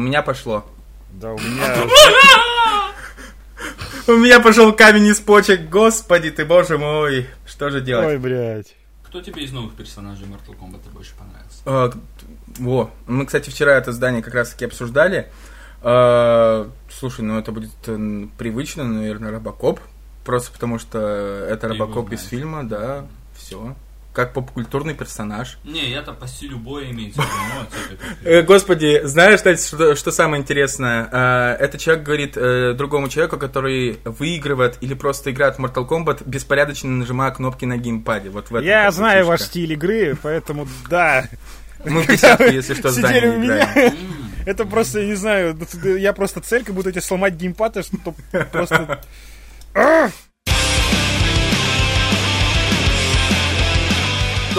меня пошло. Да, у меня... У меня пошел камень из почек, господи ты, боже мой. Что же делать? Ой, блядь. Кто тебе из новых персонажей Mortal Kombat больше понравился? А, во, мы, кстати, вчера это здание как раз таки обсуждали. А, слушай, ну это будет привычно, наверное, Робокоп. Просто потому что это Робокоп из фильма, да, все. Как поп-культурный персонаж. Не, я-то по стилю боя имеется в виду, Э, Господи, знаешь, кстати, что, что самое интересное? Э, Этот человек говорит э, другому человеку, который выигрывает или просто играет в Mortal Kombat, беспорядочно нажимая кнопки на геймпаде. Вот в этом Я знаю ваш стиль игры, поэтому да. Мы в десятку, если что, Сидели у меня. играем. Это просто, я не знаю, я просто цель, как будто тебе сломать геймпад, и что просто...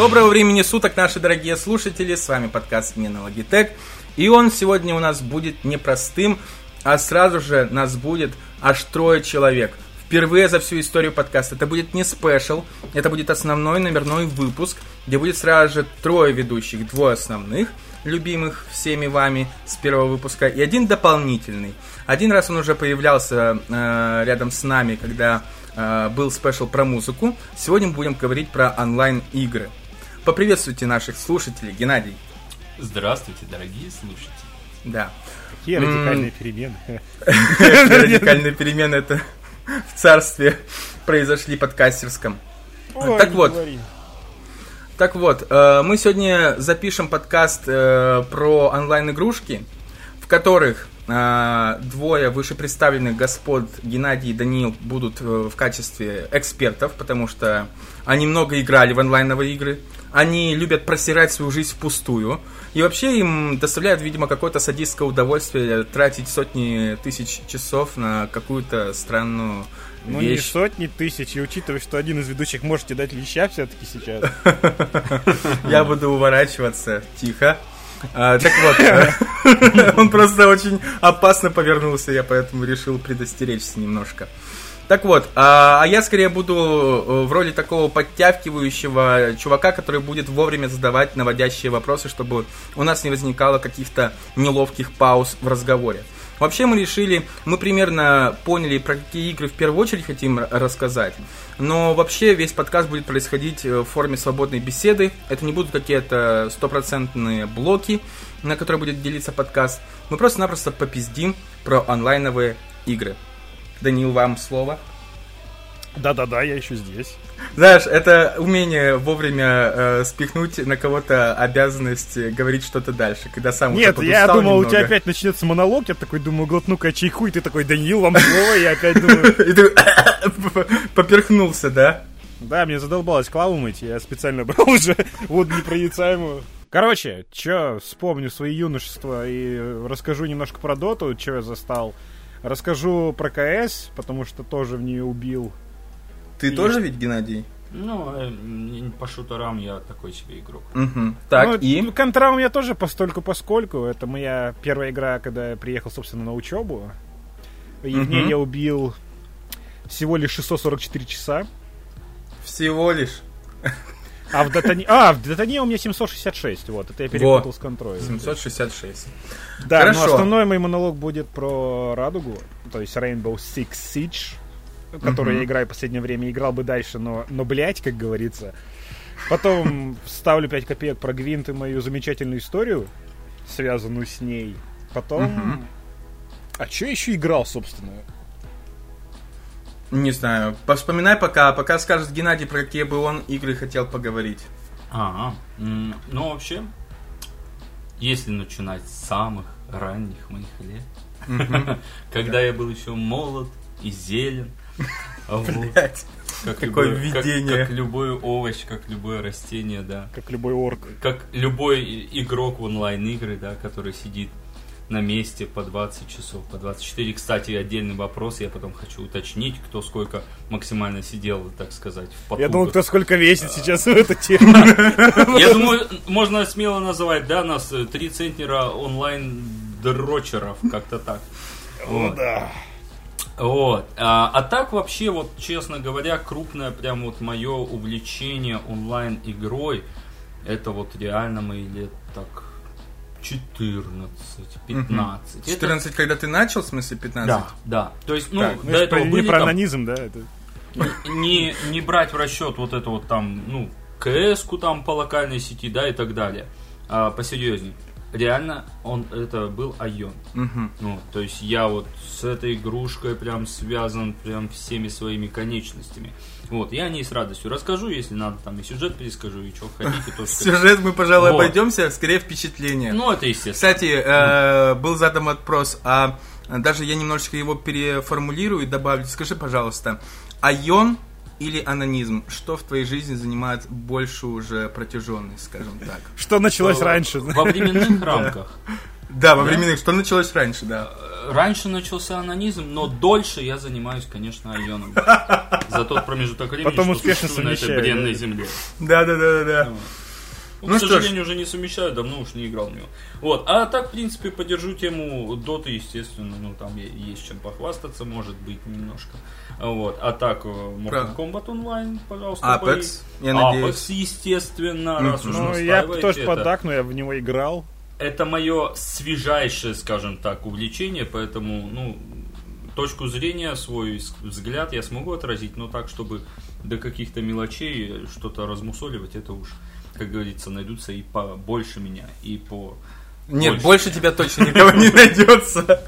Доброго времени суток, наши дорогие слушатели. С вами подкаст «Смена Logitech». И он сегодня у нас будет непростым, а сразу же нас будет аж трое человек. Впервые за всю историю подкаста. Это будет не спешл, это будет основной номерной выпуск, где будет сразу же трое ведущих, двое основных, любимых всеми вами с первого выпуска, и один дополнительный. Один раз он уже появлялся э, рядом с нами, когда э, был спешл про музыку. Сегодня мы будем говорить про онлайн-игры. Поприветствуйте наших слушателей, Геннадий. Здравствуйте, дорогие слушатели. Да. Какие радикальные перемены. Радикальные перемены это в царстве произошли подкастерском. Так вот. Так вот, э, мы сегодня запишем подкаст э, про онлайн-игрушки, в которых э, двое вышепредставленных господ Геннадий и Даниил будут в качестве экспертов, потому что они много играли в онлайновые игры, они любят просирать свою жизнь впустую, и вообще им доставляет, видимо, какое-то садистское удовольствие тратить сотни тысяч часов на какую-то странную Ну, не вещь. сотни тысяч, и учитывая, что один из ведущих можете дать леща все-таки сейчас. Я буду уворачиваться. Тихо. А, так вот, он просто очень опасно повернулся, я поэтому решил предостеречься немножко. Так вот, а а я скорее буду э, в роли такого подтягивающего чувака, который будет вовремя задавать наводящие вопросы, чтобы у нас не возникало каких-то неловких пауз в разговоре. Вообще мы решили, мы примерно поняли, про какие игры в первую очередь хотим рассказать. Но вообще весь подкаст будет происходить э, в форме свободной беседы. Это не будут какие-то стопроцентные блоки, на которые будет делиться подкаст. Мы просто-напросто попиздим про онлайновые игры. Данил, вам слово. Да-да-да, я еще здесь. Знаешь, это умение вовремя э, спихнуть на кого-то обязанность э, говорить что-то дальше, когда сам уже Нет, я думал, у тебя немного. опять начнется монолог, я такой думаю, глотну-ка чайку, и ты такой, Даниил, вам слово, я опять думаю, И ты поперхнулся, да? Да, мне задолбалось клаву мыть, я специально брал уже воду непроницаемую. Короче, чё, вспомню свои юношества и расскажу немножко про доту, чё я застал. Расскажу про КС, потому что тоже в нее убил. Ты Есть. тоже ведь, Геннадий? Ну, э, по шутерам я такой себе игрок. Мгм. Так, ну, и? Контра у меня тоже постольку поскольку. Это моя первая игра, когда я приехал, собственно, на учебу. И в ней я убил всего лишь 644 часа. Всего лишь А в Датане... А, в Датане у меня 766, вот. Это я перепутал с контролем. 766. Да, Хорошо. но основной мой монолог будет про Радугу, то есть Rainbow Six Siege, который Мгм. я играю в последнее время, играл бы дальше, но, но блять, как говорится. Потом ставлю 5 копеек про Гвинт и мою замечательную историю, связанную с ней. Потом... Мгм. А что еще играл, собственно? Не знаю. Вспоминай пока, пока скажет Геннадий, про какие бы он игры хотел поговорить. Ага. м, Ну, вообще, если начинать с самых ранних моих лет, когда я был еще молод и зелен, Блять. как какое любой- как- введение. Как любой овощ, как любое растение, да. Как любой орк. Как любой игрок в онлайн-игры, да, который сидит на месте по 20 часов, по 24. Кстати, отдельный вопрос, я потом хочу уточнить, кто сколько максимально сидел, так сказать, в Я думал, потугах. кто сколько весит сейчас в эта тема. Я думаю, можно смело называть, да, нас э, три центнера онлайн дрочеров, как-то так. Вот. да. Вот. А, а так вообще, вот честно говоря, крупное прям вот мое увлечение онлайн игрой, это вот реально мои лет так 14, 15. Это- 14, когда ты начал, в смысле 15? Да, да. То есть, ну, Так, Ну, до это этого не были про там- анонизм, да? Это... не, не брать в расчет вот это вот там, ну, КС-ку там по локальной сети, да, и так далее. А, посерьезнее. Реально, он, это был Айон. Мгм. Ну, то есть я вот с этой игрушкой прям связан прям всеми своими конечностями. Вот, я о ней с радостью расскажу, если надо, там и сюжет перескажу, и что хотите, то. Сюжет мы, пожалуй, Вот. обойдемся, скорее впечатление. Ну, это естественно. Кстати, э, был задан вопрос, а даже я немножечко его переформулирую и добавлю. Скажи, пожалуйста, айон или анонизм, что в твоей жизни занимает большую уже протяженность, скажем так? Что началось раньше? Во временных рамках. Да, во временных, что началось раньше, да. Э, Раньше начался анонизм, но дольше я занимаюсь, конечно, айоном. За тот промежуток времени, Потом что успешно существую на этой бренной земле. Да, да, да, да, да. Ну, Ну к что ж. сожалению, уже не совмещаю, давно уж не играл в него. Вот. А так, в принципе, поддержу тему Доты, естественно, ну там есть чем похвастаться, может быть, немножко. Вот. А так, э, Mortal Правда. Kombat Online, пожалуйста, Apex, бои. я надеюсь. Apex, естественно, раз уж Ну, я тоже это- поддакну, я в него играл. это мое свежайшее, скажем так, увлечение, поэтому, ну, точку зрения, свой взгляд я смогу отразить, но так, чтобы до каких-то мелочей что-то размусоливать, это уж, как говорится, найдутся и побольше меня, и по... Нет, Больше. больше тебя точно никого не найдется.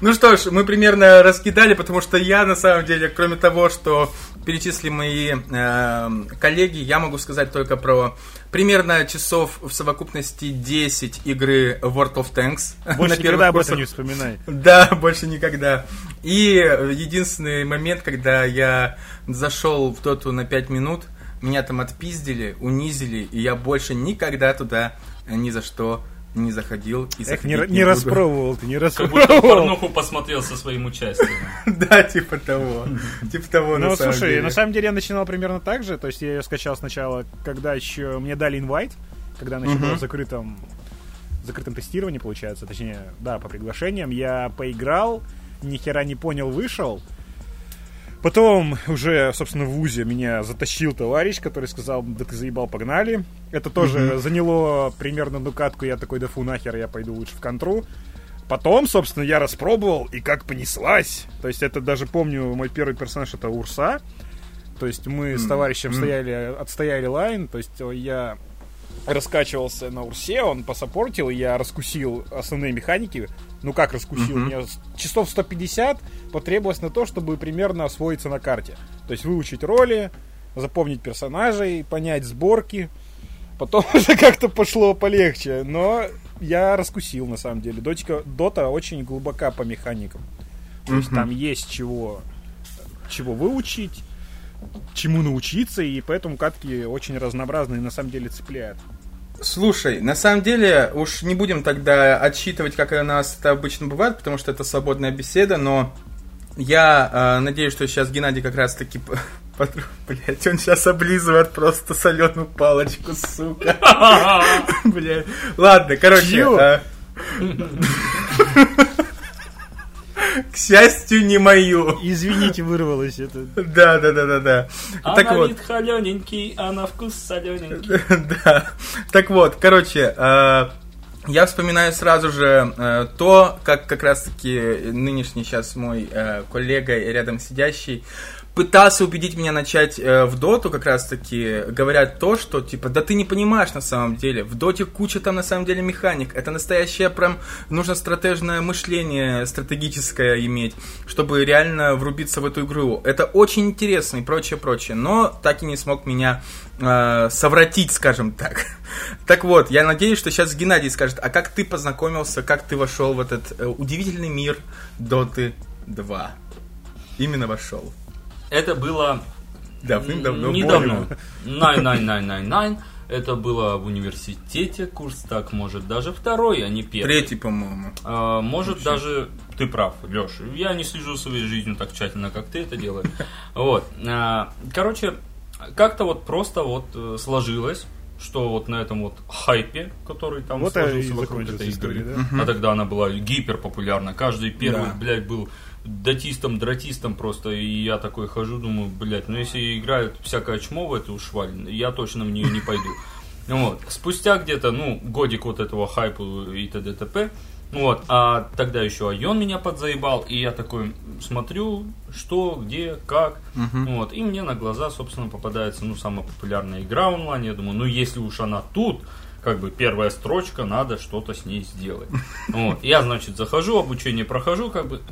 Ну что ж, мы примерно раскидали, потому что я, на самом деле, кроме того, что перечислили мои э, коллеги, я могу сказать только про примерно часов в совокупности 10 игры World of Tanks. Больше на никогда об этом не вспоминай. Да, больше никогда. И единственный момент, когда я зашел в доту на 5 минут, меня там отпиздили, унизили, и я больше никогда туда ни за что не заходил. И Эх, не, не буду. распробовал ты, не Как будто распробовал. порнуху посмотрел со своим участием. Да, типа того. Типа того, на Ну, слушай, на самом деле я начинал примерно так же. То есть я ее скачал сначала, когда еще мне дали инвайт, когда она еще была в закрытом, закрытом тестировании, получается. Точнее, да, по приглашениям. Я поиграл, ни хера не понял, вышел. Потом уже, собственно, в ВУЗе меня затащил товарищ, который сказал, да ты заебал, погнали. Это тоже заняло примерно одну катку, я такой, да фу, нахер, я пойду лучше в контру. Потом, собственно, я распробовал, и как понеслась. То есть это даже помню, мой первый персонаж это Урса. То есть мы с товарищем стояли, отстояли лайн, то есть я раскачивался на Урсе, он посаппортил, и я раскусил основные механики. Ну как раскусил? Мгм. Мне часов 150 потребовалось на то, чтобы примерно освоиться на карте. То есть выучить роли, запомнить персонажей, понять сборки. Потом уже как-то пошло полегче, но я раскусил на самом деле. Дотика, Дота очень глубока по механикам. То есть Мгм. там есть чего, чего выучить, чему научиться, и поэтому катки очень разнообразные на самом деле цепляют. Слушай, на самом деле, уж не будем тогда отсчитывать, как у нас это обычно бывает, потому что это свободная беседа, но я э, надеюсь, что сейчас Геннадий как раз-таки... Блять, он сейчас облизывает просто соленую палочку, сука. Блять. Ладно, короче. К счастью, не мою. Извините, вырвалось это. Да, да, да, да, да. А Так на вот. вид холененький, а на вкус солененький. Да. Так вот, короче, э, я вспоминаю сразу же э, то, как как раз-таки нынешний сейчас мой э, коллега рядом сидящий пытался убедить меня начать э, в доту, как раз-таки говорят то, что типа, да ты не понимаешь на самом деле, в доте куча там на самом деле механик, это настоящее прям нужно стратежное мышление стратегическое иметь, чтобы реально врубиться в эту игру. Это очень интересно и прочее, прочее, но так и не смог меня э, совратить, скажем так. Так вот, я надеюсь, что сейчас Геннадий скажет, а как ты познакомился, как ты вошел в этот э, удивительный мир Доты 2? Именно вошел. Это было Давным-давно. недавно. больно. 9999. Это было в университете, курс так, может, даже второй, а не первый. Третий, по-моему. А, может, даже ты прав, Леш. Я не слежу за своей жизнью так тщательно, как ты это делаешь. Вот. А, Короче, как-то вот просто вот э, сложилось, что вот на этом вот хайпе, который там Вот сложился вокруг этой игры, да? а тогда она была гипер популярна. Каждый первый, Да. блядь, был датистом, дратистом просто, и я такой хожу, думаю, блядь, ну если играют всякое чмо в эту шваль, я точно в нее не пойду. Вот. Спустя где-то, ну, годик вот этого хайпа и т.д. т.п. Вот, а тогда еще Айон меня подзаебал, и я такой смотрю, что, где, как, вот, и мне на глаза, собственно, попадается, ну, самая популярная игра онлайн, я думаю, ну, если уж она тут, как бы первая строчка, надо что-то с ней сделать. Вот, я, значит, захожу, обучение прохожу, как бы,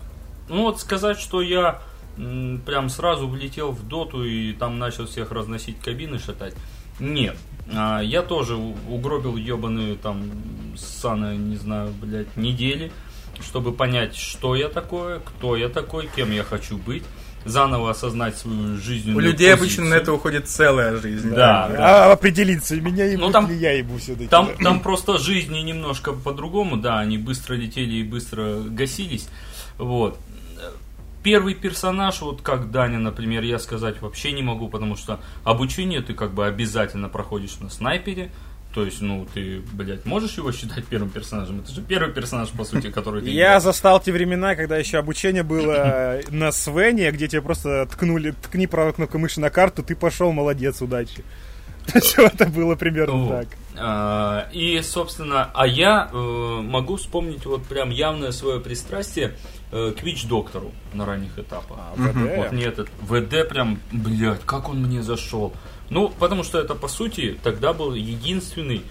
ну, вот сказать, что я м, прям сразу влетел в доту и там начал всех разносить кабины, шатать, нет. А, я тоже у- угробил ебаные там саны, не знаю, блядь, недели, чтобы понять, что я такое, кто я такой, кем я хочу быть, заново осознать свою У жизненную людей обычно позицию. на это уходит целая жизнь. Да, да. А определиться, меня ебут Ну, там- или я ебу все-таки. Там, там просто жизни немножко по-другому, да, они быстро летели и быстро гасились. Вот. Первый персонаж, вот как Даня, например, я сказать вообще не могу, потому что обучение ты как бы обязательно проходишь на снайпере. То есть, ну, ты, блядь, можешь его считать первым персонажем? Это же первый персонаж, по сути, который ты Я застал те времена, когда еще обучение было на Свене, где тебе просто ткнули, ткни правой кнопкой мыши на карту, ты пошел, молодец, удачи. Все это было примерно так. А, И, собственно, а я э, могу вспомнить вот прям явное свое пристрастие э, к Вич-доктору на ранних этапах. Вот ВД. мне этот ВД прям, блядь, как он мне зашел. Ну, потому что это, по сути, тогда был единственный, э,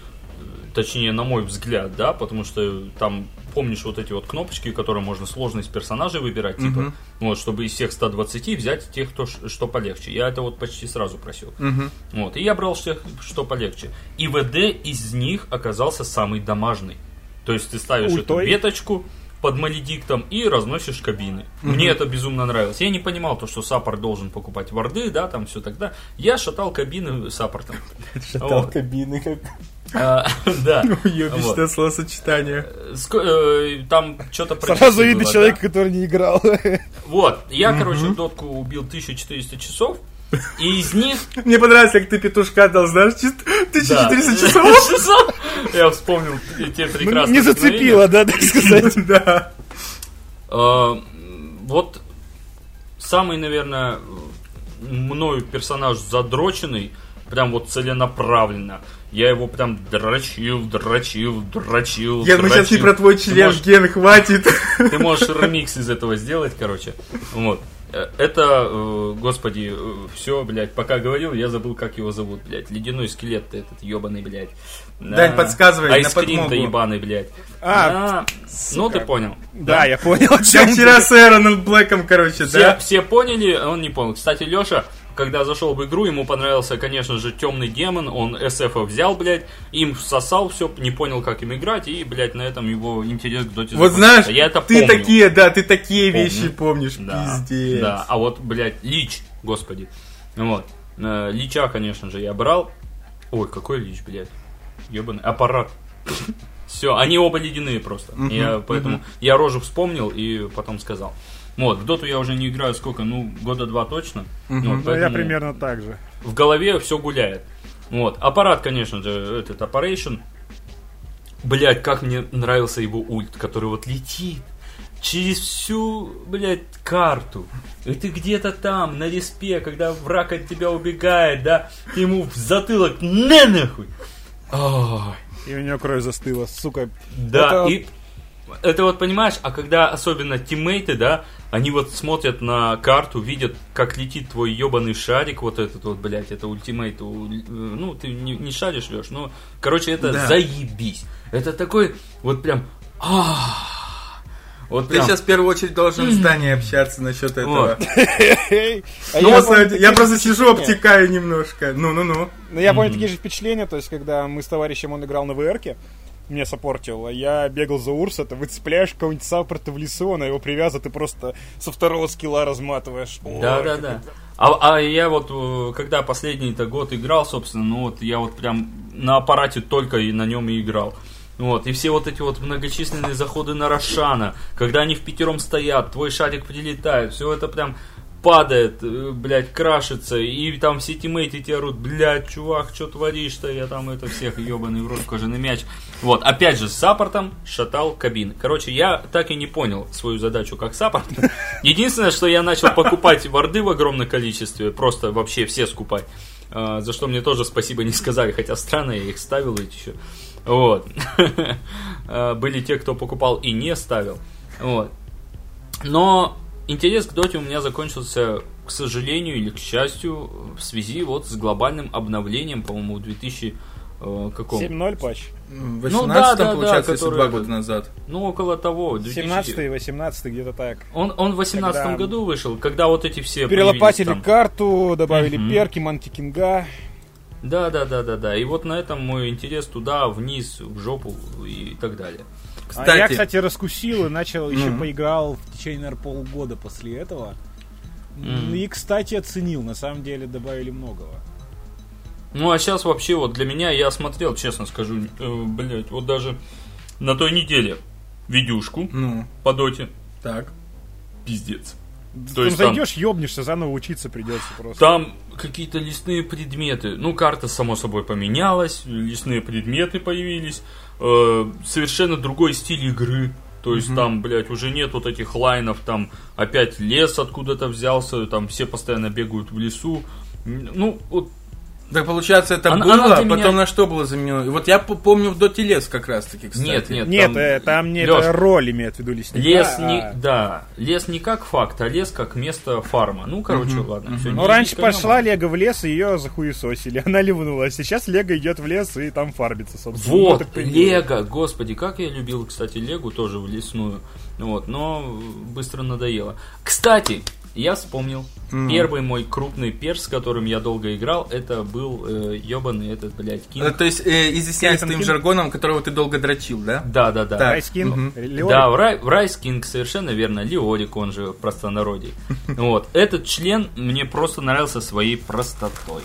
точнее, на мой взгляд, да, потому что там, помнишь, вот эти вот кнопочки, которые можно сложность персонажей выбирать, типа, вот, чтобы из всех 120 взять тех, кто, что полегче. Я это вот почти сразу просил. Вот, и я брал тех, что полегче. И ВД из них оказался самый дамажный. То есть ты ставишь эту Ультой? веточку под маледиктом и разносишь кабины. Мне это безумно нравилось. Я не понимал то, что саппорт должен покупать варды, да, там все тогда. Я шатал кабины саппортом. Шатал Вот. кабины как... А, Да. Ёбищное словосочетание. Ск- э, Там что-то Сразу видно человека, да. который не играл. Вот, я, короче, в дотку убил 1400 часов, и из них Мне понравилось, как ты петушка дал, знаешь, чисто 1400 часов. часов. Я вспомнил те прекрасные Не зацепило, да, так сказать. Да. Э, Вот самый, наверное, мною персонаж задроченный, прям вот целенаправленно. Я его прям дрочил, дрочил, дрочил. Я, мы сейчас не про твой член, можешь- Ген, хватит. Ты можешь ремикс из этого сделать, короче. Вот. Э, Это, э, господи, все, блядь, пока говорил, я забыл, как его зовут, блядь. Ледяной скелет этот ебаный, блядь. Дань, подсказывай, подмогу. ебаный, блядь. А, Да. ну ты понял. Да, я понял, Как вчера с Эроном Блэком, короче, Все, да? все поняли, а он не понял. Кстати, Леша, когда зашел в игру, ему понравился, конечно же, темный демон. Он SF взял, блядь, им всосал все, не понял, как им играть, и, блядь, на этом его интерес к доте Вот знаешь, я это ты помню. такие, да, ты такие Помню. вещи помнишь, Да, пиздец. да, а вот, блядь, Лич, господи. Вот. Э, Лича, конечно же, я брал. Ой, какой Лич, блядь. Ебаный аппарат. Все, они оба ледяные просто. я, поэтому я рожу вспомнил и потом сказал. Вот, в доту я уже не играю сколько, ну, года два точно. Вот, Ну, я примерно так же. В голове все гуляет. Вот, аппарат, конечно же, этот Operation. Блять, как мне нравился его ульт, который вот летит через всю, блядь, карту. И ты где-то там, на респе, когда враг от тебя убегает, да, ты ему в затылок на нахуй. Ой. И у него кровь застыла, сука. Да, Это- и это вот понимаешь, а когда особенно тиммейты, да, они вот смотрят на карту, видят, как летит твой ебаный шарик, вот этот вот, блядь, это ультимейт, э, ну, ты не, не шаришь, Леш, ну, короче, это Да. заебись. Это такой, вот прям, а вот Ты прям, сейчас в первую очередь должен с Даней общаться насчет этого. А Ну, я просто сижу, обтекаю немножко. Ну-ну-ну. Ну, я помню такие же впечатления, то есть, когда мы с товарищем, он играл на VR-ке, мне сопортил, а я бегал за Урса, ты выцепляешь какого-нибудь саппорта в лесу, он его привязывает, и просто со второго скилла разматываешь. Ой, Да, да, как да. это- А, а я вот, э, когда последний-то год играл, собственно, ну вот я вот прям на аппарате только и на нем и играл. Вот, и все вот эти вот многочисленные заходы на Рошана, когда они в пятером стоят, твой шарик прилетает, все это прям падает, э, блядь, крашится, и там все тиммейты тебе орут, блядь, чувак, что творишь-то, я там это всех ебаный в рот кожаный мяч. Вот, опять же, с саппортом шатал кабины. Короче, я так и не понял свою задачу как саппорт. Единственное, что я начал покупать варды в огромном количестве, просто вообще все скупать. А, за что мне тоже спасибо не сказали, хотя странно, я их ставил эти еще. Вот. А, были те, кто покупал и не ставил. Вот. Но интерес к доте у меня закончился, к сожалению или к счастью, в связи вот с глобальным обновлением, по-моему, в 2000 э, каком? 7.0 патч. В Ну да, 18 да, да, получается, если который два года назад. Ну, около того. 2000 17 18 где-то так. Он, он в 18 Когда- году вышел, когда вот эти все Перелопатили там. карту, добавили Мгм. перки, манки кинга. Да, да, да, да, да. И вот на этом мой интерес туда, вниз, в жопу и так далее. Кстати, А я, кстати, раскусил и начал, еще Ну. поиграл в течение, наверное, полгода после этого. Мгм. И, кстати, оценил. На самом деле добавили многого. Ну, а сейчас вообще вот для меня, я смотрел, честно скажу, э, блядь, вот даже на той неделе видюшку ну, по доте. так. Пиздец. Ты То есть там- зайдешь, ёбнешься, заново учиться придется просто. Там какие-то лесные предметы. Ну, карта, само собой, поменялась, лесные предметы появились. Э, совершенно другой стиль игры. То есть там, блядь, уже нет вот этих лайнов, там опять лес откуда-то взялся, там все постоянно бегают в лесу. Ну, вот Так получается, это Она- было, она потом меня- на что было заменено? И вот я помню в Доте лес как раз таки, кстати. Нет, нет. Нет, там- э, там не Лёш, это роль имеет в виду лесника. Лес а- не, да, лес не как факт, а лес как место фарма. Ну, короче, ладно. всё, Ну, не- раньше не пошла Лего в лес, и ее захуесосили. Она ливнула. Сейчас Лего идет в лес и там фарбится, собственно. Вот, появилось. Лего, господи, как я любил, кстати, Легу тоже в лесную. Вот, но быстро надоело. Кстати, я вспомнил. Мгм. Первый мой крупный перс, с которым я долго играл, это был э, ебаный этот, блядь, Э, Кинг. То есть, э, изъясняясь твоим Кинг? жаргоном, которого ты долго дрочил, да? Да, да, да. Мгм. Леорик. Да, в, Wraith King, совершенно верно. Леорик, он же в простонародье. Вот. Этот член мне просто нравился своей простотой.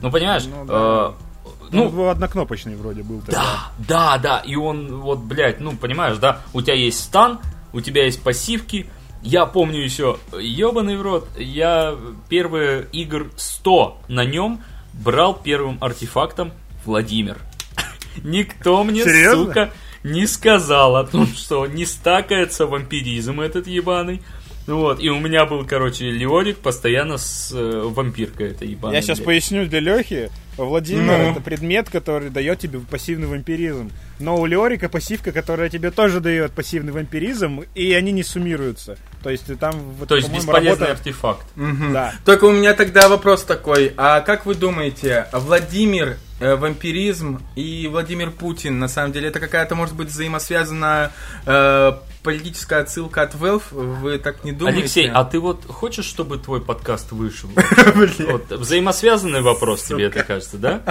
Ну, понимаешь? Ну, да. э, Ну, ну, однокнопочный вроде был тогда. Да, да, да. И он, вот, блядь, ну, понимаешь, да, у тебя есть стан, у тебя есть пассивки. Я помню еще, ебаный в рот, я первые игр 100 на нем брал первым артефактом Владимир. Никто мне, Серьезно? сука, не сказал о том, что не стакается вампиризм этот ебаный. Вот, и у меня был, короче, Леорик постоянно с э, вампиркой этой ебаной. Я сейчас блядь. поясню для Лехи. Владимир Ну. это предмет, который дает тебе пассивный вампиризм. Но у Леорика пассивка, которая тебе тоже дает пассивный вампиризм, и они не суммируются. То есть ты там, вот, То есть бесполезный работает- артефакт. Мгм. Да. Только у меня тогда вопрос такой, а как вы думаете, Владимир, э, вампиризм и Владимир Путин, на самом деле, это какая-то, может быть, взаимосвязанная э, политическая отсылка от Valve? Вы так не думаете? Алексей, а ты вот хочешь, чтобы твой подкаст вышел? Вот, взаимосвязанный вопрос тебе это кажется, да?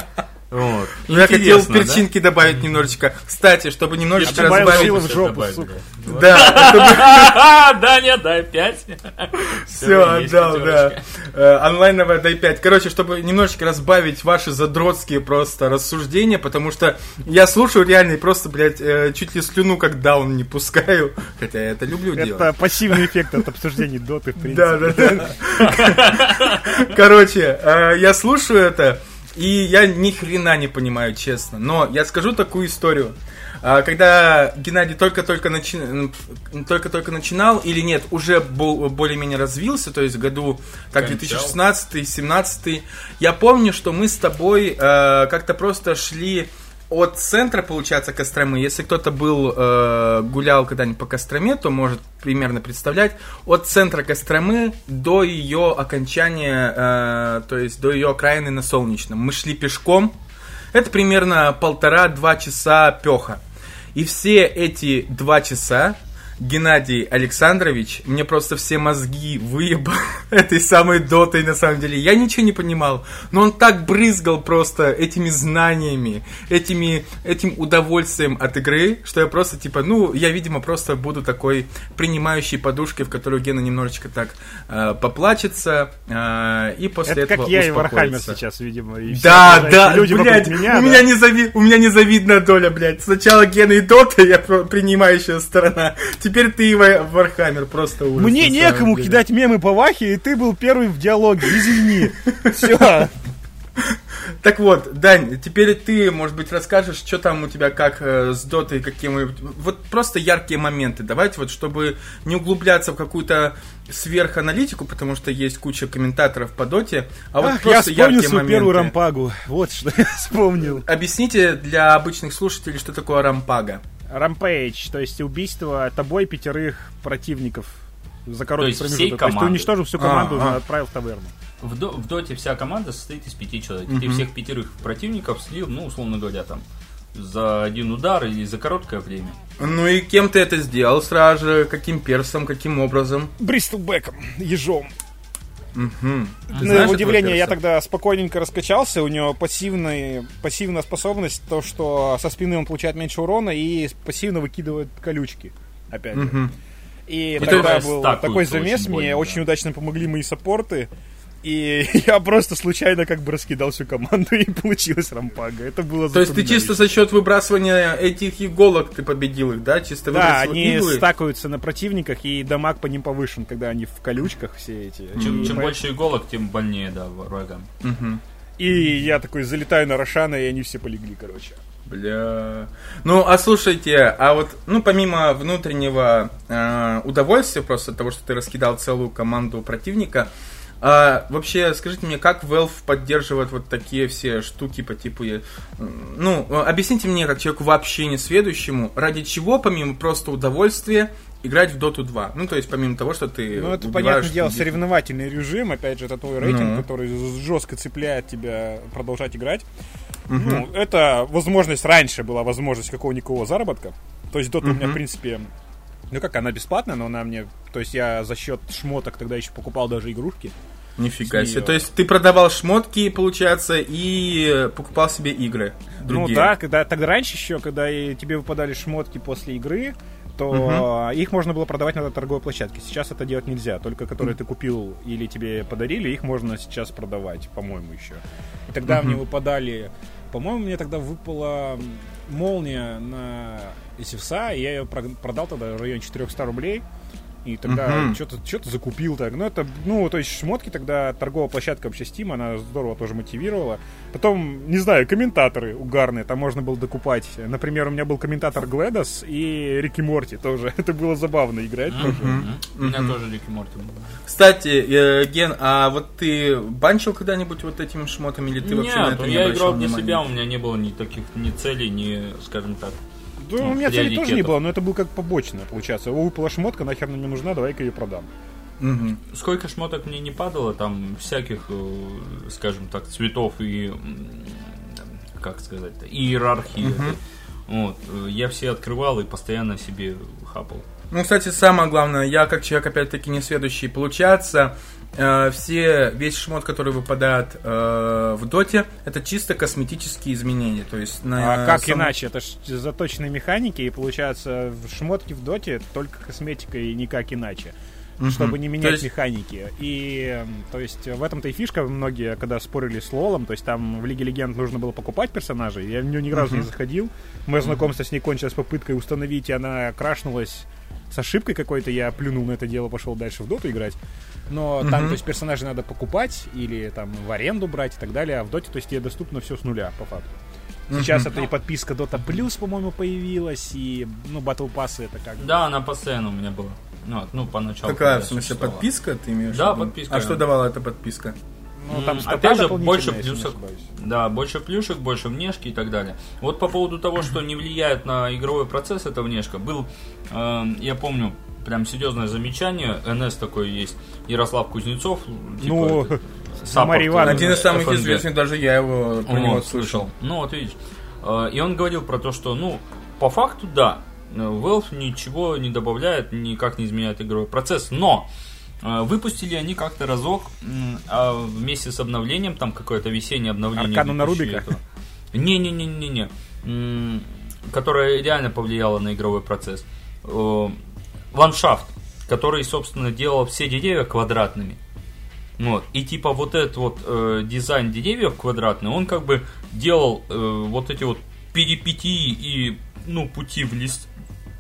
Вот. Ну, я хотел Интересно, да? перчинки добавить немножечко. Кстати, чтобы немножечко разбавить... в жопу, Добавить, сука. да. Даня, дай 5. все отдал, да. Э, Онлайновая дай 5. Короче, чтобы немножечко разбавить ваши задротские просто рассуждения, потому что я слушаю реально и просто, блядь, э, чуть ли слюну как даун не пускаю. Хотя я это люблю Это делать. пассивный эффект от обсуждений доты, в принципе. Да, да, да. Короче, э, я слушаю это, и я ни хрена не понимаю, честно. Но я скажу такую историю. А, Когда Геннадий только-только начи- только-только начинал, или нет, уже бо- более-менее развился, то есть в году Кончал. 2016-2017, я помню, что мы с тобой э, как-то просто шли от центра, получается, Костромы. Если кто-то был, э, гулял когда-нибудь по Костроме, то может примерно представлять. От центра Костромы до ее окончания, э, то есть до ее окраины на Солнечном. Мы шли пешком. Это примерно полтора-два часа пеха. И все эти два часа Геннадий Александрович мне просто все мозги выебал этой самой дотой на самом деле. Я ничего не понимал, но он так брызгал просто этими знаниями, этими, этим удовольствием от игры, что я просто типа, ну, я, видимо, просто буду такой принимающей подушкой, в которую Гена немножечко так э, поплачется, э, и после Это этого как я и Warhammer сейчас, видимо. и все Да, окружающие да, люди блядь, меня, у, да. меня незави- у меня незавидная доля, блядь. Сначала Гена и Dota, я принимающая сторона. Теперь ты и Wa- Warhammer, просто ужас. Мне некому деле. кидать мемы по Вахе, и ты был первый в диалоге, извини. Все. Так вот, Дань, теперь ты, может быть, расскажешь, что там у тебя как э, с дотой, какие Вот просто яркие моменты. Давайте вот, чтобы не углубляться в какую-то сверханалитику, потому что есть куча комментаторов по доте, а вот Ах, просто я яркие моменты. первую рампагу. Вот что я вспомнил. Объясните для обычных слушателей, что такое рампага. Рампейдж, то есть убийство тобой пятерых противников за короткий есть промежуток. То есть ты уничтожил всю А, команду и а. отправил в таверну. В, до- в доте вся команда состоит из пяти человек. Ты всех пятерых противников слил, ну, условно говоря, там, за один удар или за короткое время. Ну и кем ты это сделал сразу же? Каким персом, каким образом? Бристлбеком, ежом. Ты На удивление, я тогда спокойненько раскачался. У него пассивный, пассивная способность, то, что со спины он получает меньше урона и пассивно выкидывает колючки. Опять же. Мгм. И Это тогда был такой замес, больно, мне да. очень удачно помогли мои саппорты. И я просто случайно как бы раскидал всю команду, и получилась рампага. Это было То есть ты чисто за счет выбрасывания этих иголок ты победил их, да? Чисто Да, они иглы? стакаются на противниках, и дамаг по ним повышен, когда они в колючках все эти. Чем, И чем по- больше иголок, тем больнее, да, врагам. Мгм. И я такой залетаю на Рошана, и они все полегли, короче. Бля. Ну, а слушайте, а вот, ну, помимо внутреннего э, удовольствия, просто от того, что ты раскидал целую команду противника, а, вообще, скажите мне, как Valve поддерживает вот такие все штуки по типу... Ну, э, объясните мне, как человеку вообще не сведущему, ради чего, помимо просто удовольствия, играть в Dota 2? Ну, то есть, помимо того, что ты Ну, это, понятное дело, людей. соревновательный режим. Опять же, это твой рейтинг, Ну. который жестко цепляет тебя продолжать играть. Мгм. Ну, это возможность, раньше была возможность какого-никакого заработка. То есть Dota у меня, в принципе, ну как, она бесплатная, но она мне... То есть я за счет шмоток тогда еще покупал даже игрушки. Нифига себе. То есть ты продавал шмотки, получается, и покупал себе игры. Ну другие. да, когда, тогда раньше еще, когда тебе выпадали шмотки после игры, то их можно было продавать на торговой площадке. Сейчас это делать нельзя. Только которые ты купил или тебе подарили, их можно сейчас продавать, по-моему, еще. И тогда Мгм. мне выпадали... По-моему, мне тогда выпала молния на Севса, и я ее про- продал тогда в районе 400 рублей. И тогда Мгм. что-то что закупил так. Ну, это, ну, то есть шмотки тогда, торговая площадка вообще Steam, она здорово тоже мотивировала. Потом, не знаю, комментаторы угарные, там можно было докупать. Например, у меня был комментатор Гледос и Рики Морти тоже. Это было забавно играть тоже. У меня тоже Рики Морти был. Кстати, э, Ген, а вот ты банчил когда-нибудь вот этими шмотами, или ты вообще на Нет, это не я играл для себя, у меня не было ни таких ни целей, ни, скажем так. Да, Ну, у меня цели тоже не было, но это был как побочное, получается. О, выпала шмотка, нахер мне нужна, давай-ка ее продам. Мгм. Сколько шмоток мне не падало, там всяких, э, скажем так, цветов и, как сказать, иерархии. этой. Вот, э, я все открывал и постоянно себе хапал. Ну, кстати, самое главное, я как человек, опять-таки, несведущий, получается, э, все, весь шмот, который выпадает э, в доте, это чисто косметические изменения. То есть на а как сам- иначе? Это ж заточенные механики, и получается, в шмотки в доте только косметика и никак иначе. Мгм. чтобы не То менять есть- механики. И, то есть, в этом-то и фишка, многие, когда спорили с Лолом, то есть, там в Лиге Легенд нужно было покупать персонажей, я в нее ни разу не заходил. Мое знакомство с ней кончилось попыткой установить, и она крашнулась с ошибкой какой-то, я плюнул на это дело, пошел дальше в доту играть. Но там, Мгм. то есть, персонажей надо покупать или там в аренду брать и так далее, а в доте, то есть, тебе доступно все с нуля, по факту. Сейчас это и подписка Dota Plus, по-моему, появилась, и, ну, Battle Pass это как. Да, она постоянно у меня была. Ну, вот, ну поначалу. Какая, в смысле, подписка ты имеешь Да, в виду? подписка. А что давала эта подписка? Ну, там стата Опять же, больше плюсов. Да, больше плюшек, больше внешки и так далее. Вот по поводу того, что не влияет на игровой процесс эта внешка, был, э, я помню, прям серьезное замечание. НС такой есть, Ярослав Кузнецов. типа, Ну, Марья Ивановна. э, Один из самых FNB. известных, даже я его про Вот, него слышал. Ну, вот видишь. Э, И он говорил про то, что, ну, по факту, да, Valve ничего не добавляет, никак не изменяет игровой процесс, но э, выпустили они как-то разок а вместе с обновлением, там какое-то весеннее обновление. Аркану на 2000 Рубика? Не-не-не-не-не. Которое реально повлияло на игровой процесс. Э, Ландшафт, который, собственно, делал все деревья квадратными. Вот. И типа вот этот вот э, дизайн деревьев квадратный, он как бы делал э, вот эти вот перипетии и ну, пути в, лес,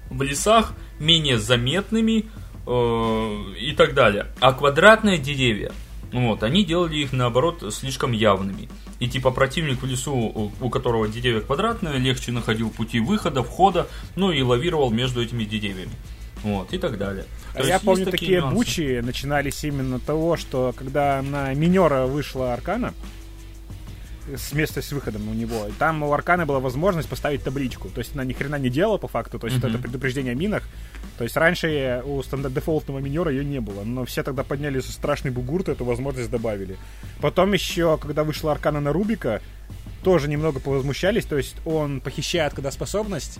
в лесах менее заметными э, и так далее. А квадратные деревья, вот, они делали их наоборот слишком явными. и типа противник в лесу, у, которого деревья квадратные, легче находил пути выхода, входа, ну и лавировал между этими деревьями. Вот, и так далее. А То я помню, такие нюансы. бучи начинались именно того, что когда на минера вышла Аркана, с места с выходом у него, и там у Аркана была возможность поставить табличку. То есть она ни хрена не делала по факту, то есть Мгм. это предупреждение о минах. То есть раньше у стандарт дефолтного минера ее не было, но все тогда подняли страшный бугурт, эту возможность добавили. Потом еще, когда вышла Аркана на Рубика, тоже немного повозмущались, то есть он похищает, когда способность,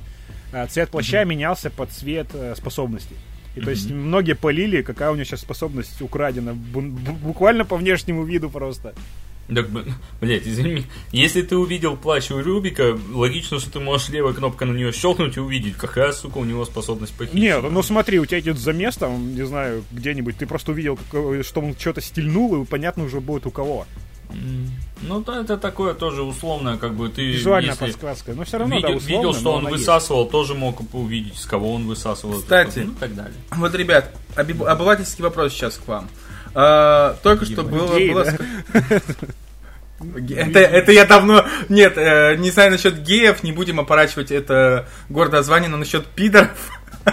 а цвет плаща менялся под цвет э, способности. И то есть многие полили, какая у него сейчас способность украдена. Бу- бу- буквально по внешнему виду просто. Так, блядь, извини. Если ты увидел плащ у Рубика, логично, что ты можешь левой кнопкой на нее щелкнуть и увидеть, какая, сука, у него способность похитить. Нет, ну смотри, у тебя идет замес там, не знаю, где-нибудь, ты просто увидел, какой- что он что-то стильнул, и понятно уже будет у кого. Ну, да, это такое тоже условное, как бы ты... Визуальная если подсказка. Но все равно, видел, да, условно, видел, что он она есть. высасывал, тоже мог увидеть, с кого он высасывал. Кстати. штуку, Ну, и так далее. Вот, ребят, обывательский вопрос сейчас к вам. А, только что было... Гей, было да? Это, это я давно... Нет, э, не знаю насчет геев, не будем опорачивать это гордое звание, но насчет пидоров...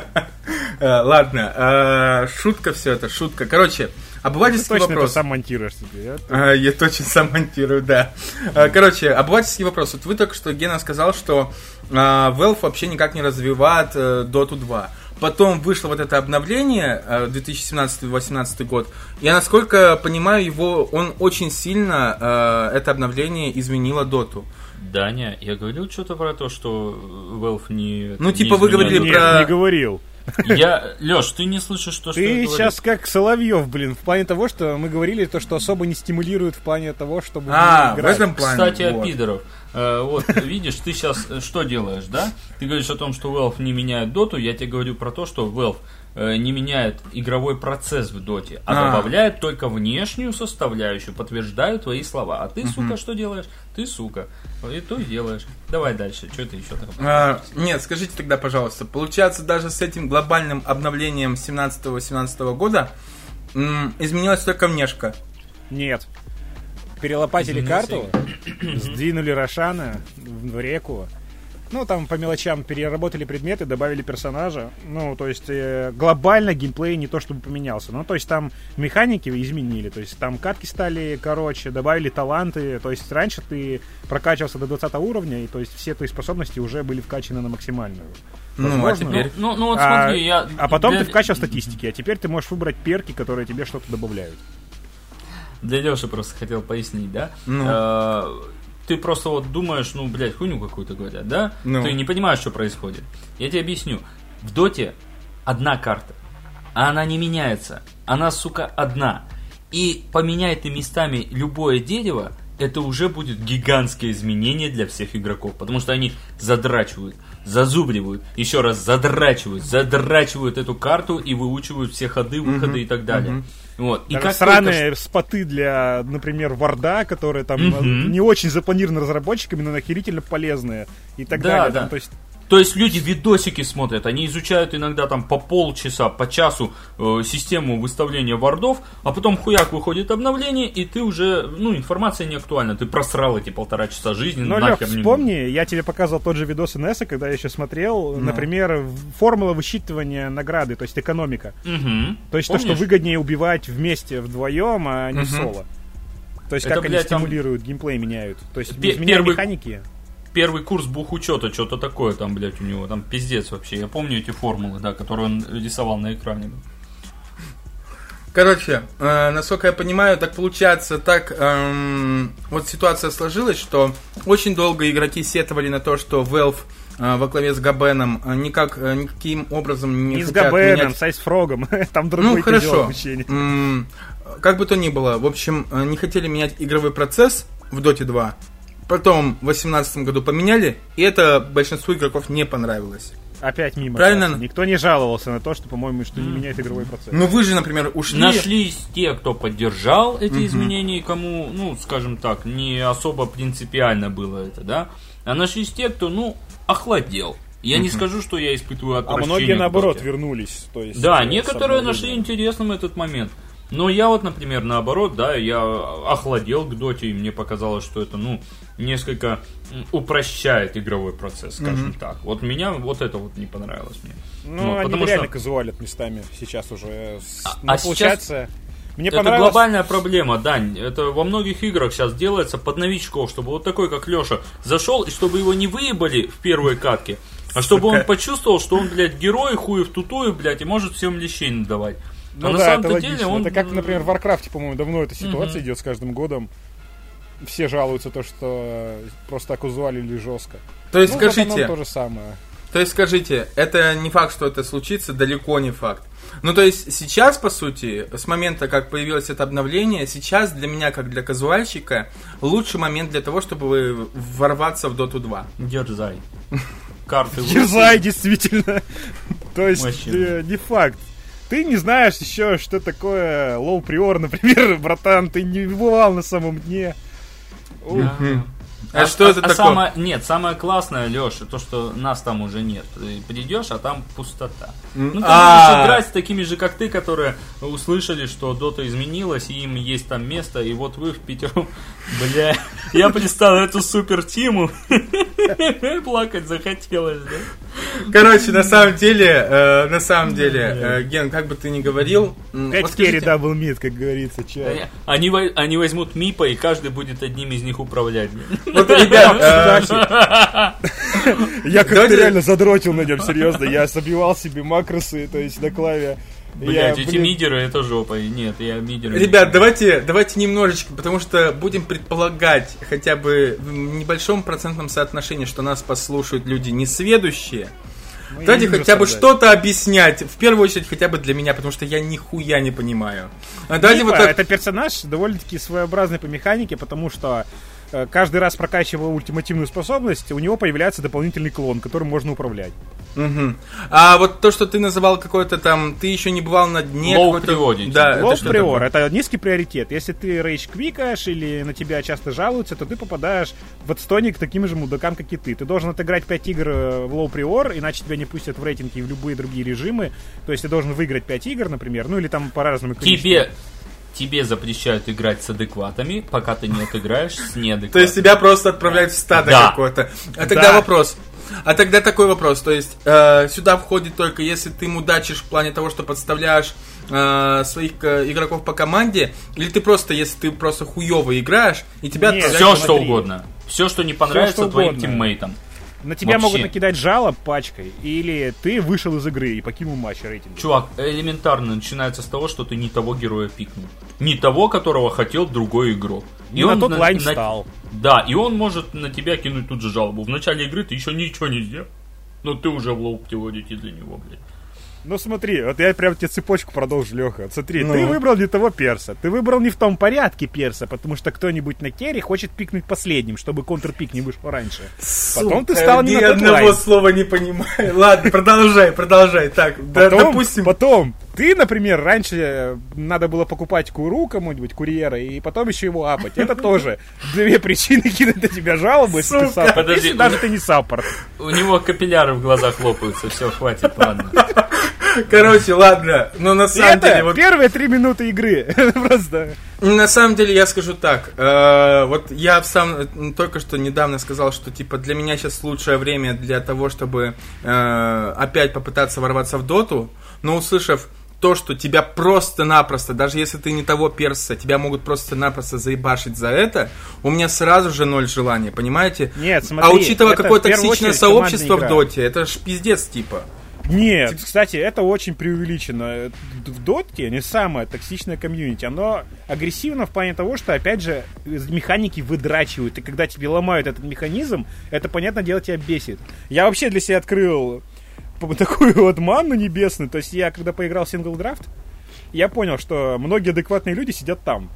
Э, Ладно, э, шутка все это, шутка. Короче, Ты обывательский точно вопрос. сам монтируешь себе, а? Я точно сам монтирую, да. Короче, обывательский вопрос. Вот вы только что, Гена, сказал, что Valve вообще никак не развивает Dota 2. Потом вышло вот это обновление, э, 2017-2018 год. Я, насколько понимаю, его, он очень сильно, э, это обновление изменило Доту. Даня, я говорил что-то про то, что Valve не... Ну, не типа, вы изменяет? говорили Нет, про- не говорил. Я... Леш, ты не слышишь то, что я Ты говорю? сейчас как Соловьев, блин, в плане того, что мы говорили, то, что особо не стимулирует в плане того, чтобы А, в этом плане. Кстати, о вот. пидоров. Э, Вот, видишь, ты сейчас что делаешь, да? Ты говоришь о том, что Valve не меняет доту, я тебе говорю про то, что Valve э, не меняет игровой процесс в доте, а, А. добавляет только внешнюю составляющую, подтверждаю твои слова. А ты, сука, что делаешь? Ты, сука. И то и делаешь. Давай дальше, что ты еще там? А, нет, скажите тогда, пожалуйста, получается, даже с этим глобальным обновлением 17-18 года м, изменилась только внешка. Нет. Перелопатили Изменился карту, сдвинули Рошана в реку. Ну, там по мелочам переработали предметы, добавили персонажа. Ну, то есть э, глобально геймплей не то чтобы поменялся. Ну, то есть там механики изменили. То есть там катки стали короче, добавили таланты. То есть раньше ты прокачивался до 20 уровня, и то есть все твои способности уже были вкачаны на максимальную. Ну, а теперь... Ну, ну вот А, смотри, я... а потом для- ты вкачивал статистики, а теперь ты можешь выбрать перки, которые тебе что-то добавляют. Для Леши просто хотел пояснить, да? Ну. Э, Ты просто вот думаешь, ну, блядь, хуйню какую-то говорят, да? Ну. Ты не понимаешь, что происходит. Я тебе объясню. В доте одна карта, а она не меняется. Она, сука, одна. И поменяй ты местами любое дерево, это уже будет гигантское изменение для всех игроков, потому что они задрачивают, зазубривают, еще раз задрачивают, задрачивают эту карту и выучивают все ходы, выходы и так далее. Вот. И как сраные споты для, например, варда, которые там э, не очень запланированы разработчиками, но нахерительно полезные и так Да, далее. да. Там, то есть, То есть люди видосики смотрят, они изучают иногда там по полчаса, по часу э, систему выставления вардов, а потом хуяк выходит обновление, и ты уже, ну, информация не актуальна, ты просрал эти полтора часа жизни, но, Лех, нахер не вспомни, я тебе показывал тот же видос НС, когда я еще смотрел, Ну. например, формула высчитывания награды, то есть экономика. Мгм. То есть то, что Помнишь? выгоднее убивать вместе вдвоем, а не Мгм. соло. То есть Это, как они блядь, там- стимулируют, геймплей меняют. То есть изменяя первый- механики. Первый курс бухучета, что-то такое там, блядь, у него, там пиздец вообще. Я помню эти формулы, да, которые он рисовал на экране. Короче, э, насколько я понимаю, так получается, так эм, вот ситуация сложилась, что очень долго игроки сетовали на то, что Valve э, во главе с Габеном э, никак, э, никаким образом не, Не с хотят Габеном, менять- с Айсфрогом. Там другой Ну, хорошо. обучения. М, Как бы то ни было, в общем, э, не хотели менять игровой процесс в Dota 2. Потом в 2018 году поменяли, и это большинству игроков не понравилось. Опять мимо. Правильно? кажется. Никто не жаловался на то, что, по-моему, что не меняет игровой процесс. Ну вы же, например, ушли. Нашлись те, кто поддержал эти изменения, и кому, ну, скажем так, не особо принципиально было это, да? А нашлись те, кто, ну, охладел. Я не скажу, что я испытываю А отвращение. многие, к наоборот, вернулись. То есть, Да, э, некоторые нашли интересным этот момент. Но я вот, например, наоборот, да, я охладел к доте, и мне показалось, что это, ну, несколько упрощает игровой процесс, скажем так. Вот меня вот это вот не понравилось мне. Ну, Вот, они потому реально что- казуалят местами сейчас уже. С- А- ну, а сейчас- получается, мне это понравилось... глобальная проблема, Дань. Это во многих играх сейчас делается под новичков, чтобы вот такой, как Леша, зашел, и чтобы его не выебали в первой катке, а чтобы он почувствовал, что он, блядь, герой, хуев тутую, блядь, и может всем лещей надавать. Ну а на да, это логично. деле он... Это как, например, в Warcraft е, по-моему, давно эта ситуация идет с каждым годом. Все жалуются то, что просто оказуалили жестко. То есть Ну, скажите, то же самое. То есть скажите, это не факт, что это случится, далеко не факт. Ну, то есть сейчас, по сути, с момента, как появилось это обновление, сейчас для меня, как для казуальщика, лучший момент для того, чтобы ворваться в Dota 2. Дерзай. Карты Дерзай, действительно. То есть, э, не факт. Ты не знаешь еще, что такое low prior, например, братан, ты не бывал на самом дне. Да. А что это такое? самое- нет, самое классное, Леша, то, что нас там уже нет. Ты придешь, а там пустота. Ну, ты а. будешь играть с такими же, как ты, которые услышали, что Dota изменилась, и им есть там место, и вот вы в пятером, бля, я представил эту супер team у, плакать захотелось, да? Короче, на самом деле, э, на самом деле, э, Ген, как бы ты ни говорил, Пять вот carry double mid, как говорится. Че? Они, во- они возьмут МИПа, и каждый будет одним из них управлять. вот, ребят, э, Я как-то реально задротил на нем, серьезно. Я забивал себе макросы, то есть на клаве. Блять, эти блин, мидеры это жопа. Нет, я мидеры. не Ребят, давайте, давайте немножечко, потому что будем предполагать хотя бы в небольшом процентном соотношении, что нас послушают люди несведущие. ну, я Давайте не хотя бы что-то объяснять. В первую очередь хотя бы для меня, потому что я нихуя не понимаю. А Давайте Мипа вот так. это персонаж довольно-таки своеобразный по механике, потому что каждый раз прокачивая ультимативную способность, у него появляется дополнительный клон, которым можно управлять. Мгм. А вот то, что ты называл какой-то там, ты еще не бывал на дне. Low какой-то- priority. Да, это Low что prior это низкий приоритет. Если ты рейдж квикаешь или на тебя часто жалуются, то ты попадаешь в отстойник к таким же мудакам, как и ты. Ты должен отыграть 5 игр э, в low prior, иначе тебя не пустят в рейтинги и в любые другие режимы. То есть ты должен выиграть 5 игр, например, ну или там по-разному. Тебе, тебе запрещают играть с адекватами, пока ты не отыграешь с неадекватами. То есть тебя просто отправляют в стадо Да. какое-то. А тогда Да. вопрос. А тогда такой вопрос, то есть э, сюда входит только если ты мудачишь в плане того, что подставляешь э, своих э, игроков по команде, или ты просто, если ты просто хуево играешь, и тебя Нет, Все, что угодно. Все, что не понравится что твоим тиммейтам. На тебя Вообще. могут накидать жалоб пачкой, или ты вышел из игры и покинул матч рейтинг. Чувак, элементарно начинается с того, что ты не того героя пикнул. Не того, которого хотел другой игрок. Не на тот lane стал. Да, и он может на тебя кинуть тут же жалобу. В начале игры ты еще ничего не сделал. Но ты уже вредитель для него, блядь. Ну смотри, вот я прям тебе цепочку продолжу, Леха. Вот смотри, Ну. ты выбрал не того перса. Ты выбрал не в том порядке перса, потому что кто-нибудь на carry хочет пикнуть последним, чтобы контрпик не вышел раньше. Потом ты Сука, стал не ни на одного lane. слова не понимаю. Ладно, продолжай, продолжай. Так, Потом, допустим. потом, ты, например, раньше э, надо было покупать куру кому-нибудь, курьера, и потом еще его апать. Это тоже две причины кинуть на тебя жалобы, если ты Сука. support. Подожди, Если даже ты не саппорт. У него капилляры в глазах лопаются. Все, хватит, ладно. Короче, ладно. Но на самом это деле, вот первые три минуты игры. Просто. На самом деле я скажу так. э, вот я сам только что недавно сказал, что типа для меня сейчас лучшее время для того, чтобы э, опять попытаться ворваться в доту. Но услышав то, что тебя просто-напросто, даже если ты не того перса, тебя могут просто-напросто заебашить за это, у меня сразу же ноль желания, понимаете? Нет, смотри, а учитывая, какое токсичное сообщество в доте, это ж пиздец типа. Нет, кстати, это очень преувеличено. В Дотке не самое токсичное комьюнити. Оно агрессивно в плане того, что, опять же, механики выдрачивают. И когда тебе ломают этот механизм, это, понятное дело, тебя бесит. Я вообще для себя открыл такую вот манну небесную. То есть я, когда поиграл в single draft, я понял, что многие адекватные люди сидят там.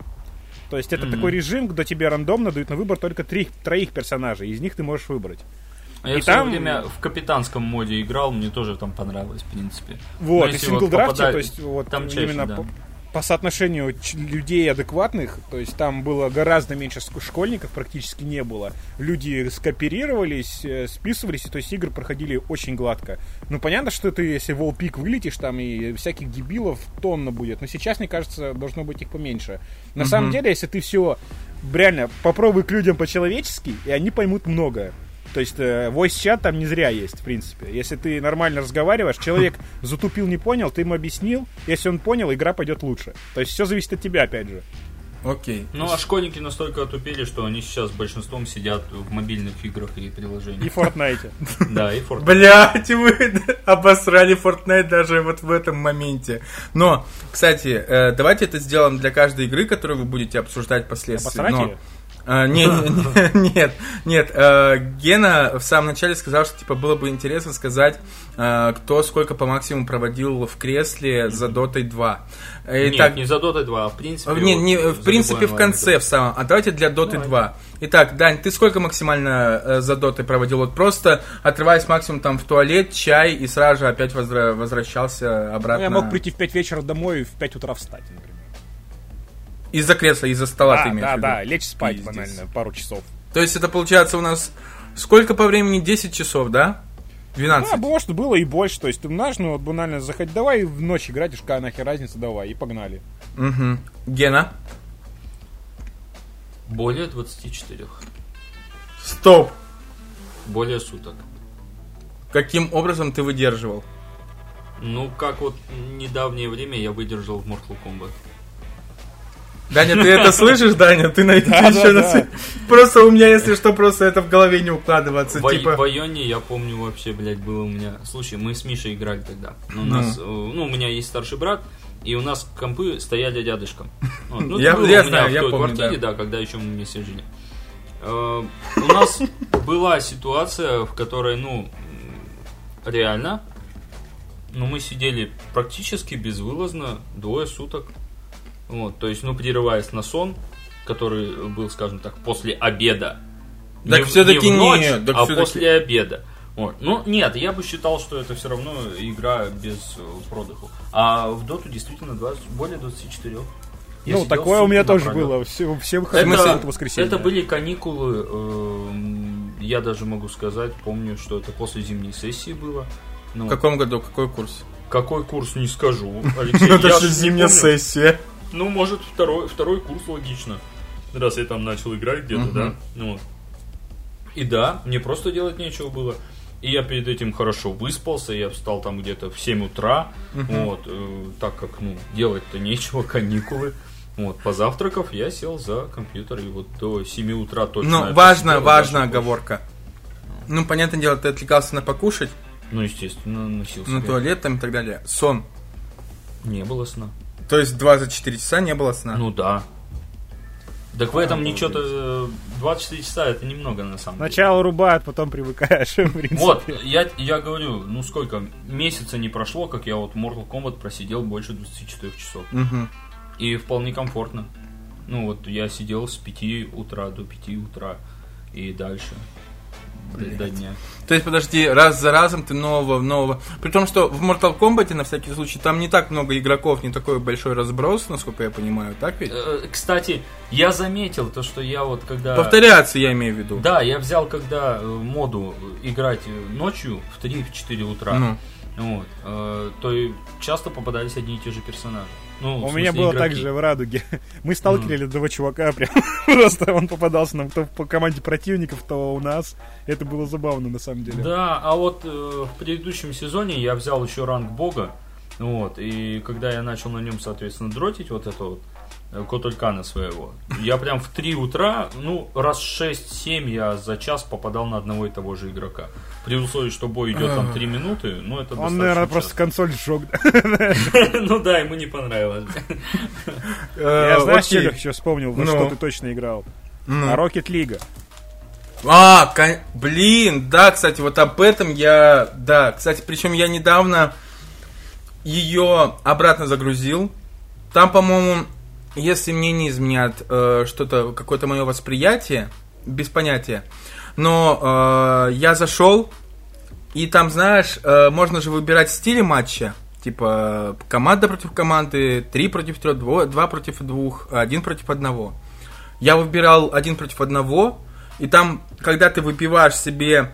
То есть это Мгм. такой режим, где тебе рандомно дают на выбор только три, троих персонажей. Из них ты можешь выбрать. А Я И в там- время в капитанском моде играл, мне тоже там понравилось, в принципе. Вот, Но и в single draft е, попадает- то есть вот там чаще, именно да. по- по соотношению людей адекватных, то есть там было гораздо меньше школьников, практически не было. Люди скооперировались, э, списывались, и то есть игры проходили очень гладко. Ну, понятно, что ты, если в Пик вылетишь, там и всяких дебилов тонна будет. Но сейчас, мне кажется, должно быть их поменьше. На самом деле, если ты все реально попробуй к людям по-человечески, и они поймут многое. То есть э, voice чат там не зря есть, в принципе. Если ты нормально разговариваешь, человек затупил, не понял, ты ему объяснил. Если он понял, игра пойдет лучше. То есть все зависит от тебя, опять же. Окей. Ну, а школьники настолько отупели, что они сейчас большинством сидят в мобильных играх и И в приложениях. Fortnite. Да, и Fortnite. Блять, вы обосрали Fortnite даже вот в этом моменте. Но, кстати, э, давайте это сделаем для каждой игры, которую вы будете обсуждать впоследствии. Обосрать? А, не, не, нет, нет. э, Гена в самом начале сказал, что типа было бы интересно сказать, э, кто сколько по максимуму проводил в кресле за Дотой 2. Итак, Нет, не за Dota 2, а в принципе... Э, не, не, в принципе, в конце, в самом. А давайте для Доты Давай. 2. Итак, Дань, ты сколько максимально э, за Дотой проводил? Вот просто отрываясь максимум там в туалет, чай и сразу же опять возра- возвращался Ну, обратно. я мог прийти в 5 вечера домой и в 5 утра встать, например. Из-за кресла, из-за стола ты Да, имеешь да, в виду? да, лечь спать Пиздец. банально, пару часов. То есть это получается у нас сколько по времени? 10 часов, да? 12. Да, было, что было и больше. То есть ты знаешь, ну вот банально заходить, давай в ночь играть, уж какая нахер разница, давай, и погнали. Мгм. Гена? Более 24. Стоп! Более суток. Каким образом ты выдерживал? Ну, как вот недавнее время я выдержал в Mortal Kombat. Даня, ты это слышишь, Даня? Ты найди Да, еще да, на да. свет- Просто у меня, если что, просто это в голове не укладывается. В, Типа... в Айоне, я помню вообще, блядь, было у меня... Слушай, мы с Мишей играли тогда. У нас, э, ну, у меня есть старший брат, и у нас компы стояли рядышком. Ну, Я- было я у меня знаю, в я той помню, квартире, да. когда еще мы вместе жили. Э, У нас была ситуация, в которой, ну, реально, ну, мы сидели практически безвылазно двое суток. Вот, то есть, ну, прерываясь на сон, который был, скажем так, после обеда. Так Не в- всё-таки не в ночь, нет, так а всё-таки- после обеда. Вот. Ну, нет, я бы считал, что это все равно игра без э, продыху. А в доту действительно 20, более 24. Я ну, такое у меня тоже было. Все, все выходные Это, это воскресенье. это были каникулы, эм, я даже могу сказать, помню, что это после зимней сессии было. Ну, В каком году? Какой курс? Какой курс, не скажу. Алексей, Ну, это же зимняя сессия. Ну, может, второй, второй курс логично. Раз я там начал играть где-то, Мгм. да. Ну, вот. И да, мне просто делать нечего было. И я перед этим хорошо выспался, я встал там где-то в 7 утра, вот, э, так как, ну, делать-то нечего, каникулы. Вот, позавтракав, я сел за компьютер, и вот до 7 утра точно. Ну, важно, важная больше. оговорка. Ну, понятное дело, ты отвлекался на покушать, Ну, естественно, носил на туалет там и так далее. Сон. Не было сна. То есть 24 часа не было сна. Ну да. Так в этом Обалдеть. ничего-то... э, 24 часа это немного на самом деле. Сначала рубают, потом привыкаешь, в принципе. Вот, я, я говорю, ну сколько, месяца не прошло, как я вот Mortal Kombat просидел больше 24 часов. Мгм. И вполне комфортно. Ну вот я сидел с 5 утра до 5 утра и дальше. До, до дня. То есть, подожди, раз за разом ты нового, нового. При том, что в Mortal Kombat, на всякий случай, там не так много игроков, не такой большой разброс, насколько я понимаю, так ведь? Э, Кстати, я заметил то, что я вот когда... Повторяться, я имею в виду. Да, я взял когда э, моду играть э, ночью в 3-4 утра. Ну. Вот, э, то и часто попадались одни и те же персонажи. Ну, У меня было так игроки. же в Радуге. Мы сталкивали этого чувака прям. Просто он попадался нам то по команде противников, то у нас. Это было забавно на самом деле. Да, а вот э, в предыдущем сезоне я взял еще ранг бога. Вот, и когда я начал на нем, соответственно, дротить вот это вот Котулькана своего, я прям в 3 утра, ну, раз 6-7 я за час попадал на одного и того же игрока. При условии, что бой идет там 3 минуты, ну, это Он, наверное, часто. просто консоль сжег. Ну да, ему не понравилось. Э, Я знаешь, что еще вспомнил, во Ну. что ты точно играл? Ну. А Rocket League. А, блин, да, кстати, вот об этом я, да, кстати, причем я недавно ее обратно загрузил. Там, по-моему, если мне не изменят э, что-то, какое-то мое восприятие, без понятия, но э, я зашел, и там, знаешь, э, можно же выбирать стили матча, Типа команда против команды, три против трех, два против двух, один против одного. Я выбирал один против одного, и там, когда ты выбиваешь себе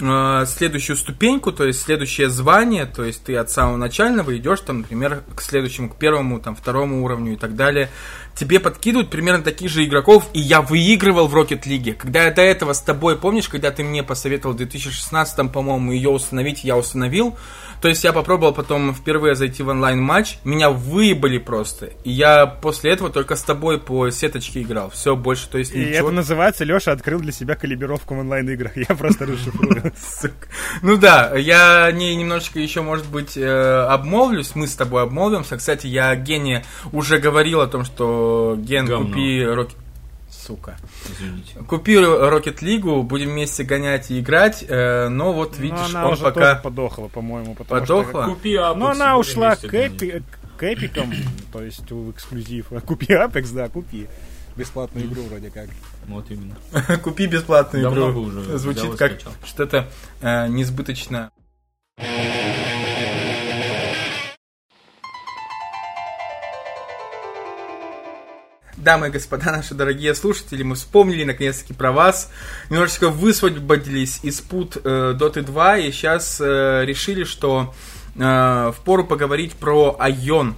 э, следующую ступеньку, то есть следующее звание, то есть ты от самого начального идешь там, например, к следующему, к первому, там, второму уровню и так далее, тебе подкидывают примерно таких же игроков, и я выигрывал в Rocket League. Когда я до этого с тобой, помнишь, когда ты мне посоветовал в 2016, по-моему, ее установить, я установил, то есть я попробовал потом впервые зайти в онлайн-матч, меня выебали просто, и я после этого только с тобой по сеточке играл, все, больше, то есть И ничего. это называется, Леша открыл для себя калибровку в онлайн-играх. Я просто расшифрую. Ну да, я не немножечко еще, может быть, э, обмолвлюсь, мы с тобой обмолвимся. Кстати, я Гене уже говорил о том, что Ген, купи Рокет... Сука. Извините. Купи Рокет Лигу, будем вместе гонять и играть, э, но вот Но видишь, она он уже пока... тоже подохла, по-моему. потому Подохла? что- Купи Apex, Ну, она ушла к. Эпи- к Эпикам, то есть в эксклюзив. Купи Apex, да, купи. Бесплатную игру вроде как. Вот именно. Купи бесплатную Давно игру. уже Звучит как что-то э, несбыточно. Дамы и господа, наши дорогие слушатели, мы вспомнили наконец-таки про вас, немножечко высвободились из пут э, Dota 2 и сейчас э, решили, что э, впору поговорить про Айон.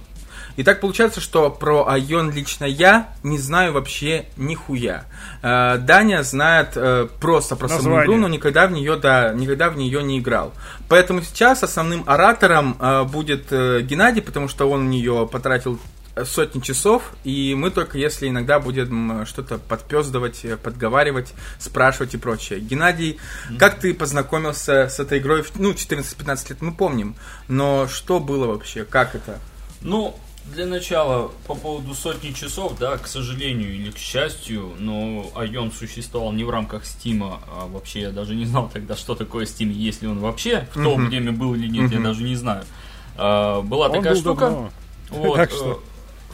И так получается, что про Айон лично я не знаю вообще нихуя. Э, Даня знает э, просто про саму Название. игру, но никогда в нее, да, никогда в нее не играл. Поэтому сейчас основным оратором э, будет э, Геннадий, потому что он в нее потратил сотни часов, и мы только если иногда будем э, что-то подпездывать, э, подговаривать, спрашивать и прочее. Геннадий, как ты познакомился с этой игрой? Ну, 14-15 лет мы помним, но что было вообще, как это? Ну, для начала, по поводу сотни часов, да, к сожалению или к счастью, но Айон существовал не в рамках Стима, а вообще я даже не знал тогда, что такое Steam, если он вообще в том Мгм. время был или нет, я Мгм. даже не знаю. А, была Он такая был штука. давно. Вот, Так э, что-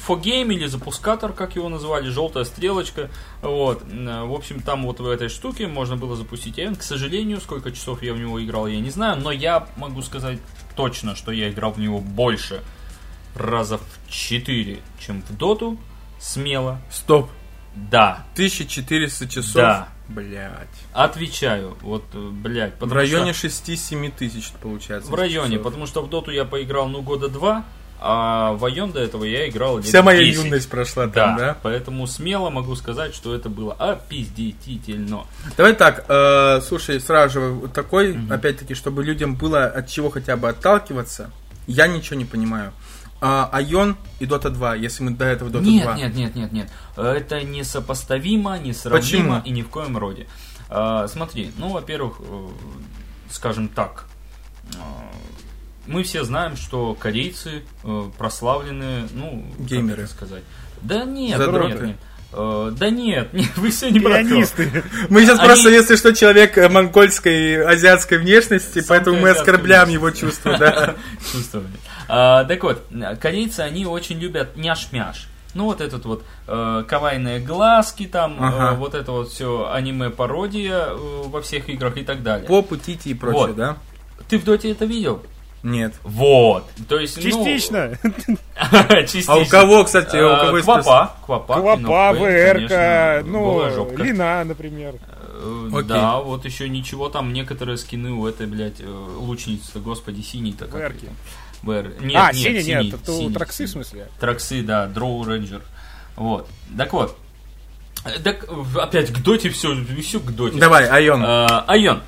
Фогейм или запускатор, как его назвали, желтая стрелочка. Вот. Э, В общем, там вот в этой штуке можно было запустить Айон. К сожалению, сколько часов я в него играл, я не знаю, но я могу сказать точно, что я играл в него больше раза в 4, чем в Доту. Смело. Стоп, Да. 1400 часов? Да. Блять. Отвечаю. Вот, э, блядь. В районе что- 6-7 тысяч получается. В районе, часов. потому что в Доту я поиграл, ну, года два, а в Айон до этого я играл лет Вся моя 10. юность прошла Да, там, да? поэтому смело могу сказать, что это было опиздительно. Давай так, э, слушай, сразу же вот такой, опять-таки, чтобы людям было от чего хотя бы отталкиваться, я ничего не понимаю. А, Айон и Дота 2, если мы до этого Дота нет, 2. нет, нет, нет, нет. Это несопоставимо, несравнимо Почему? и ни в коем роде. А, смотри, ну, во-первых, э, скажем так, э, мы все знаем, что корейцы э, прославленные, ну, Геймеры. сказать. Да нет, Задроты. нет, нет. Э, да нет, нет, вы все не про. Пианисты. Мы сейчас Они- просто, если что, человек э, монгольской, азиатской внешности, Самой поэтому мы оскорбляем внешности. его чувства, да. Чувствовали. А, так вот, корейцы, они очень любят няш-мяш. Ну, вот этот вот э, кавайные глазки там, э, Ага. вот это вот все аниме-пародия э, во всех играх и так далее. Попу, тити и прочее, Вот. да? Ты в доте это видел? Нет. Вот. То есть, ну, Частично. частично. А у кого, кстати, у А, кого из Квапа, Квапа, Квапа, ВРК, ну. Лина, например. Э, Окей. Да, вот еще ничего там, некоторые скины у этой, блядь, э, лучницы, господи, синий-то как это? ВР. Нет, А, нет, синий, нет, синий, это у синий, Траксы, в смысле? Траксы, да, Дроу Рейнджер. Вот. Так вот. Э, Так, опять к доте все, все к доте. Давай, Айон. Э, Айон.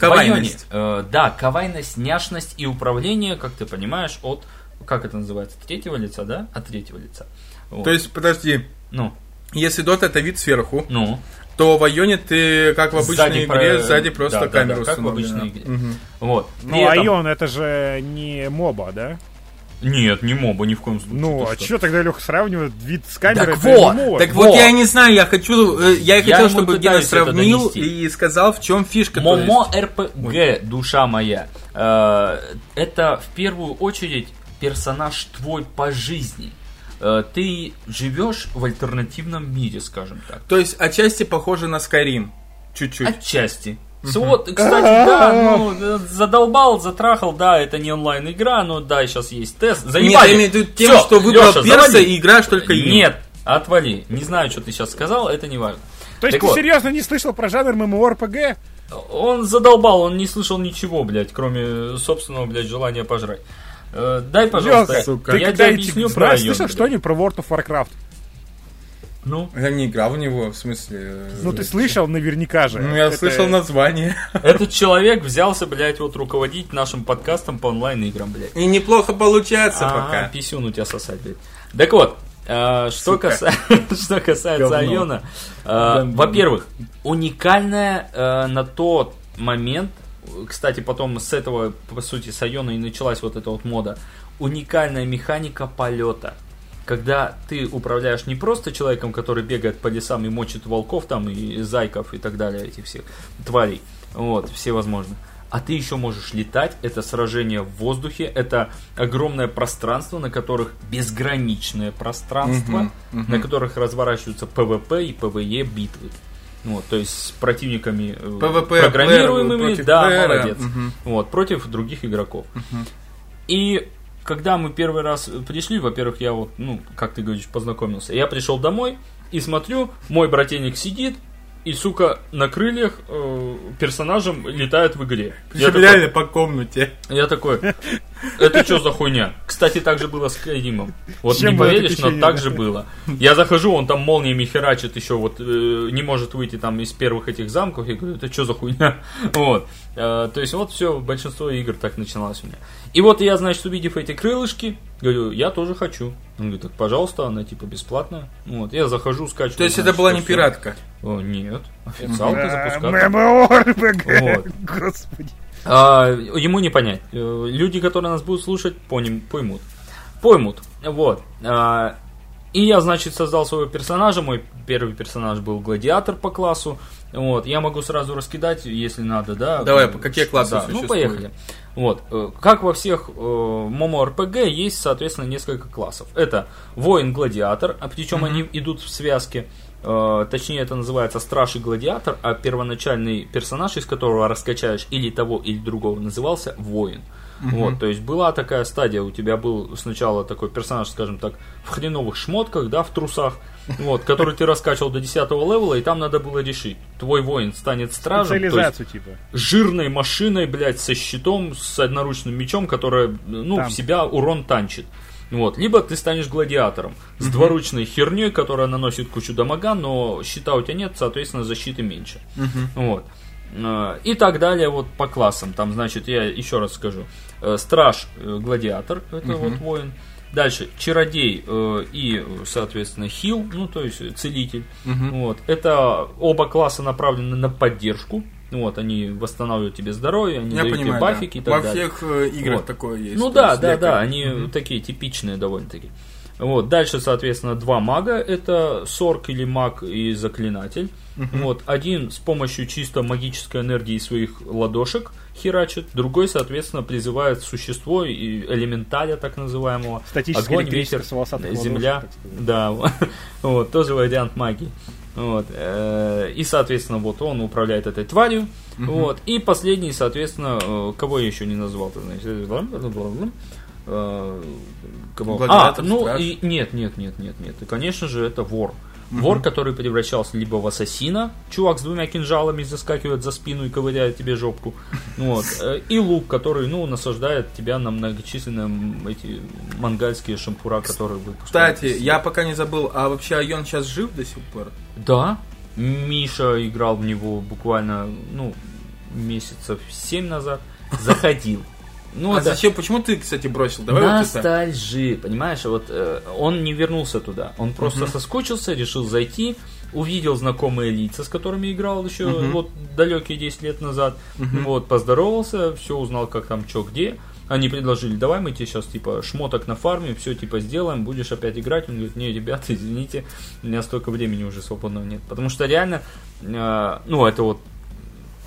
Кавайность. Э, да, кавайность, няшность и управление, как ты понимаешь, от, как это называется, третьего лица, да? От третьего лица. Вот. То есть, подожди, ну, если Дота это вид сверху, ну, то в Айоне ты, как в обычной Сзади игре, про- сзади просто да, да, камеру да, как в обычной игре. Мгм. вот. Ну, этом- Aion, это же не MOBA, да? Нет, не MOBA, ни в коем случае. Ну, а что? что тогда Леха сравнивает вид с камерой? Так вот. Так Вот. вот я не знаю, я хочу, э, я хотел, чтобы Гена сравнил и сказал, в чем фишка. MMO. RPG, душа моя, э, это в первую очередь персонаж твой по жизни. Э, ты живешь в альтернативном мире, скажем так. То есть отчасти похоже на Skyrim. Чуть-чуть. Отчасти. Вот, кстати, да, ну, э, задолбал, затрахал, да, это не онлайн-игра, но да, сейчас есть тест. Нет, Занимай. я имею в виду тем, Всё, что выбрал Лёша, перса заводи. и играешь только им. Нет, отвали. Не знаю, что ты сейчас сказал, это не важно. То есть Так ты вот. серьезно не слышал про жанр ММО-РПГ? Он задолбал, он не слышал ничего, блядь, кроме собственного, блядь, желания пожрать. Э, дай, пожалуйста, Лёха, сука. я тебе объясню про знаешь, район, слышал что-нибудь про World of Warcraft? Ну, Я не играл в него, в смысле... э, Ну ты слышал наверняка же. Ну, я Это- слышал название. этот человек взялся, блядь, вот руководить нашим подкастом по онлайн-играм, блядь. И неплохо получается А, пока. писюн у тебя сосать, блядь. Так вот, э, что, каса- что касается Говно. Айона, э, во-первых, уникальная э, на тот момент, кстати, потом с этого, по сути, с Айона и началась вот эта вот мода, уникальная механика полета. Когда ты управляешь не просто человеком, который бегает по лесам и мочит волков там, и зайков и так далее, этих всех тварей, вот, все возможно. А ты еще можешь летать, это сражение в воздухе, это огромное пространство, на которых безграничное пространство, Мгм, мгм. на которых разворачиваются PvP и PvE битвы. Вот, то есть с противниками э, PvP, программируемыми, плеер против да, плеера, молодец. мгм. Вот, против других игроков. И когда мы первый раз пришли, во-первых, я вот, ну, как ты говоришь, познакомился. Я пришел домой и смотрю, мой брательник сидит, и, сука, на крыльях э, персонажем летает в игре. Я Причем такой, реально по комнате. я такой, это что за хуйня? Кстати, так же было с Скайримом. Вот Чем не поверишь, но так же было. Я захожу, он там молниями херачит еще, вот э, не может выйти там из первых этих замков. Я говорю, это что за хуйня? Вот. Э, то есть вот все, большинство игр так начиналось у меня. И вот я, значит, увидев эти крылышки, говорю, я тоже хочу. Он говорит, так, пожалуйста, она типа бесплатная. Вот, я захожу, скачиваю. То есть это значит, была всё, не пиратка. О, нет, официалка Да, запускала. ММО-РПГ. Вот. Господи. А, ему не понять. Э, Люди, которые нас будут слушать, поним, поймут. Поймут. Вот. А, И я, значит, создал своего персонажа. Мой первый персонаж был гладиатор по классу. Вот. Я могу сразу раскидать, если надо, да. Давай, по какие классы да. Ну, существуют? поехали. Вот. Э, Как во всех э, MMORPG есть, соответственно, несколько классов. Это воин-гладиатор, а причем они идут в связке. Э, Точнее, это называется страж и гладиатор, а первоначальный персонаж, из которого раскачаешь или того, или другого, назывался воин. Вот, то есть была такая стадия, у тебя был сначала такой персонаж, скажем так, в хреновых шмотках, да, в трусах, вот, который ты раскачивал до 10 левела, и там надо было решить, твой воин станет стражем, то есть Специализацию типа. жирной машиной, блядь, со щитом, с одноручным мечом, которая, ну, Там. в себя урон танчит. Вот. Либо ты станешь гладиатором с двуручной херней, которая наносит кучу дамага, но щита у тебя нет, соответственно, защиты меньше. Вот. Э, И так далее вот по классам. Там, значит, я еще раз скажу. Э, Страж, э, гладиатор, это вот воин. Дальше, чародей э, и, соответственно, хил, ну, то есть э, целитель. Вот. Это оба класса направлены на поддержку. Вот, они восстанавливают тебе здоровье, они Я дают понимаю, тебе бафики и да. так Во далее. всех э, играх Вот. такое есть. Ну да, да, лекарь. да, они такие типичные довольно-таки. Вот. Дальше, соответственно, два мага. Это сорк или маг и заклинатель. Вот. Один с помощью чисто магической энергии своих ладошек херачит. Другой, соответственно, призывает существо и элементаля, так называемого. Статическое Огонь, ветер, земля. ладошек. Да, вот, тоже вариант магии. Вот. э, И, соответственно, вот он управляет этой тварью. Вот. И последний, соответственно, э, кого я еще не назвал, знаешь, э, кого? А, ну страж. и нет, нет, нет, нет, нет. И, конечно же, это вор. Вор, который превращался либо в ассасина, чувак с двумя кинжалами заскакивает за спину и ковыряет тебе жопку, вот, э, и лук, который, ну, насаждает тебя на многочисленные эти мангальские шампура, которые выпускают. Кстати, я пока не забыл, а вообще Айон сейчас жив до сих пор? Да, Миша играл в него буквально, ну, месяцев 7 назад, заходил. Ну, а да. зачем, почему ты, кстати, бросил? Давай вот это. Ностальжи, понимаешь, вот э, он не вернулся туда, он просто соскучился, решил зайти, увидел знакомые лица, с которыми играл еще вот далекие 10 лет назад, вот, поздоровался, все узнал, как там, что, где, они предложили, давай мы тебе сейчас, типа, шмоток на фарме, все, типа, сделаем, будешь опять играть. Он говорит, не, ребята, извините, у меня столько времени уже свободного нет. Потому что реально, э, ну, это вот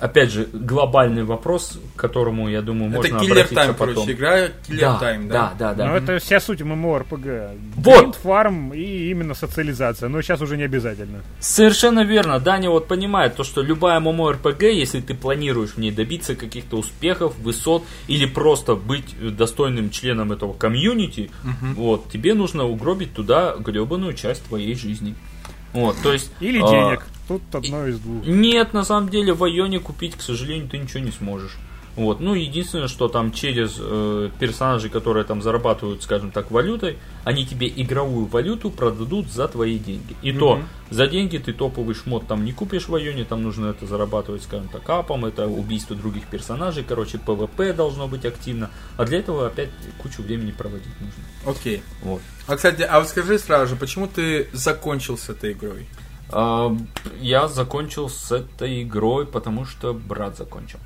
опять же, глобальный вопрос, к которому, я думаю, Это можно Killer обратиться Time, потом. короче, игра Killer да, Time, да, да? да, да. Ну, это вся суть MMORPG. Вот! Фарм и именно социализация. Но сейчас уже не обязательно. Совершенно верно. Даня вот понимает то, что любая MMORPG, если ты планируешь в ней добиться каких-то успехов, высот или просто быть достойным членом этого комьюнити, вот, тебе нужно угробить туда гребаную часть твоей жизни. Вот, то есть... Или а, денег. Тут одно из двух. Нет, на самом деле в Aion е купить, к сожалению, ты ничего не сможешь. Вот. Ну, единственное, что там через э, персонажей, которые там зарабатывают, скажем так, валютой, они тебе игровую валюту продадут за твои деньги. И то, за деньги ты топовый шмот там не купишь в Aion е, там нужно это зарабатывать, скажем так, апом, это убийство других персонажей, короче, PvP должно быть активно. А для этого опять кучу времени проводить нужно. Окей. Вот. А, кстати, а вот скажи сразу же, почему ты закончил с этой игрой? А, Я закончил с этой игрой, потому что брат закончил.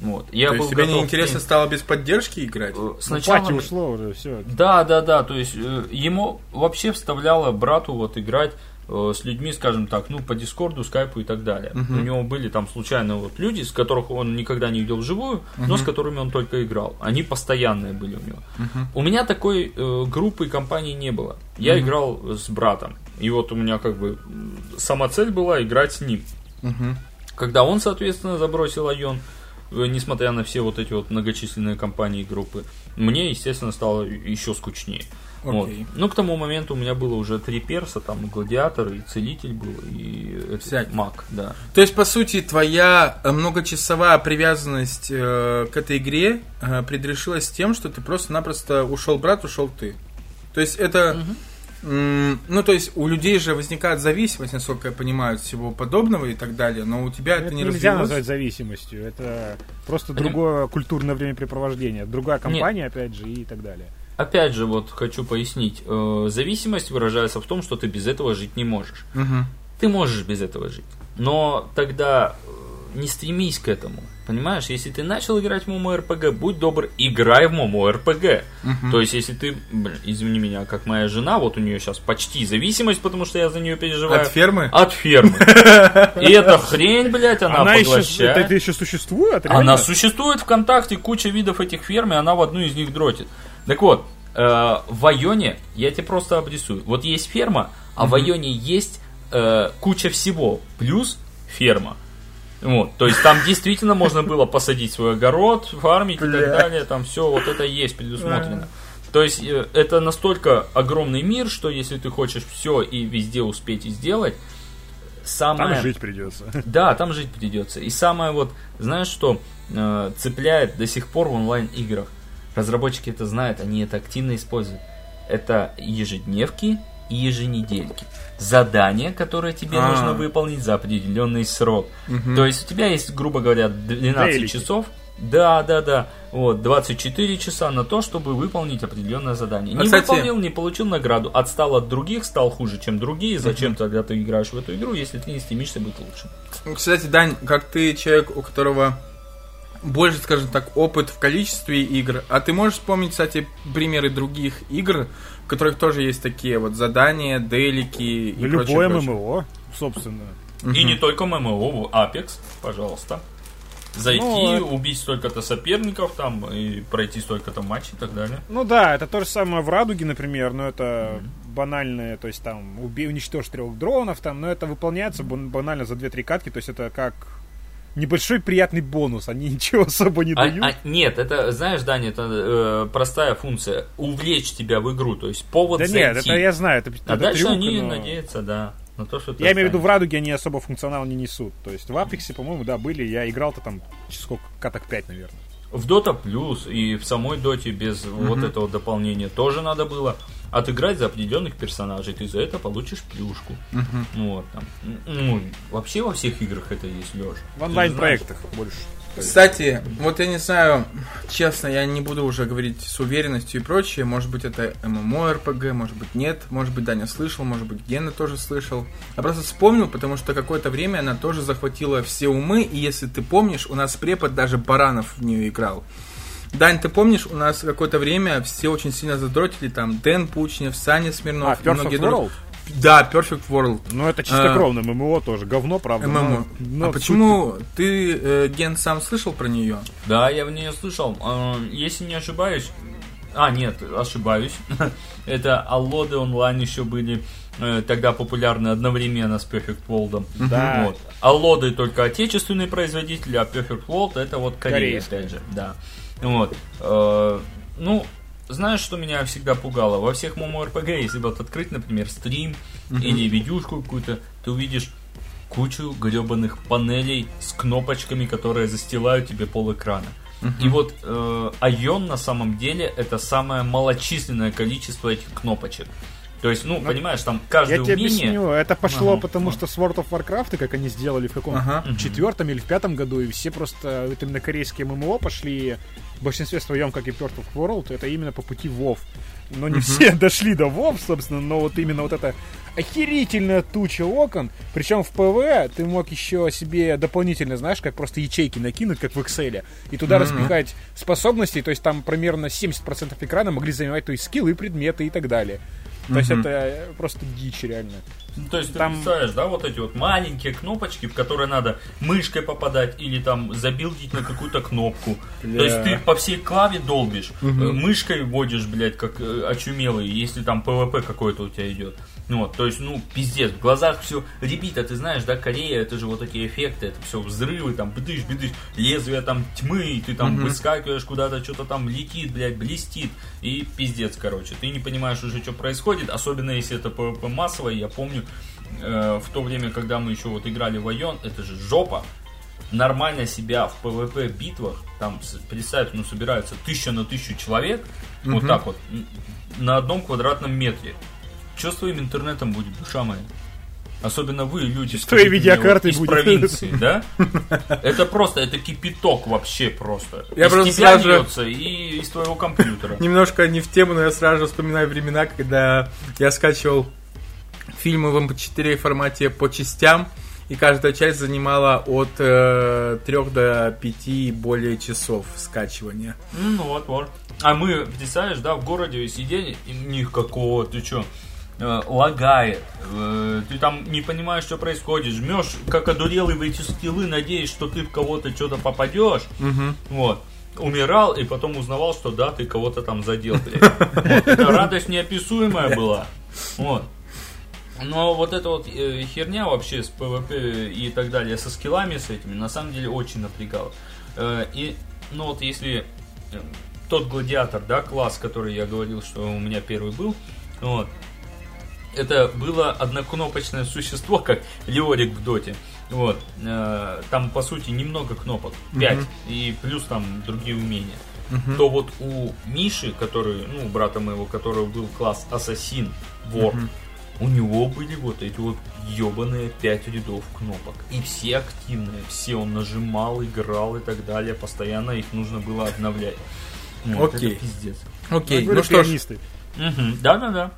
Вот. Я То был есть тебе готов неинтересно стало без поддержки играть? Э, Ну, Сначала мне- ушло уже, все. Да, да, да. То есть э, ему вообще вставляло брату вот играть э, с людьми, скажем так, ну, по Дискорду, Скайпу и так далее. У него были там случайно вот люди, с которых он никогда не видел вживую, но с которыми он только играл. Они постоянные были у него. У меня такой э, группы и компании не было. Я играл с братом. И вот у меня как бы сама цель была играть с ним. Мгм. Когда он, соответственно, забросил Айон, э, несмотря на все вот эти вот многочисленные компании и группы, мне, естественно, стало еще скучнее. Вот. Окей. Ну, к тому моменту у меня было уже три перса, там гладиатор, и целитель был, и Всякий. маг, да. То есть, по сути, твоя э, многочасовая привязанность э, к этой игре э, предрешилась тем, что ты просто-напросто ушел брат, ушел ты. То есть это... м, Ну, то есть у людей же возникает зависимость, насколько я понимаю, от всего подобного и так далее, но у тебя это, Это не нельзя развилось. назвать зависимостью. Это просто другое культурное времяпрепровождение. Другая компания, опять же, и так далее. Опять же, вот хочу пояснить, э, зависимость выражается в том, что ты без этого жить не можешь. Мгм. Ты можешь без этого жить, но тогда э, не стремись к этому. Понимаешь, если ты начал играть в ММО-РПГ, будь добр, играй в ММО-РПГ. То есть, если ты, блин, извини меня, как моя жена, вот у нее сейчас почти зависимость, потому что я за нее переживаю. От фермы? От фермы. И эта хрень, блядь, она, еще, поглощает. это, это еще существует? Она существует ВКонтакте, куча видов этих ферм, и она в одну из них дротит. Так вот, э, в Айоне, я тебе просто обрисую. Вот есть ферма, а в Айоне есть э, куча всего, плюс ферма. Вот, то есть там действительно можно было посадить свой огород, фармить и так Бля. далее, там все вот это есть предусмотрено. То есть э, это настолько огромный мир, что если ты хочешь все и везде успеть и сделать, самое... Там жить придется. Да, там жить придется. И самое вот, знаешь, что э, цепляет до сих пор в онлайн-играх? Разработчики это знают, они это активно используют. Это ежедневки и еженедельки. Задания, которые тебе А. нужно выполнить за определенный срок. То есть у тебя есть, грубо говоря, 12 Дейлики. часов. Да, да, да. Вот, 24 часа на то, чтобы выполнить определенное задание. А, Не кстати- выполнил, не получил награду. Отстал от других, стал хуже, чем другие. Зачем тогда ты играешь в эту игру, если ты не стремишься быть лучшим? Кстати, Дань, как ты человек, у которого больше, скажем так, опыт в количестве игр, а ты можешь вспомнить, кстати, примеры других игр, в которых тоже есть такие вот задания, делики и Любое прочее, прочее? ММО, собственно. И не только ММО, Apex, пожалуйста. Зайти, Ну, убить столько-то соперников там и пройти столько-то матчей и так далее. Ну да, это то же самое в Радуге, например, но это банальное, то есть там убей, уничтожь трех дронов, там, но это выполняется бан- банально за 2-3 катки, то есть это как небольшой приятный бонус, они ничего особо не А- дают. а, нет, это, знаешь, Даня, это э, простая функция. Увлечь тебя в игру, то есть повод да зайти. нет, это я знаю, это, А это дальше трюк, они но- надеются, да, на то, что Я имею в виду, в. Радуге они особо функционал не несут. То есть в Апексе, по-моему, да, были. Я играл-то там сколько, каток 5, наверное. В Dota Plus и в самой Доте без вот этого дополнения тоже надо было отыграть за определенных персонажей. Ты за это получишь плюшку. Вот, там. Ну, вообще во всех играх это есть, Леша. В онлайн-проектах больше. Кстати, вот я не знаю, честно, я не буду уже говорить с уверенностью и прочее. Может быть, это ММО-РПГ, может быть, нет. Может быть, Даня слышал, может быть, Гена тоже слышал. Я просто вспомнил, потому что какое-то время она тоже захватила все умы. И если ты помнишь, у нас препод даже Баранов в нее играл. Дань, ты помнишь, у нас какое-то время все очень сильно задротили, там, Дэн Пучнев, Саня Смирнов А, и многие of друг- World? Да, Perfect World. Ну, это чистокровное ММО тоже. Говно, правда. ММО. но- но а почему ты, э, Ген, сам слышал про нее? Да, я в нее слышал. А, Если не ошибаюсь... А, нет, ошибаюсь. Это Аллоды онлайн еще были э, тогда популярны одновременно с Perfect World. Да. Вот. Аллоды только отечественные производители, а Perfect World это вот Корея, Корейская. опять же. Да. Вот. Э, Ну, знаешь, что меня всегда пугало? Во всех MMORPG, если вот открыть, например, стрим или видюшку какую-то, ты увидишь кучу гребаных панелей с кнопочками, которые застилают тебе пол экрана. И вот э, Айон на самом деле это самое малочисленное количество этих кнопочек. То есть, ну, понимаешь, там каждое Я тебе умение... объясню, это пошло Ага, потому, вот. что с World of Warcraft, как они сделали в каком Ага. четвертом или в пятом году, и все просто вот именно корейские ММО пошли, в большинстве своем, как и World of World, это именно по пути WoW. Но не все дошли до WoW, собственно, но вот именно вот эта охерительная туча окон, причем в ПВ ты мог еще себе дополнительно, знаешь, как просто ячейки накинуть, как в Excel, и туда распихать способности, то есть там примерно 70% экрана могли занимать то есть скиллы, предметы и так далее. То есть это э, просто дичь реально. Ну, То есть ты Там- представляешь, да, вот эти вот маленькие кнопочки, в которые надо мышкой попадать или там забилдить на какую-то кнопку. То есть ты по всей клаве долбишь, э, мышкой вводишь, блядь, как э, очумелый, если там ПВП какой-то у тебя идет. Ну вот, то есть, ну, пиздец, в глазах все ребит, а ты знаешь, да, Корея, это же вот такие эффекты, это все взрывы, там, бдыш, бдыш, лезвие там тьмы, и ты там выскакиваешь куда-то, что-то там летит, блядь, блестит, и пиздец, короче. Ты не понимаешь уже, что происходит, особенно если это PvP массовое, я помню, э, в то время, когда мы еще вот играли в Айон, это же жопа, нормально себя в PvP битвах, там, представь, ну, собираются тысяча на тысячу человек, вот так вот, на одном квадратном метре. Что с твоим интернетом будет, душа моя? Особенно вы, люди, С твоей видеокартой из будет. провинции, да? Это просто, это кипяток вообще просто. Я из просто тебя сразу льется и из твоего компьютера. Немножко не в тему, но я сразу вспоминаю времена, когда я скачивал фильмы в MP4 формате по частям, и каждая часть занимала от э, 3 до 5 и более часов скачивания. Ну вот, вот. А мы, представляешь, да, в городе сидели, и никакого, ты чё, э, лагает, э, ты там не понимаешь, что происходит, жмешь, как одурелый в эти скиллы, надеясь, что ты в кого-то что-то попадешь, вот. Умирал и потом узнавал, что да, ты кого-то там задел, блядь. Вот. Это радость неописуемая была. Вот. Но вот эта вот э, херня вообще с ПВП и так далее, со скиллами с этими, на самом деле очень напрягала. Э, и, ну вот если э, тот гладиатор, да, класс, который я говорил, что у меня первый был, вот, это было однокнопочное существо, как Леорик в доте. Вот. э, там, по сути, немного кнопок. 5. И плюс там другие умения. То вот у Миши, который, ну, у брата моего, которого был класс Ассасин, Вор, у него были вот эти вот ебаные 5 рядов кнопок. И все активные, все он нажимал, играл и так далее. Постоянно их нужно было обновлять. Вот, Окей. это пиздец. Окей, Были ну что ж. Мгм, Да-да-да.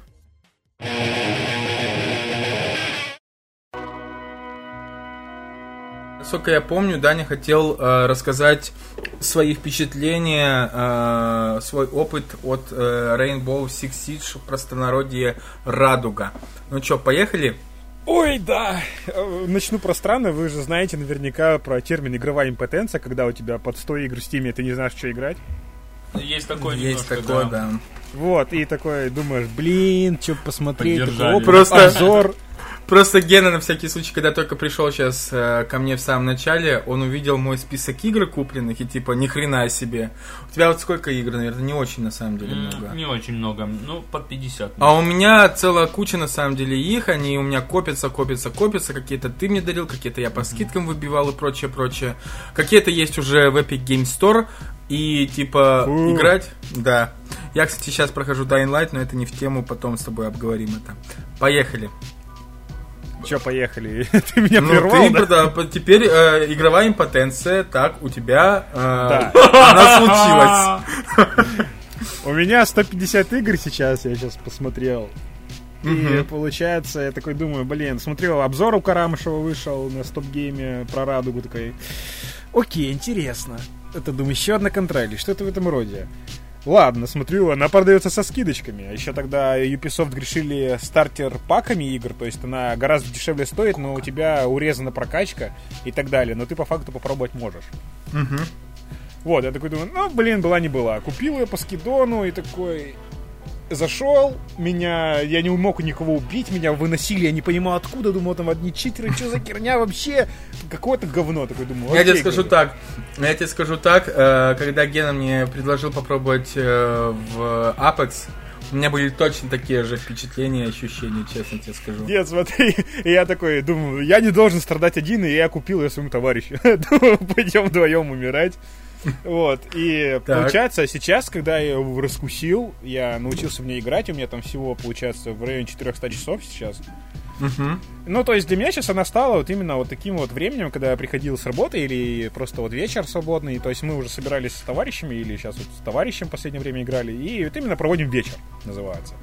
Насколько я помню, Даня хотел э, рассказать свои впечатления, э, свой опыт от э, Rainbow Six Siege в простонародье «Радуга». Ну что, поехали? Ой, да. Э, Начну про страны. Вы же знаете наверняка про термин игровая импотенция, когда у тебя под 100 игр в стиме, ты не знаешь, что играть. Есть такое Есть немножко, такое, да. Вот, и такой думаешь, блин, что посмотреть, такой, Просто- обзор. Просто Гена, на всякий случай, когда только пришел сейчас э, ко мне в самом начале, он увидел мой список игр купленных и типа, ни хрена себе. У тебя вот сколько игр, наверное, не очень на самом деле много. Не очень много. Ну, под 50. А у меня целая куча, на самом деле, их, они у меня копятся, копятся, копятся, какие-то ты мне дарил, какие-то я по скидкам выбивал и прочее, прочее. Какие-то есть уже в Epic Game Store, и типа Фу. играть, да. Я, кстати, сейчас прохожу Dying Light, но это не в тему, потом с тобой обговорим это. Поехали. Че, поехали? Ты меня Ну, прервал, ты, да? да, теперь э, игровая импотенция, так, у тебя э, Да. она случилась. У меня 150 игр сейчас, я сейчас посмотрел. И Мгм. получается, я такой думаю, блин, смотрел обзор у Карамышева вышел на стоп-гейме про радугу, такой, окей, интересно. Это, думаю, еще одна контра или что-то в этом роде. Ладно, смотрю, она продается со скидочками. А еще тогда Ubisoft грешили стартер-паками игр, то есть она гораздо дешевле стоит, но у тебя урезана прокачка и так далее. Но ты по факту попробовать можешь. Мгм. Вот, я такой думаю, ну, блин, была не была. Купил ее по скидону и такой... Зашел, меня, я не мог никого убить, меня выносили, я не понимал откуда, думал, там одни читеры, что за херня вообще, какое-то говно, такой думаю. Я тебе скажу так. Я тебе скажу так. э, Когда Гена мне предложил попробовать э, в Apex, у меня были точно такие же впечатления и ощущения, честно тебе скажу. Нет, смотри, я такой думаю, я не должен страдать один, и я купил ее своему товарищу. Думаю, пойдем вдвоем умирать. Вот, и Так. получается, сейчас, когда я его раскусил, я научился в ней играть, у меня там всего, получается, в районе 400 часов сейчас. Мгм. Ну, то есть для меня сейчас она стала вот именно вот таким вот временем, когда я приходил с работы или просто вот вечер свободный, то есть мы уже собирались с товарищами или сейчас вот с товарищем в последнее время играли, и вот именно проводим вечер, называется.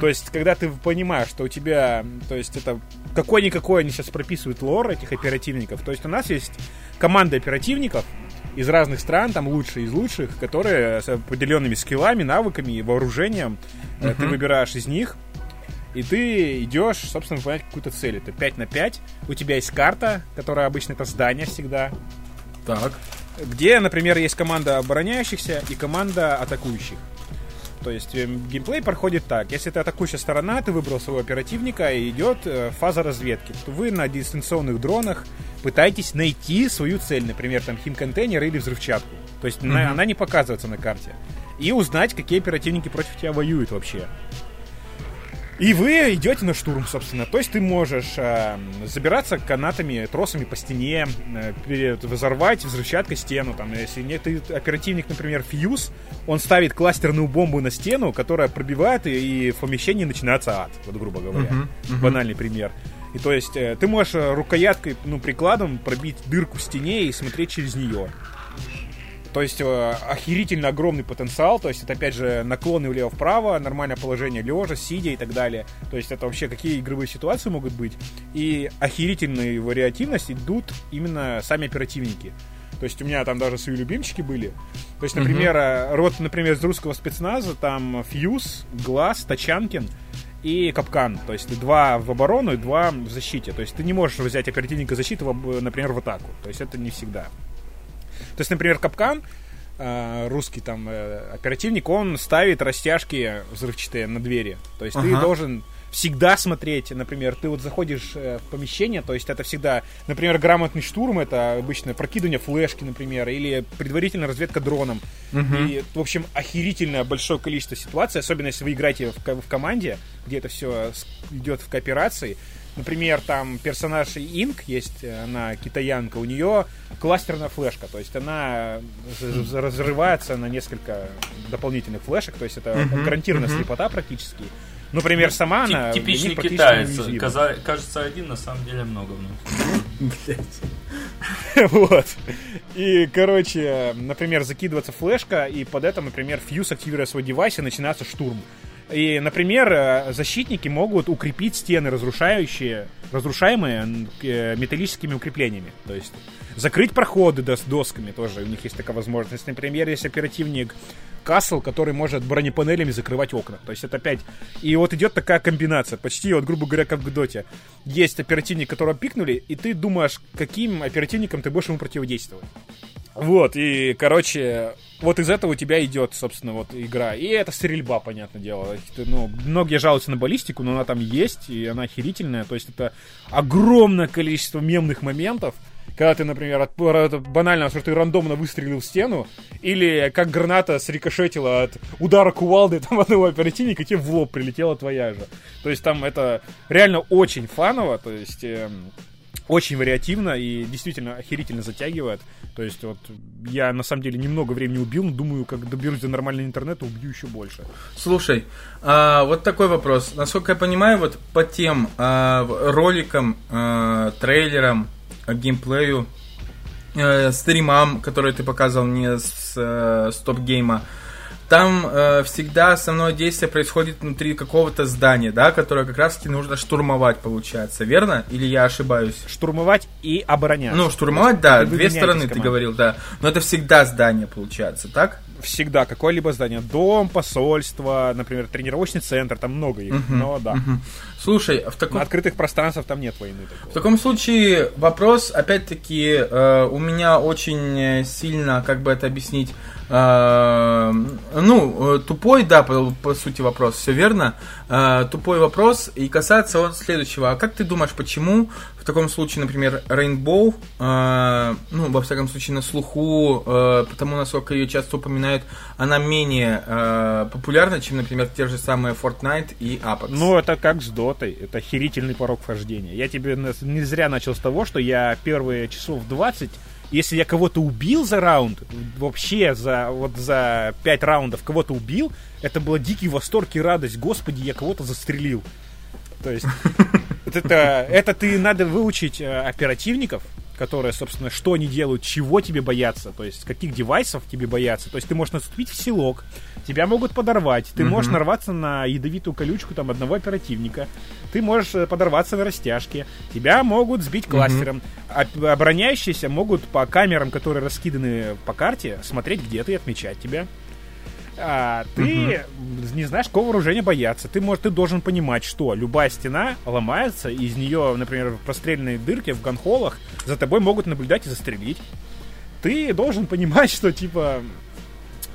То есть, когда ты понимаешь, что у тебя, то есть это какой-никакой они сейчас прописывают лор этих оперативников, то есть у нас есть команда оперативников, из разных стран, там лучшие из лучших, которые с определенными скиллами, навыками и вооружением. Э, Ты выбираешь из них, и ты идешь, собственно, выполнять какую-то цель. Это 5 на 5. У тебя есть карта, которая обычно это здание всегда. Так. Где, например, есть команда обороняющихся и команда атакующих. То есть э, геймплей проходит так. Если ты атакующая сторона, ты выбрал своего оперативника, и идет э, фаза разведки. То Вы на дистанционных дронах пытаетесь найти свою цель, например, там хим-контейнер или взрывчатку. То есть на- она не показывается на карте. И узнать, какие оперативники против тебя воюют вообще. И вы идете на штурм, собственно. То есть ты можешь э, забираться канатами, тросами по стене, э, пере- взорвать взрывчаткой стену. Там, если нет ты оперативник, например, фьюз, он ставит кластерную бомбу на стену, которая пробивает, и, и в помещении начинается ад, вот грубо говоря. Мгм, мгм. Банальный пример. И то есть э, ты можешь рукояткой, ну, прикладом пробить дырку в стене и смотреть через нее. То есть э, охерительно огромный потенциал, то есть это опять же наклоны влево-вправо, нормальное положение лежа, сидя и так далее. То есть это вообще какие игровые ситуации могут быть. И охерительные вариативность идут именно сами оперативники. То есть у меня там даже свои любимчики были. То есть, например, э, род, например, из русского спецназа, там Фьюз, Глаз, Тачанкин и Капкан. То есть два в оборону и два в защите. То есть ты не можешь взять оперативника защиты, например, в атаку. То есть это не всегда. То есть, например, Капкан, э, русский там э, оперативник, он ставит растяжки взрывчатые на двери. То есть ты Ага. должен всегда смотреть, например, ты вот заходишь э, в помещение, то есть это всегда, например, грамотный штурм, это обычно прокидывание флешки, например, или предварительная разведка дроном. И, в общем, охерительное большое количество ситуаций, особенно если вы играете в, в команде, где это все идет в кооперации. Например, там персонаж Инк есть, она китаянка, у нее кластерная флешка, то есть она разрывается на несколько дополнительных флешек, то есть это гарантированная слепота практически. Например, сама Тип- она Типичный китаец. Каза- Кажется один, на самом деле много. ну. Вот. И, короче, например, закидывается флешка, и под это, например, фьюз активируя свой девайс, и начинается штурм. И, например, э, защитники могут укрепить стены, разрушающие, разрушаемые э, металлическими укреплениями. То есть закрыть проходы дос- досками тоже у них есть такая возможность. Например, есть оперативник Касл, который может бронепанелями закрывать окна. То есть это опять... И вот идет такая комбинация, почти, вот, грубо говоря, как в Доте. Есть оперативник, которого пикнули, и ты думаешь, каким оперативником ты будешь ему противодействовать. Вот, и, короче, вот из этого у тебя идет, собственно, вот игра. И это стрельба, понятное дело. Ну, многие жалуются на баллистику, но она там есть, и она охерительная. То есть это огромное количество мемных моментов, когда ты, например, от, банально, что ты рандомно выстрелил в стену, или как граната срикошетила от удара кувалды там одного оперативника, тебе в лоб прилетела твоя же. То есть там это реально очень фаново, то есть... эм, очень вариативно и действительно охерительно затягивает. То есть вот я на самом деле немного времени убил, но думаю, как доберусь до нормального интернета, убью еще больше. Слушай, а, вот такой вопрос. Насколько я понимаю, вот по тем а, роликам, а, трейлерам, а, геймплею, э, стримам, которые ты показывал мне с, э, с топ-гейма, там э, всегда основное действие происходит внутри какого-то здания, да, которое как раз-таки нужно штурмовать, получается, верно? Или я ошибаюсь? Штурмовать и обороняться. Ну, штурмовать, да, две стороны, ты командой. говорил, да. Но это всегда здание, получается, так? Всегда какое-либо здание. Дом, посольство, например, тренировочный центр, там много их. Но да. Слушай, в таком... На открытых пространствах там нет войны. такого. В таком случае вопрос, опять-таки, э, у меня очень сильно, как бы это объяснить, ну, э, тупой, да, по, по сути вопрос, все верно, Э, тупой вопрос, и касается он следующего. А как ты думаешь, почему в таком случае, например, Rainbow, э, ну, во всяком случае, на слуху, потому насколько ее часто упоминают, она менее популярна, чем, например, те же самые Fortnite и Apex? Ну, это как с дотой. Это охерительный порог вхождения. Я тебе не зря начал с того, что я первые часов 20, если я кого-то убил за раунд, вообще за, вот за 5 раундов кого-то убил, это был дикий восторг и радость. Господи, я кого-то застрелил. То есть, это, это ты надо выучить э, оперативников, которые, собственно, что они делают, чего тебе бояться, то есть каких девайсов тебе бояться. То есть ты можешь наступить в селок, тебя могут подорвать, ты можешь нарваться на ядовитую колючку там одного оперативника, ты можешь э, подорваться в растяжке, тебя могут сбить кластером, а обороняющиеся могут по камерам, которые раскиданы по карте, смотреть, где ты и отмечать тебя. А, ты не знаешь, какого вооружения бояться. Ты, может, ты должен понимать, что любая стена ломается, и из нее, например, в простреленной дырке в ганхолах за тобой могут наблюдать и застрелить. Ты должен понимать, что типа.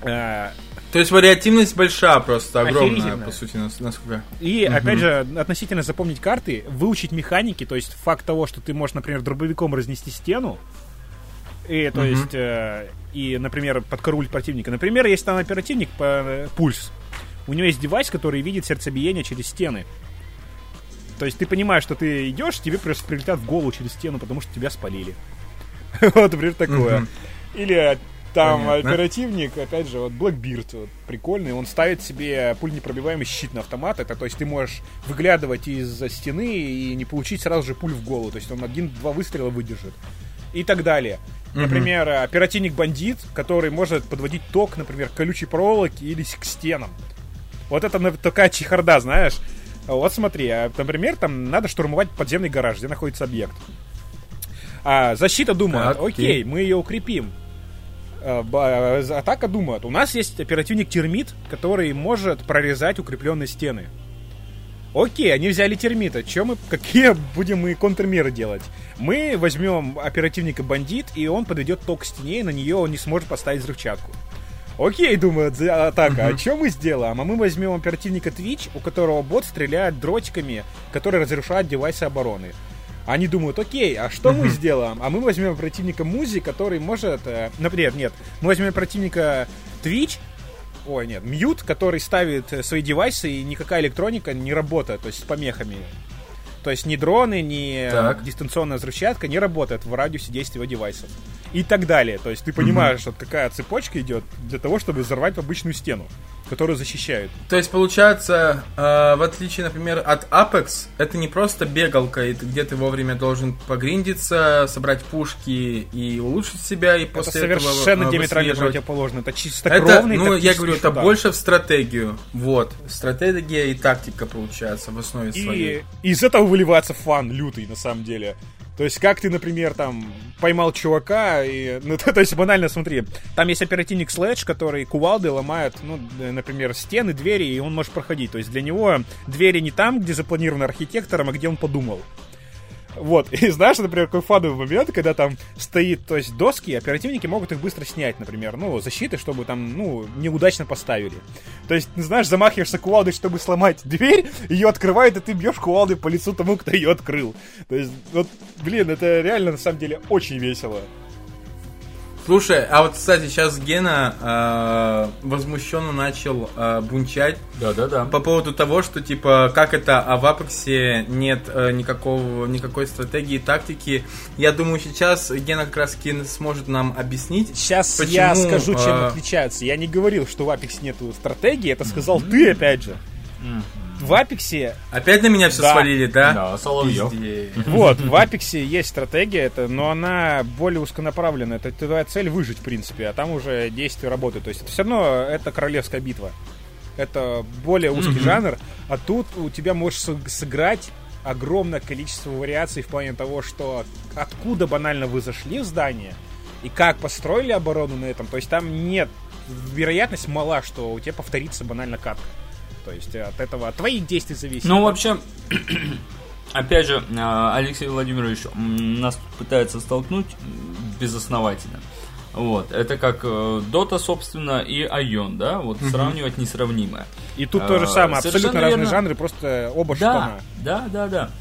э, То есть вариативность большая просто, огромная, Охерительная. по сути, нас- насколько... И, опять же, относительно запомнить карты, выучить механики, то есть факт того, что ты можешь, например, дробовиком разнести стену, и, то Мгм. есть, э, и, например, подкорулить противника. Например, есть там оперативник по э, пульс. У него есть девайс, который видит сердцебиение через стены. То есть ты понимаешь, что ты идешь, тебе просто прилетят в голову через стену, потому что тебя спалили. Вот, например, такое. Или там Понятно. оперативник, опять же, вот Blackbeard, вот, прикольный, он ставит себе пульнепробиваемый щит на автомат, это то есть ты можешь выглядывать из-за стены и не получить сразу же пуль в голову, то есть он один-два выстрела выдержит. И так далее. Например, оперативник-бандит, который может подводить ток, например, к колючей проволоке или к стенам. Вот это такая чехарда, знаешь. Вот смотри, а, например, там надо штурмовать подземный гараж, где находится объект. А защита думает, Так, окей, мы ее укрепим. А, а, Атака думает, у нас есть оперативник термит, который может прорезать укрепленные стены. Окей, они взяли термита. Чё мы, какие будем мы контрмеры делать? Мы возьмем оперативника бандит, и он подойдет ток к стене, и на нее он не сможет поставить взрывчатку. Окей, думает за- атака, а что мы сделаем? А мы возьмем оперативника Twitch, у которого бот стреляет дротиками, которые разрушают девайсы обороны. Они думают, окей, а что мы сделаем? А мы возьмем оперативника Музи, который может... э, например, нет, мы возьмем оперативника Twitch, ой, нет, Мьют, который ставит э, свои девайсы, и никакая электроника не работает, то есть с помехами. То есть ни дроны, ни э, Так. дистанционная взрывчатка не работает в радиусе действия его девайсов. И так далее. То есть ты понимаешь, вот какая цепочка идет для того, чтобы взорвать обычную стену, которую защищают. То есть, получается, э, в отличие, например, от Apex, это не просто бегалка, и ты- где ты вовремя должен погриндиться, собрать пушки и улучшить себя, и Это после совершенно этого э, диаметрально противоположно. Это Это, чистокровный ну, я говорю, это шутан. больше в стратегию. Вот. Стратегия и тактика, получается, в основе своей. И из этого выливается фан лютый, на самом деле. То есть, как ты, например, там, поймал чувака, и, ну, то, то есть, банально, смотри, там есть оперативник Следж, который кувалды ломает, ну, например, стены, двери, и он может проходить. То есть, для него двери не там, где запланировано архитектором, а где он подумал. Вот, и знаешь, например, какой фановый момент, когда там стоит, то есть доски, оперативники могут их быстро снять, например, ну, защиты, чтобы там, ну, неудачно поставили. То есть, знаешь, замахиваешься кувалдой, чтобы сломать дверь, ее открывают, и ты бьешь кувалдой по лицу тому, кто ее открыл. То есть, вот, блин, это реально, на самом деле, очень весело. Слушай, а вот, кстати, сейчас Гена э, возмущенно начал э, бунчать Да-да-да. по поводу того, что, типа, как это, а в Апексе нет э, никакого, никакой стратегии и тактики. Я думаю, сейчас Гена как раз таки сможет нам объяснить. Сейчас Почему, я скажу, чем а, отличаются. Я не говорил, что в Apex нету стратегии, это сказал ты, опять же. В Apex Опять на меня все Да. свалили, да? Да, Соловьев. Вот, в Апексе есть стратегия, это, но она более узконаправленная. Это твоя цель выжить, в принципе, а там уже действие работает. То есть это все равно это королевская битва. Это более узкий жанр, а тут у тебя можешь сыг- сыграть огромное количество вариаций в плане того, что откуда банально вы зашли в здание, и как построили оборону на этом, то есть там нет, вероятность мала, что у тебя повторится банально катка. То есть от этого, от твоих действий зависит. Ну, вообще, опять же, а, Алексей Владимирович нас пытается столкнуть безосновательно. Вот, это как э, Dota, собственно, и Айон, да, вот угу. сравнивать несравнимое. И тут а, то же самое, абсолютно разные верно. жанры, просто оба да, штана. Да, да, да.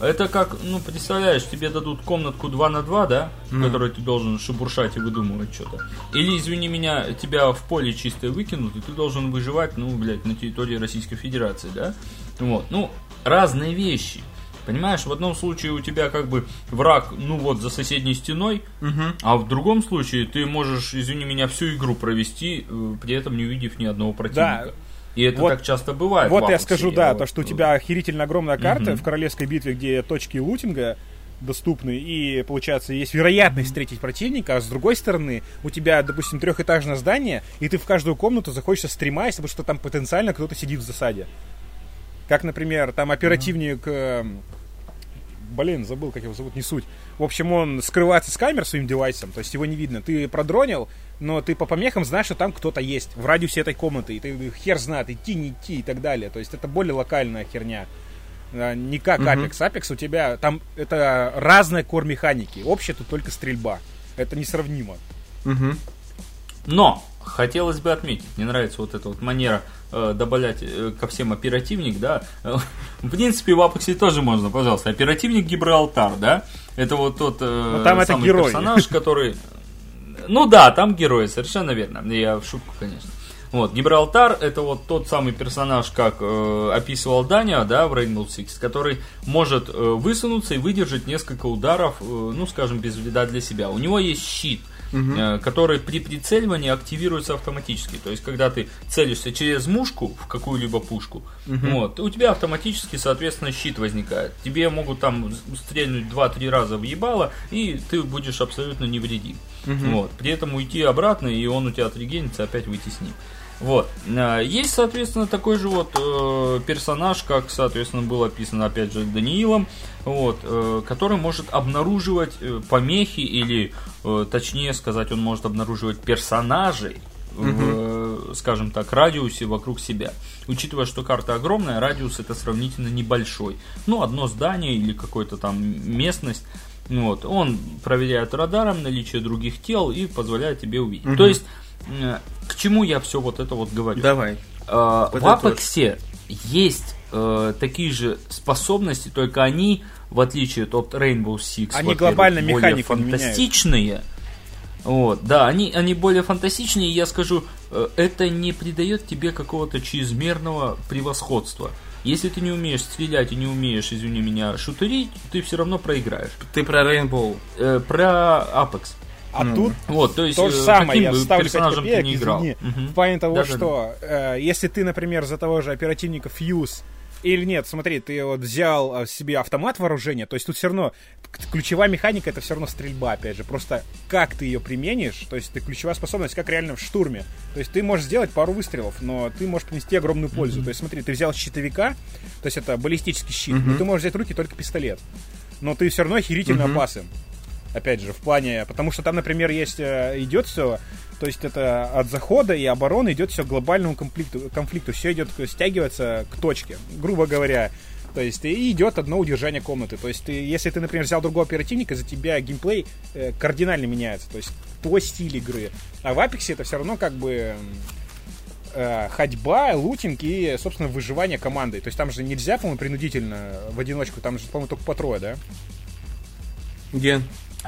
Это как, ну, представляешь, тебе дадут комнатку 2 на 2, да, mm. в которой ты должен шебуршать и выдумывать что-то. Или, извини меня, тебя в поле чистое выкинут, и ты должен выживать, ну, блядь, на территории Российской Федерации, да? Вот, ну, разные вещи. Понимаешь, в одном случае у тебя как бы враг, ну вот, за соседней стеной, угу. а в другом случае ты можешь, извини меня, всю игру провести, э, при этом не увидев ни одного противника. Да. И это вот, так часто бывает. Вот я скажу, да, вот, то, что у тебя охерительно огромная карта угу. в королевской битве, где точки лутинга доступны, и, получается, есть вероятность встретить противника, а с другой стороны, у тебя, допустим, трехэтажное здание, и ты в каждую комнату заходишь стремаясь, потому что там потенциально кто-то сидит в засаде. Как, например, там оперативник... Mm-hmm. Блин, забыл, как его зовут, не суть. В общем, он скрывается с камер своим девайсом, то есть его не видно. Ты продронил, но ты по помехам знаешь, что там кто-то есть в радиусе этой комнаты. И ты хер знает, идти, не идти и так далее. То есть это более локальная херня. Не как. Apex. Apex у тебя там это разные кор механики. Общее тут только стрельба. Это несравнимо. Угу. Но хотелось бы отметить, мне нравится вот эта вот манера э, добавлять э, ко всем оперативник, да. В принципе, в Апексе тоже можно, пожалуйста. Оперативник Гибралтар, да. Это вот тот э, там самый это герой. персонаж, который... Ну да, там герой, совершенно верно. Я в шутку, конечно. Вот, Гибралтар это вот тот самый персонаж, как э, описывал Даня, да, в Rainbow Six, который может э, высунуться и выдержать несколько ударов, э, ну, скажем, без вреда для себя. У него есть щит, угу. который при прицеливании активируется автоматически. То есть, когда ты целишься через мушку в какую-либо пушку, угу. вот, у тебя автоматически, соответственно, щит возникает. Тебе могут там стрельнуть 2-3 раза в ебало, и ты будешь абсолютно невредим. Угу. Вот. При этом уйти обратно, и он у тебя отрегенится, опять выйти с ним. Вот. А, есть, соответственно, такой же вот э, персонаж, как, соответственно, был описан, опять же, Даниилом, вот, э, который может обнаруживать э, помехи или, э, точнее сказать, он может обнаруживать персонажей, в, скажем так, радиусе вокруг себя. Учитывая, что карта огромная, радиус это сравнительно небольшой. Ну, одно здание или какой-то там местность. Вот, он проверяет радаром наличие других тел и позволяет тебе увидеть. Угу. То есть Э, к чему я все вот это вот говорю? Давай. Э, в Apex есть э, такие же способности, только они, в отличие от Rainbow Six, они глобально более фантастичные. Меняют. Вот, да, они, они более фантастичные, и я скажу, э, это не придает тебе какого-то чрезмерного превосходства. Если ты не умеешь стрелять и не умеешь, извини меня, шутерить, ты все равно проиграешь. Ты про Rainbow? Э, про Apex. А ну. тут вот, то, есть, то же э, самое, я ставлю 5 копеек, не играл. извини, угу. в плане того, да, что. Э, если ты, например, за того же оперативника Fuse или нет, смотри, ты вот взял э, себе автомат вооружения, то есть тут все равно ключевая механика это все равно стрельба, опять же, просто как ты ее применишь, то есть ты ключевая способность, как реально в штурме. То есть ты можешь сделать пару выстрелов, но ты можешь принести огромную пользу. Mm-hmm. То есть смотри, ты взял щитовика, то есть это баллистический щит, mm-hmm. но ты можешь взять в руки только пистолет. Но ты все равно охерительно mm-hmm. опасен опять же, в плане, потому что там, например, есть, э, идет все, то есть это от захода и обороны идет все к глобальному конфликту, конфликту все идет, стягивается к точке, грубо говоря. То есть и идет одно удержание комнаты. То есть ты, если ты, например, взял другого оперативника, за тебя геймплей э, кардинально меняется. То есть твой стиль игры. А в Apex это все равно как бы э, ходьба, лутинг и, собственно, выживание командой. То есть там же нельзя, по-моему, принудительно в одиночку. Там же, по-моему, только по трое, да? Где?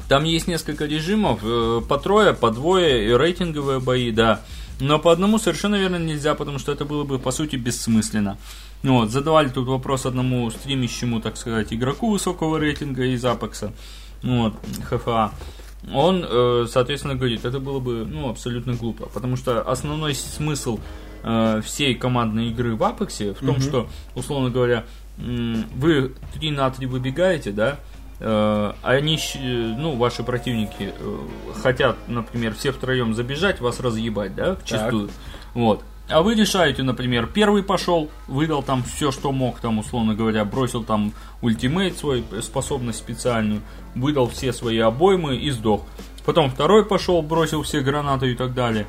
Там есть несколько режимов, э, по трое, по двое, и рейтинговые бои, да. Но по одному совершенно верно нельзя, потому что это было бы, по сути, бессмысленно. Ну вот, задавали тут вопрос одному стримящему, так сказать, игроку высокого рейтинга из Апекса, ну вот, ХФА. Он, э, соответственно, говорит, это было бы, ну, абсолютно глупо, потому что основной смысл э, всей командной игры в Апексе в том, угу. что, условно говоря, вы 3 на 3 выбегаете, да, они, ну, ваши противники э, хотят, например, все втроем забежать, вас разъебать, да, в чистую. Вот. А вы решаете, например, первый пошел, выдал там все, что мог, там, условно говоря, бросил там ультимейт свой, способность специальную, выдал все свои обоймы и сдох. потом второй пошел, бросил все гранаты и так далее.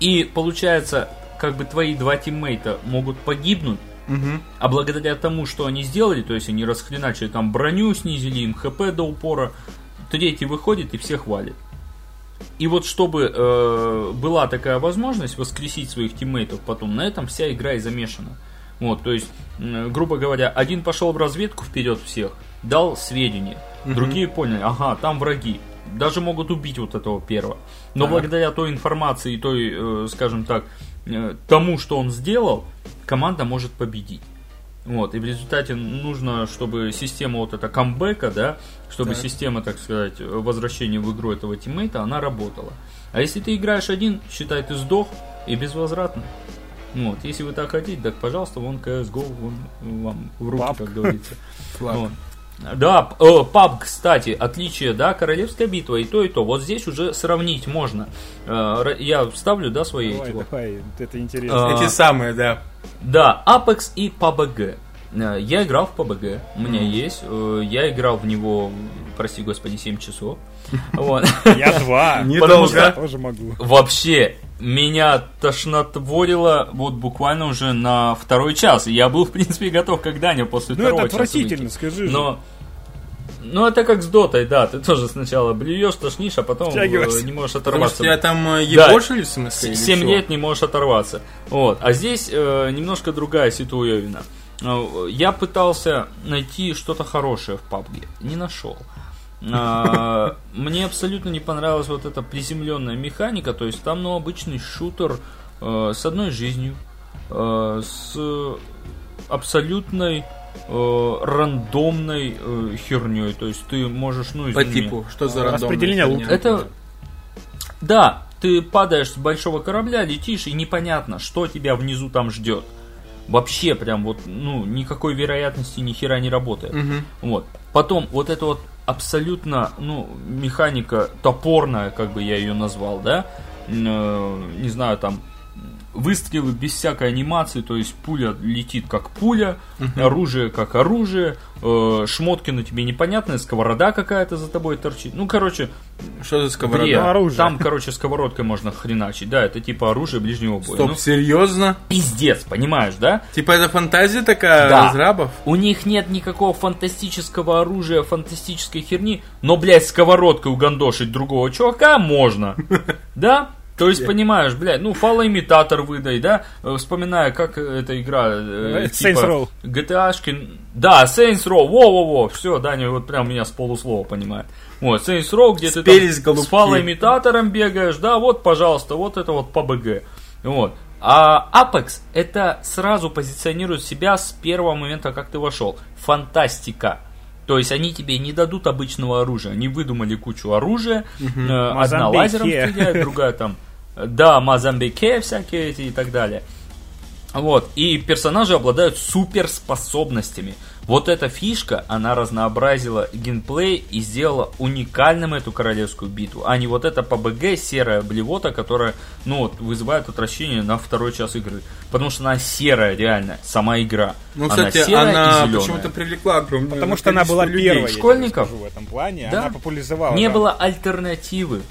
И получается, как бы твои два тиммейта могут погибнуть, Мгм. а благодаря тому, что они сделали, то есть они расхреначили там броню, снизили им хп до упора, третий выходит и всех валит. И вот чтобы э, была такая возможность воскресить своих тиммейтов потом, на этом вся игра и замешана. Вот, то есть, м, грубо говоря, один пошел в разведку вперед всех, дал сведения, другие поняли, ага, там враги, даже могут убить вот этого первого. Но Так. благодаря той информации и той, э, скажем так, э, тому, что он сделал, команда может победить. Вот, и в результате нужно, чтобы система вот эта камбэка, да, чтобы Так. система, так сказать, возвращения в игру этого тиммейта, она работала. А если ты играешь один, считай, ты сдох и безвозвратно. Вот, если вы так хотите, так, пожалуйста, вон CSGO вон, вам в руки, Пап. как говорится. Вот. Да, п- э, паб, кстати, отличие, да, королевская битва и то, и то. Вот здесь уже сравнить можно. Э, Я вставлю, да, свои Давай, эти вот. давай, это интересно. А, Эти самые, да. Да, Apex и PUBG. Э, Я играл в PUBG, у меня есть. э, Я играл в него, прости господи, 7 часов. Вот. Я два. Потому Недолго. Я тоже могу. Вообще, меня тошнотворило вот буквально уже на второй час. Я был, в принципе, готов как Даня после Ну второго это часа отвратительно, выйти. скажи же. Но... Ну, это как с дотой, да. Ты тоже сначала блюешь, тошнишь, а потом э, не можешь Потому оторваться. что я там э, Да. ебошили, в смысле? или 7 чё? лет не можешь оторваться. Вот. А здесь э, немножко другая ситуевина. Э, Я пытался найти что-то хорошее в PUBG. Не нашел. А, Мне абсолютно не понравилась вот эта приземленная механика. То есть там, ну, обычный шутер э, с одной жизнью, э, с абсолютной э, рандомной э, херней. То есть ты можешь, ну, По извини, типу, что за рандомная Распределение херня? Это- Да, ты падаешь с большого корабля, летишь, и непонятно, что тебя внизу там ждет. Вообще прям вот, ну, никакой вероятности ни хера не работает. Мгм. Вот. Потом вот это вот абсолютно, ну, механика топорная, как бы я ее назвал, да, э, не знаю, там, выстрелы без всякой анимации, то есть пуля летит как пуля, оружие как оружие, э, шмотки на тебе непонятные, сковорода какая-то за тобой торчит. Ну, короче, Что за сковорода? бред. Ну, оружие. Там, короче, сковородкой можно хреначить. Да, это типа оружие ближнего боя. Стоп, Ну, серьезно? пиздец, понимаешь, да? Типа это фантазия такая Да. разрабов? У них нет никакого фантастического оружия, фантастической херни, но, блядь, сковородкой угандошить другого чувака можно. Да? То есть, понимаешь, блядь, ну, фалоимитатор выдай, да? Э, Вспоминая, как эта игра... э, Saints Row. GTA-шки... Да, Saints Row, во-во-во, все, Даня вот прям меня с полуслова понимает. Вот, Saints Row, где ты Спелись там голубки. с фалоимитатором бегаешь, да, вот, пожалуйста, вот это вот PUBG. Вот. А Apex это сразу позиционирует себя с первого момента, как ты вошел. Фантастика. То есть они тебе не дадут обычного оружия. Они выдумали кучу оружия. Э, Одна лазером стреляет, другая там... Да, Мазамбике всякие эти и так далее. Вот, и персонажи обладают суперспособностями. Вот эта фишка, она разнообразила геймплей и сделала уникальным эту королевскую битву, а не вот эта PBG серая блевота, которая, ну вот, вызывает отвращение на второй час игры. Потому что она серая, реально, сама игра. Ну, она кстати, серая она зелёная. почему-то привлекла огромное Потому что она была людей. первой, я тебе Школьников? скажу, в этом плане. Да. Она популяризовала. Не там. было альтернативы.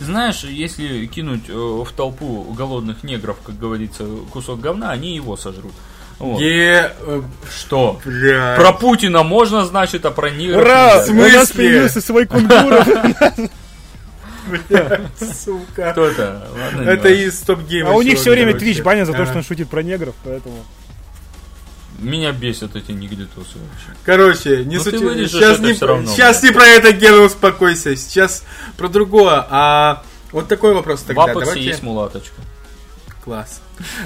Ты знаешь, если кинуть э, в толпу голодных негров, как говорится, кусок говна, они его сожрут. Вот. Е... э, Что? Бля. Про Путина можно, значит, а про негров Ура! У нас появился свой кунгуров. Сука. Кто это? Ладно, Это из топ гейма. А у них все время. Twitch банят за то, что он шутит про негров, поэтому... Меня бесят эти негритосы вообще. Короче, не Ну, суть- Сейчас, не, равно, сейчас не про это, Гена, успокойся. Сейчас про другое. А вот такой вопрос В тогда. Апексе Давайте. есть мулаточка. Класс.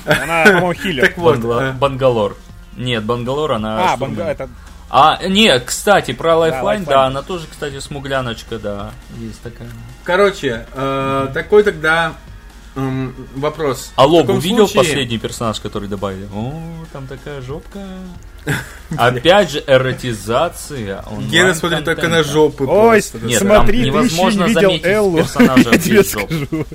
Она, по-моему, хилер. Так вот. Бангла- э, Бангалор. Нет, Бангалор, она... А, штурман. банга, это... А, нет, кстати, про Лайфлайн, Lifeline. да, она тоже, кстати, смугляночка, да, есть такая. Короче, э, такой тогда м, вопрос. Алло, В таком увидел случае- последний персонаж, который добавили? О, там такая жопка. Опять же, эротизация. Гена смотрит только на жопы. Ой. Нет, смотри, там ты еще невозможно не видел заметить Эллу. персонажа Я тебе без жоп. скажу.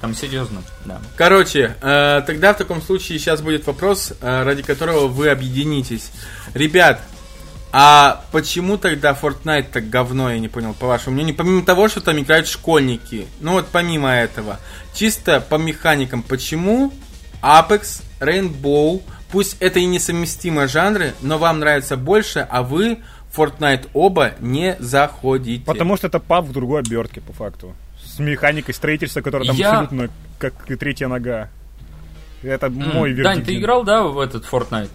Там серьезно, да. Короче, э, тогда в таком случае сейчас будет вопрос, э, ради которого вы объединитесь. Ребят, А почему тогда Fortnite так говно, я не понял, по вашему мнению? Помимо того, что там играют школьники, ну вот помимо этого, чисто по механикам, почему Apex, Rainbow, пусть это и несовместимые жанры, но вам нравится больше, а вы Fortnite оба не заходите? Потому что это паб в другой обертке, по факту. С механикой строительства, которая там Я- абсолютно как и третья нога. Это мой М, вердикт. Дань, ты играл, да, в этот Fortnite?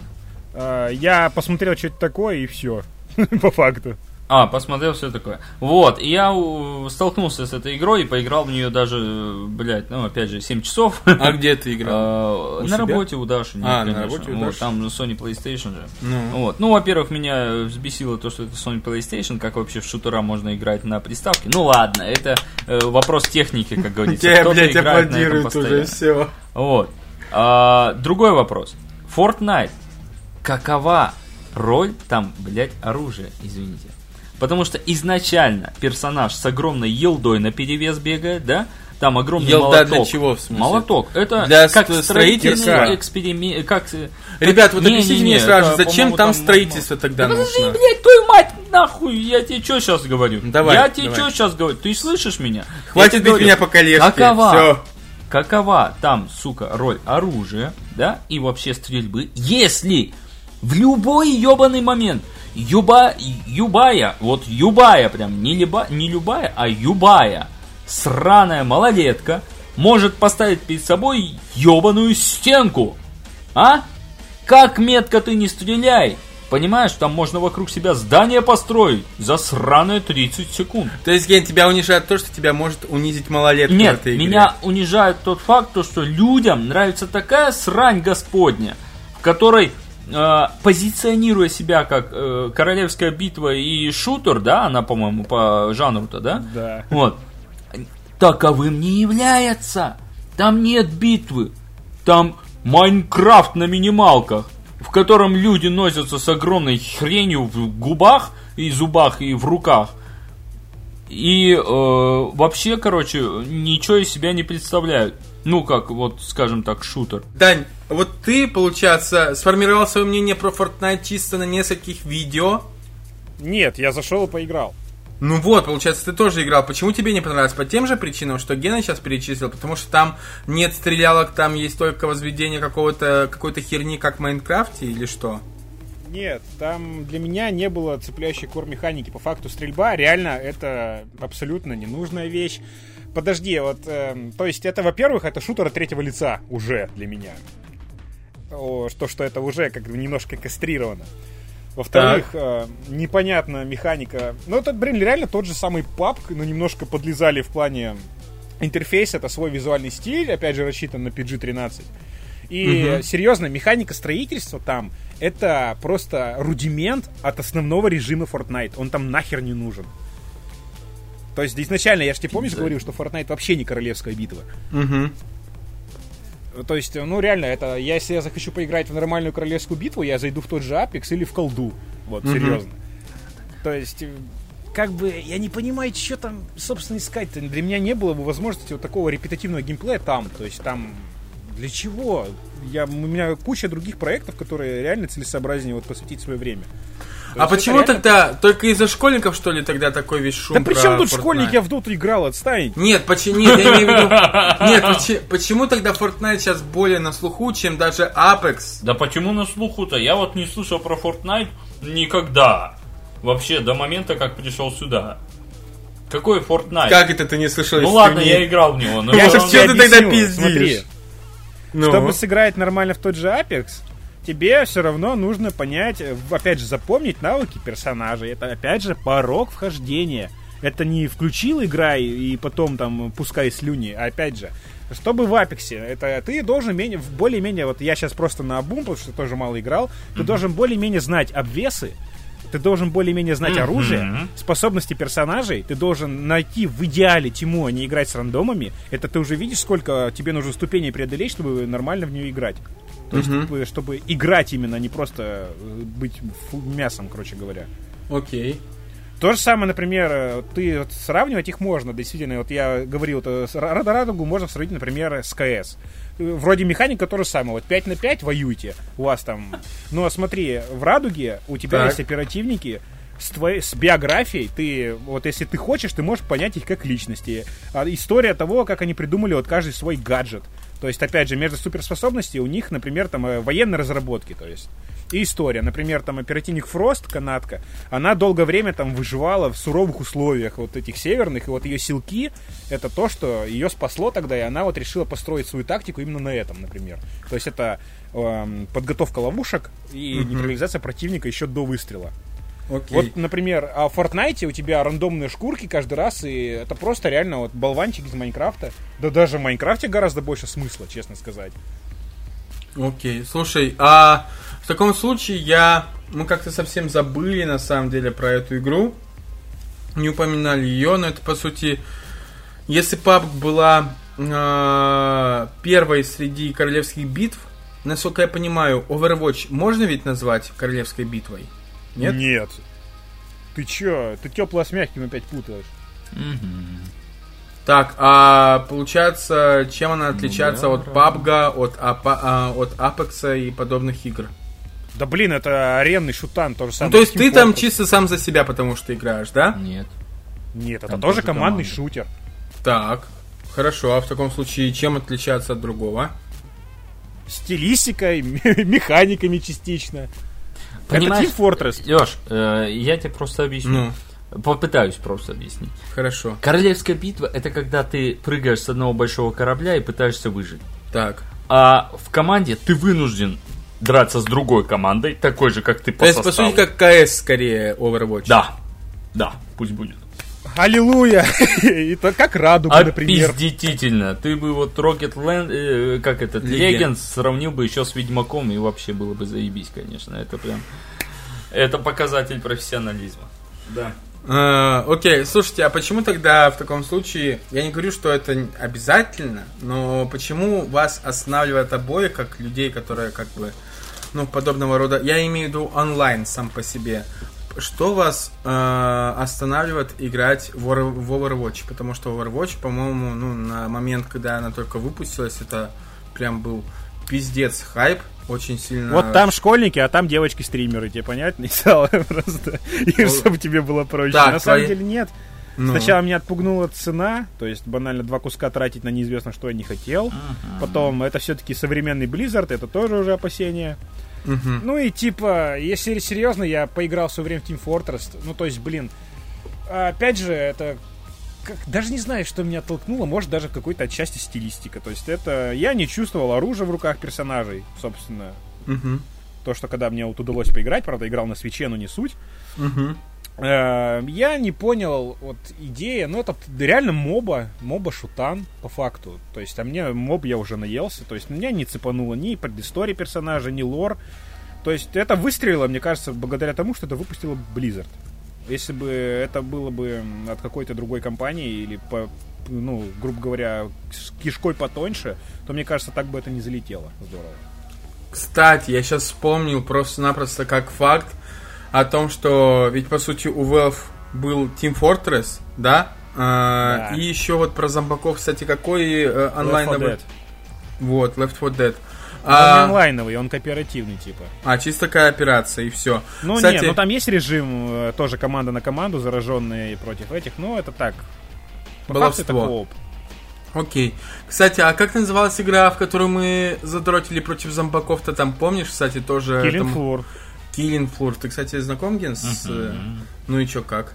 А, Я посмотрел, что это такое, и все. По факту. А, посмотрел все такое. Вот, и я у, столкнулся с этой игрой и поиграл в нее даже, э, блядь, ну, опять же, 7 часов. А где ты играл? А, У На себя? работе у Даши. нет, А, на работе у Вот, Даши. Там Sony PlayStation же. Ну. Вот. Ну, во-первых, меня взбесило то, что это Sony PlayStation, как вообще в шутера можно играть на приставке. Ну ладно, это э, вопрос техники, как говорится. Тебя, блядь, аплодируют уже, все. Вот. А, другой вопрос. Fortnite. Какова роль там, блядь, оружия, извините. Потому что изначально персонаж с огромной елдой на перевес бегает, да? Там огромный Елда молоток. для чего, в смысле? Молоток. Это Для как ст- строительный строительства? эксперимент. Как... Ребят, вот Не, объясните не, мне не, сразу, это, зачем там там- строительство тогда Да подожди, нужно? блядь, твою мать, нахуй, я тебе что сейчас говорю? Давай, я тебе что сейчас говорю? Ты слышишь меня? Хватит бить меня по колешке. Какова? Все. какова там, сука, роль оружия, да, и вообще стрельбы, если в любой ебаный момент юба, юбая, вот юбая прям, не, либа, не любая, а юбая сраная малолетка может поставить перед собой ебаную стенку, а? Как метко ты не стреляй, понимаешь, там можно вокруг себя здание построить за сраные 30 секунд. То есть, Ген, тебя унижает то, что тебя может унизить малолетка в Нет, этой игре. меня унижает тот факт, то, что людям нравится такая срань господня, в которой, позиционируя себя как э, королевская битва и шутер, да, она, по-моему, по жанру-то, да? Да. Вот. Таковым не является. Там нет битвы. Там Майнкрафт на минималках, в котором люди носятся с огромной хренью в губах и зубах и в руках. И э, вообще, короче, ничего из себя не представляют. Ну, как, вот, скажем так, шутер. Дань, вот ты, получается, сформировал свое мнение про Fortnite чисто на нескольких видео. Нет, я зашел и поиграл. Ну вот, получается, ты тоже играл. Почему тебе не понравилось? По тем же причинам, что Гена сейчас перечислил, потому что там нет стрелялок, там есть только возведение какого-то какой-то херни, как в Майнкрафте, или что? Нет, там для меня не было цепляющей кор механики. По факту стрельба реально это абсолютно ненужная вещь. Подожди, вот, эм, то есть это, во-первых, это шутер от третьего лица уже для меня. О, что, что это уже как бы немножко кастрировано. Во-вторых, э, непонятна механика. Ну, это, блин, реально тот же самый папк, но немножко подлезали в плане интерфейса, это свой визуальный стиль, опять же, рассчитан на PG-13. И серьезно, механика строительства там это просто рудимент от основного режима Fortnite. Он там нахер не нужен. То есть изначально, я же тебе помнишь, говорил, что Fortnite вообще не королевская битва. Угу. То есть, ну реально, это я, если я захочу поиграть в нормальную королевскую битву, я зайду в тот же Apex или в колду. Вот, Мгм. серьезно. То есть, э, как бы, я не понимаю, что там, собственно, искать. -то. Для меня не было бы возможности вот такого репетативного геймплея там. То есть, там, для чего? Я, у меня куча других проектов, которые реально целесообразнее вот посвятить свое время. А почему реально- тогда? Только из-за школьников, что ли, тогда такой весь шум Да при чем тут Fortnite? школьник? Я в доту играл, отстань. Нет, почему, нет, я имею в виду... Нет, почи- почему тогда Fortnite сейчас более на слуху, чем даже Apex? Да почему на слуху-то? Я вот не слышал про Fortnite никогда. Вообще, до момента, как пришел сюда. Какой Fortnite? Как это ты не слышал? Ну ладно, не- я играл в него. но Я всё сейчас равно- чё ты тогда объясню. пиздишь? Смотри, Ну. Чтобы сыграть нормально в тот же Apex, тебе все равно нужно понять, э, опять же, запомнить навыки персонажей. Это, опять же, порог вхождения. Это не включил играй и потом там пускай слюни, а опять же, чтобы в Апексе, это ты должен менее, более-менее, вот я сейчас просто на обум, потому что тоже мало играл, ты должен более-менее знать обвесы, ты должен более-менее знать Мгм. оружие, способности персонажей, ты должен найти в идеале тему, а не играть с рандомами. Это ты уже видишь, сколько тебе нужно ступеней преодолеть, чтобы нормально в нее играть. То есть, чтобы, чтобы играть именно, а не просто э, быть мясом, короче говоря. Окей. То же самое, например, э, ты вот сравнивать их можно, действительно. Вот я говорил, вот, Радугу можно сравнить, например, с КС. Э, Вроде механика то же самое. Вот 5 на 5 воюйте. У вас там. Но смотри, в Радуге у тебя Так. есть оперативники с, твоей, с биографией. Ты, вот если ты хочешь, ты можешь понять их как личности. А история того, как они придумали вот каждый свой гаджет. То есть, опять же, между суперспособностей у них, например, там э, военные разработки, то есть. И история. Например, там оперативник Фрост, канадка, она долгое время там выживала в суровых условиях вот этих северных, и вот ее силки это то, что ее спасло тогда, и она вот решила построить свою тактику именно на этом, например. То есть это эм, подготовка ловушек и нейтрализация противника еще до выстрела. Окей. Вот, например, а в Fortnite у тебя рандомные шкурки каждый раз, и это просто реально вот болванчик из Майнкрафта. Да даже в Майнкрафте гораздо больше смысла, честно сказать. Окей, слушай, а в таком случае я... Мы как-то совсем забыли, на самом деле, про эту игру. Не упоминали ее, но это, по сути... Если PUBG была э, первой среди королевских битв, насколько я понимаю, Overwatch можно ведь назвать королевской битвой? Нет? Нет. Ты чё? Ты теплое с мягким опять путаешь. Так, а получается, чем она отличается да, от. PUBG, от, Апа- а, от Apex и подобных игр? Да блин, это аренный шутан, то же Ну, самое. то есть ты там чисто сам за себя, потому что играешь, да? Нет. Нет, это Там тоже тоже командный команда. шутер. Так, хорошо, а в таком случае чем отличаться от другого? Стилистикой, механиками частично. Понимаешь, Это Team Fortress. Леш, э, я тебе просто объясню. Ну, Попытаюсь просто объяснить. хорошо. Королевская битва это когда ты прыгаешь с одного большого корабля и пытаешься выжить. Так. А в команде ты вынужден драться с другой командой, такой же, как ты по То есть, по сути, как КС скорее Overwatch. Да, да, пусть будет. Аллилуйя! И то как радуга, например. Опиздительно. Ты бы вот Rocket Land, э, как этот, Legends. Legends сравнил бы еще с Ведьмаком, и вообще было бы заебись, конечно. Это прям... Это показатель профессионализма. Да. А, окей, слушайте, а почему тогда в таком случае, я не говорю, что это обязательно, но почему вас останавливает обоих, как людей, которые как бы, ну, подобного рода, я имею в виду онлайн сам по себе, что вас э, останавливает играть в, War- в Overwatch? Потому что Overwatch, по-моему, ну, на момент, когда она только выпустилась, это прям был пиздец хайп, очень сильно... Вот там школьники, а там девочки-стримеры, тебе понятно? И стало просто. И чтобы тебе было проще. Так, На самом деле нет. Ну. Сначала меня отпугнула цена, то есть банально два куска тратить на неизвестно что я не хотел. Потом это все-таки современный Blizzard, это тоже уже опасение. Мгм. Ну и типа, если серьезно, я поиграл все время в Team Fortress. Ну то есть, блин, опять же, это как- даже не знаю, что меня толкнуло, может даже в какой-то отчасти стилистика. То есть это я не чувствовал оружия в руках персонажей, собственно. Мгм. То, что когда мне вот удалось поиграть, правда, играл на свече, но не суть. Мгм. Э, Я не понял вот идея, ну это реально моба, моба шутан по факту. То есть, а мне моб я уже наелся, то есть меня не цепануло ни предыстория персонажа, ни лор. То есть это выстрелило, мне кажется, благодаря тому, что это выпустила Blizzard. Если бы это было бы от какой-то другой компании или по, ну, грубо говоря, с кишкой потоньше, то мне кажется, так бы это не залетело. Здорово. Кстати, я сейчас вспомнил просто-напросто как факт о том, что ведь по сути у Valve был Team Fortress, да? А, Да. И еще вот про зомбаков, кстати, какой э, онлайновый... Left 4 Dead. Вот, Left 4 Dead. Он не А, онлайновый, он кооперативный типа. а, чисто кооперация и все. Ну Кстати, нет, ну там есть режим э, тоже команда на команду, зараженные против этих, но это так. По это Баловство. кооп. Окей. Кстати, а как называлась игра, в которую мы задротили против зомбаков-то там, помнишь, кстати, тоже... Killing там- Floor. Floor. Ты, кстати, знаком, Ген, с... э, Ну и чё, как?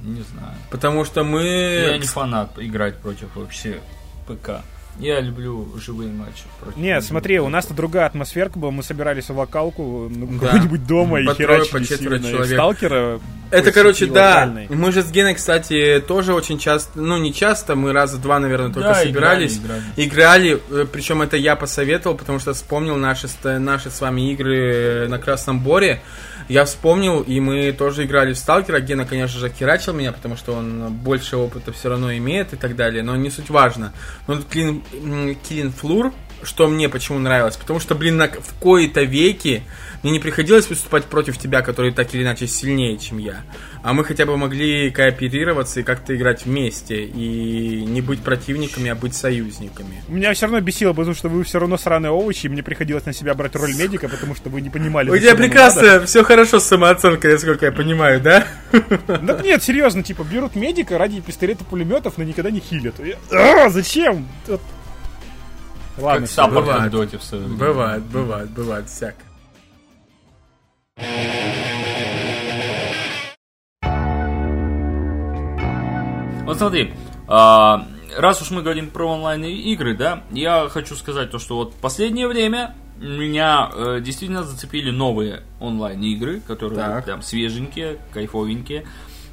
Не знаю. Потому что мы... Я не фанат играть против вообще ПК. Я люблю живые матчи. Нет, смотри, у нас-то другая атмосферка была, мы собирались в локалку, ну, Да. какой-нибудь дома и трое, херачили по четверо сильно. И человек. Сталкера. Это, короче, да. Мы же с Геной, кстати, тоже очень часто, ну не часто, мы раза два, наверное, только Да, собирались. играли, Играли, э, причем это я посоветовал, потому что вспомнил наши, наши с вами игры на Красном Боре. Я вспомнил, и мы тоже играли в Сталкера. Гена, конечно же, херачил меня, потому что он больше опыта все равно имеет и так далее, но не суть важно. Но тут Killing Floor, что мне почему нравилось. Потому что, блин, на, в кои-то веки мне не приходилось выступать против тебя, который так или иначе сильнее, чем я. А мы хотя бы могли кооперироваться и как-то играть вместе. И не быть противниками, а быть союзниками. Меня все равно бесило, потому что вы все равно сраные овощи, и мне приходилось на себя брать роль медика, потому что вы не понимали... У тебя прекрасно, все хорошо с самооценкой, насколько я понимаю, да? Да нет, серьезно, типа, берут медика ради пистолета пулеметов, но никогда не хилят. А, зачем? Ладно, как саппорт в доте в своем Бывает, бывает, бывает, всяко. Вот смотри, а, раз уж мы говорим про онлайн игры, да, я хочу сказать то, что вот последнее время меня э, действительно зацепили новые онлайн игры, которые так. прям свеженькие, кайфовенькие.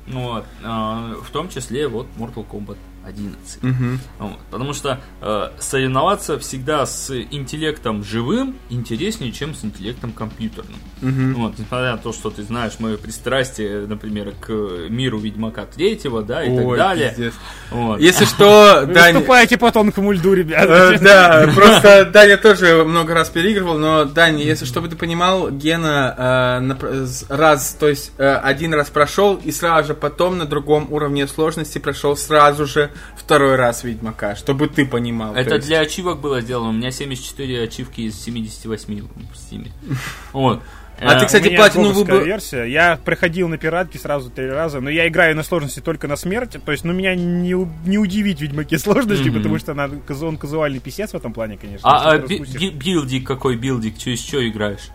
Вот, э, в том числе вот Mortal Kombat 11. Угу. Вот, потому что э, соревноваться всегда с интеллектом живым интереснее, чем с интеллектом компьютерным. Угу. Вот, несмотря на то, что ты знаешь мое пристрастие, например, к миру Ведьмака третьего, да, и Ой, так далее. Вот. Если что, Дань... Выступаете по тонкому льду, ребята. Э, да, просто Даня тоже много раз переигрывал, но, Даня, если чтобы ты понимал, Гена э, раз, то есть э, один раз прошел, и сразу же потом на другом уровне сложности прошел сразу же второй раз Ведьмака, чтобы ты понимал. Это есть... для ачивок было сделано. У меня 74 ачивки из 78 в. Вот. А ты, кстати, платину выбрал... версия. Я приходил на пиратки сразу три раза, но я играю на сложности только на смерти. То есть, ну, меня не, не удивить Ведьмаке сложности, mm-hmm. потому что она, он казуальный писец в этом плане, конечно. А, а би- билдик какой билдик? Через что играешь?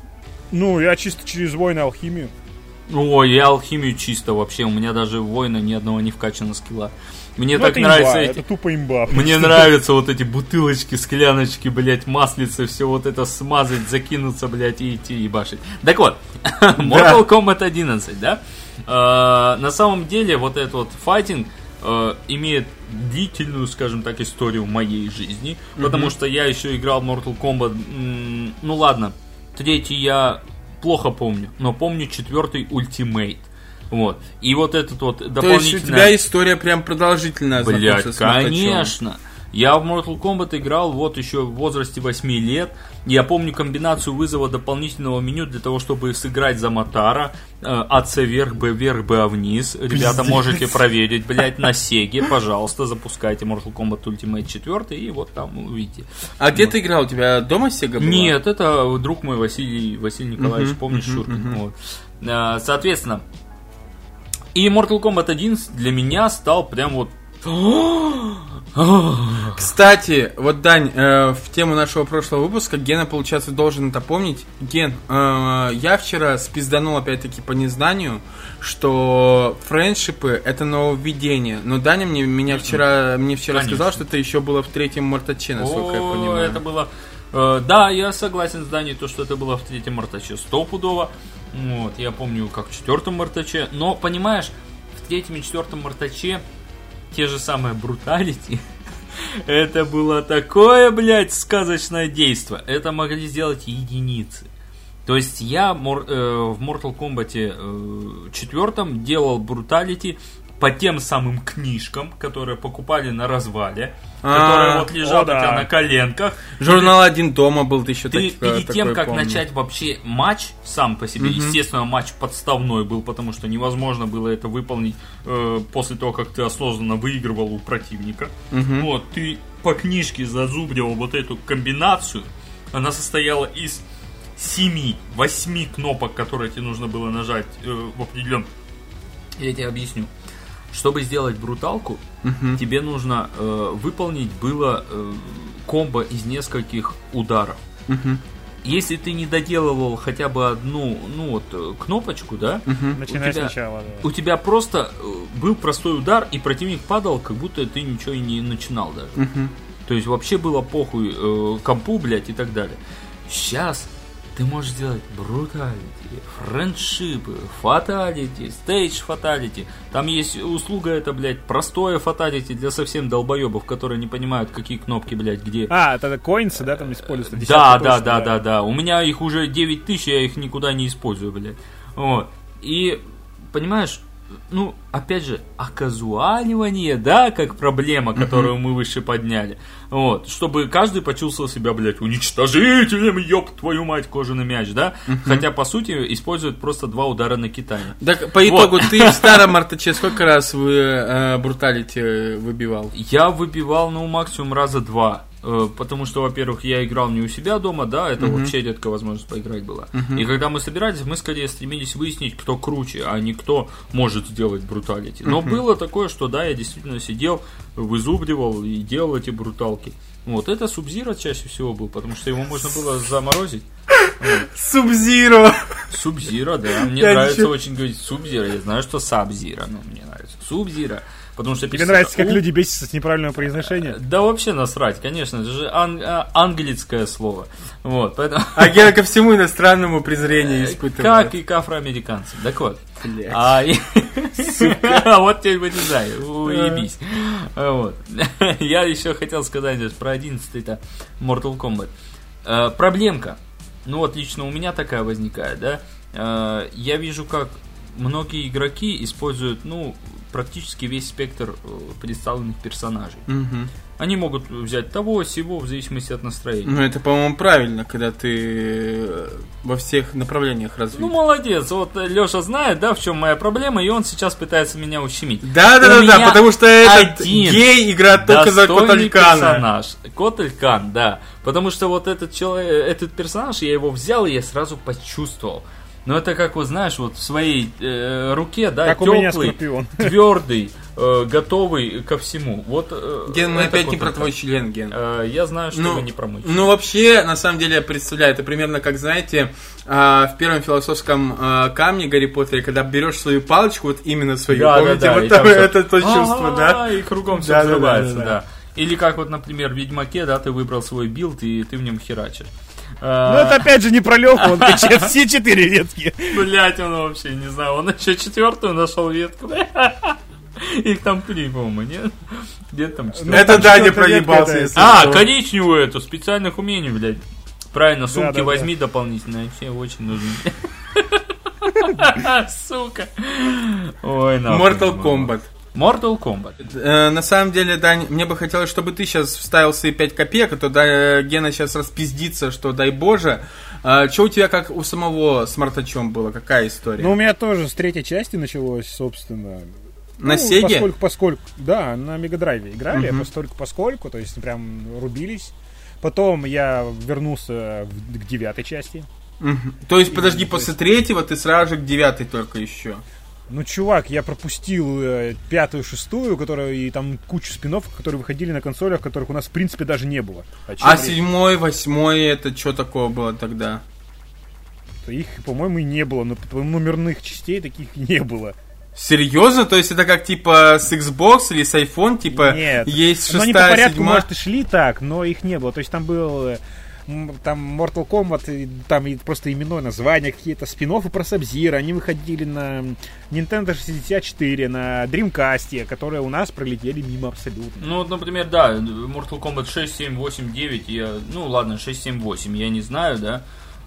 Ну, я чисто через войны алхимию. Ой, я алхимию чисто вообще. У меня даже война ни одного не вкачано скилла. Мне ну, так нравится имба, эти... Это тупо имба. Мне нравятся вот эти бутылочки, скляночки, блядь, маслицы, все вот это смазать, закинуться, блядь, и идти и башить. Так вот, Mortal Kombat 11, да? А, на самом деле, вот этот вот файтинг а, имеет длительную, скажем так, историю в моей жизни, потому что я еще играл в Mortal Kombat, ну ладно, третий я плохо помню, но помню четвертый Ultimate. Вот. И вот этот вот дополнительный... То есть у тебя история прям продолжительная Блять, конечно. Я в Mortal Kombat играл вот еще в возрасте 8 лет. Я помню комбинацию вызова дополнительного меню для того, чтобы сыграть за Матара. А, С вверх, Б вверх, Б вниз. Ребята, можете проверить, блять, на Сеге. Пожалуйста, запускайте Mortal Kombat Ultimate 4 и вот там увидите. А где ты играл? У тебя дома Сега была? Нет, это друг мой Василий, Василий Николаевич, помнишь, Шуркин. Вот. А, соответственно, и Mortal Kombat 1 для меня стал прям вот кстати, вот, Дань, э, в тему нашего прошлого выпуска Гена, получается, должен это помнить. Ген, э, я вчера спизданул, опять-таки, по незнанию, что френдшипы — это нововведение. Но Даня мне, меня вчера, мне вчера Конечно. сказал, что это еще было в третьем Мартаче, насколько О, я понимаю. это было... Э, да, я согласен с Даней, то, что это было в третьем Мартаче стопудово. Вот, я помню, как в четвертом Мартаче. Но, понимаешь, в третьем и четвертом Мартаче те же самые бруталити. Это было такое, блядь, сказочное действие. Это могли сделать единицы. То есть я э, в Mortal Kombat э, 4 делал бруталити по тем самым книжкам, которые покупали на развале, а, которые вот лежат у тебя на коленках. Журнал один дома был, еще Ты перед тем, как начать вообще матч сам по себе, естественно, матч подставной был, потому что невозможно было это выполнить э, после того, как ты осознанно выигрывал у противника. Вот, ты по книжке зазубривал вот эту комбинацию, она состояла из 7-8 кнопок, которые тебе нужно было нажать э, в определенном... Я тебе объясню. Чтобы сделать бруталку, угу. тебе нужно э, выполнить было э, комбо из нескольких ударов. Угу. Если ты не доделывал хотя бы одну, ну вот, э, кнопочку, да? Угу. Начинай тебя, сначала. Да. У тебя просто э, был простой удар, и противник падал, как будто ты ничего и не начинал даже. Угу. То есть вообще было похуй э, компу, блядь, и так далее. Сейчас ты можешь сделать бруталити, френдшипы, фаталити, стейдж фаталити. Там есть услуга это, блядь, простое фаталити для совсем долбоебов, которые не понимают, какие кнопки, блядь, где. А, это коинсы, да, там используются? Да, да, да, да, да. У меня их уже 9 тысяч, я их никуда не использую, блядь. Вот. И, понимаешь, ну, опять же, оказуаливание, да, как проблема, которую мы выше подняли. Вот, чтобы каждый почувствовал себя, блядь, уничтожителем, ёб твою мать, кожаный мяч, да? Хотя, по сути, используют просто два удара на китане. Так, по итогу, ты в старом Артаче сколько раз вы э, бруталити выбивал? Я выбивал, ну, максимум раза два. Э, Потому что, во-первых, я играл не у себя дома, да, это вообще редкая возможность поиграть была. И когда мы собирались, мы скорее стремились выяснить, кто круче, а не кто может сделать бруталити. Но было такое, что да, я действительно сидел, вызубривал и делал эти бруталки. Вот, это Субзира чаще всего был, потому что его можно было заморозить. Субзиро! Субзира, да. Мне Я нравится ничего- очень говорить Субзира. Я знаю, что Сабзира, но мне нравится. Субзира. Потому что Тебе пишется нравится, как «У». люди бесятся с неправильного произношения? Да вообще насрать, конечно, это же ан- а, английское слово. Вот, поэтому... А Гена ко всему иностранному презрение испытывает. Как и к афроамериканцам. Так вот. Блядь. А, А вот теперь вырезай, уебись. А, Вот. Я еще хотел сказать здесь про 11-й-то Mortal Kombat. Э, Проблемка. Ну вот лично у меня такая возникает, да. Э, Я вижу, как многие игроки используют, ну, практически весь спектр э, представленных персонажей. Мгм. Они могут взять того, сего, в зависимости от настроения. Ну, это, по-моему, правильно, когда ты э, во всех направлениях Ну, развит. молодец. Вот Леша знает, да, в чем моя проблема, и он сейчас пытается меня ущемить. Да, да, У да, да, меня потому что этот гей играет только за Коталькана. персонаж. Котелькан, да. Потому что вот этот человек, этот персонаж, я его взял, и я сразу почувствовал. Но это как вот знаешь, вот в своей э, руке, да, Как теплый, твердый, э, готовый ко всему. Вот. э, Ген, мы это опять не про твой член, Ген. Э, я знаю, что Ну, вы не про мой. ну, вообще, на самом деле, я представляю, это примерно как, знаете, а, в первом философском а, камне Гарри Поттере, когда берешь свою палочку, вот именно свою, Да, да, помните, да, вот и там там это то чувство, да? А, И кругом все Да, да, да, взрывается, да, да. да. Или как вот, например, в Ведьмаке, да, ты выбрал свой билд, и ты в нем херачишь. Ну, это опять же не про Леху, он все четыре ветки. Блять, он вообще, не знаю, он еще четвертую нашел ветку. Их там три, по-моему, нет? Где там Ну, четвертая? Это Даня проебался, А, коричневую эту, специальных умений, блядь. Правильно, сумки возьми дополнительные, все очень нужны. Сука. Ой, нахуй. Mortal Kombat. Mortal Kombat. Э, на самом деле, Дань, мне бы хотелось, чтобы ты сейчас вставил свои 5 копеек, а то да, э, Гена сейчас распиздится, что дай боже. что у тебя как у самого с Мартачом было? Какая история? Ну, у меня тоже с третьей части началось, собственно. на ну, Сеге? Поскольку, поскольку, да, на Мегадрайве играли, Мгм. постольку поскольку, то есть прям рубились. Потом я вернулся в- к девятой части. Мгм. То есть, подожди, то после третьего ты сразу же к девятой только еще. Ну, чувак, я пропустил э, пятую, шестую, которая и там кучу спинов, которые выходили на консолях, которых у нас в принципе даже не было. А говорить, седьмой, восьмой, это что такого было тогда? Их, по-моему, и не было, но номерных частей таких не было. Серьезно? То есть это как типа с Xbox или с iPhone, типа Нет. есть Но они по шестая, порядку, седьмая? может, и шли так, но их не было. То есть там был э, там Mortal Kombat, и там и просто именное название, какие-то спин про Сабзира, они выходили на Nintendo 64, на Dreamcast, которые у нас пролетели мимо абсолютно. Ну, вот, например, да, Mortal Kombat 6, 7, 8, 9, я, ну, ладно, 6, 7, 8, я не знаю, да.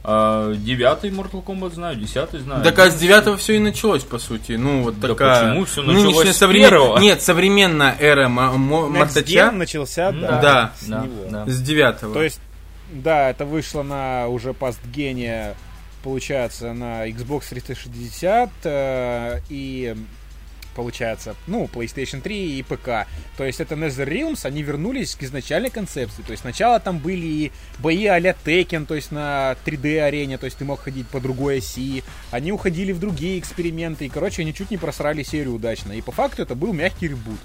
А, девятый Mortal Kombat знаю, десятый знаю. Так а с девятого все и началось, по сути. Ну, вот Да такая... почему? Всё началось нынешняя с современ- первого. Нет, современная эра Мартача начался, М, да, да, с да, него. да. с девятого. То есть, да, это вышло на уже постгене, получается, на Xbox 360 э, и получается, ну, PlayStation 3 и ПК. То есть это Nether Realms, они вернулись к изначальной концепции. То есть сначала там были и бои а-ля Tekken, то есть на 3D-арене, то есть ты мог ходить по другой оси. Они уходили в другие эксперименты, и, короче, они чуть не просрали серию удачно. И по факту это был мягкий ребут.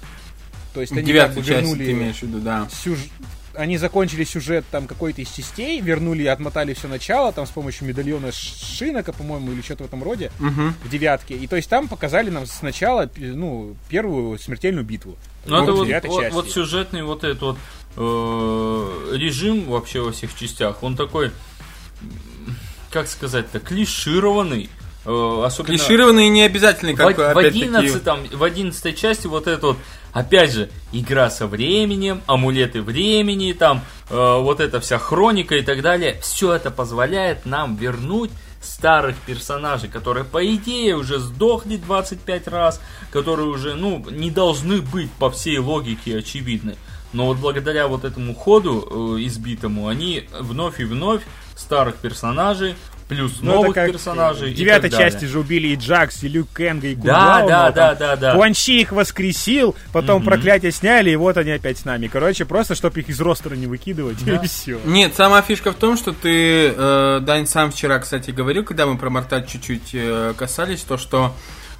То есть они девятой как бы вернули ты имеешь в виду, да. сюж- они закончили сюжет там какой-то из частей, вернули, отмотали все начало, там с помощью медальона Шинока, по-моему, или что-то в этом роде, Мгм. в девятке. И то есть там показали нам сначала, ну, первую смертельную битву. Ну, это вот, вот, вот сюжетный вот этот вот э, режим вообще во всех частях, он такой, как сказать-то, клишированный. Э, особенно Клишированный и не обязательный, как в, в. 11, в 11 части вот это вот, опять же, игра со временем, амулеты времени, там, э, вот эта вся хроника и так далее, все это позволяет нам вернуть старых персонажей, которые, по идее, уже сдохли 25 раз, которые уже, ну, не должны быть по всей логике очевидны. Но вот благодаря вот этому ходу э, избитому, они вновь и вновь старых персонажей плюс Ну, новых это как персонажей. В девятой части же убили и Джакс, и Люк Кенга, и Да, Кунлау, да, да, да, да. Хуан Чи их воскресил, потом Мгм. проклятие сняли, и вот они опять с нами. Короче, просто, чтобы их из ростера не выкидывать, Да. и все. Нет, сама фишка в том, что ты, э, Дань, сам вчера, кстати, говорил, когда мы про Морталь чуть-чуть э, касались, то, что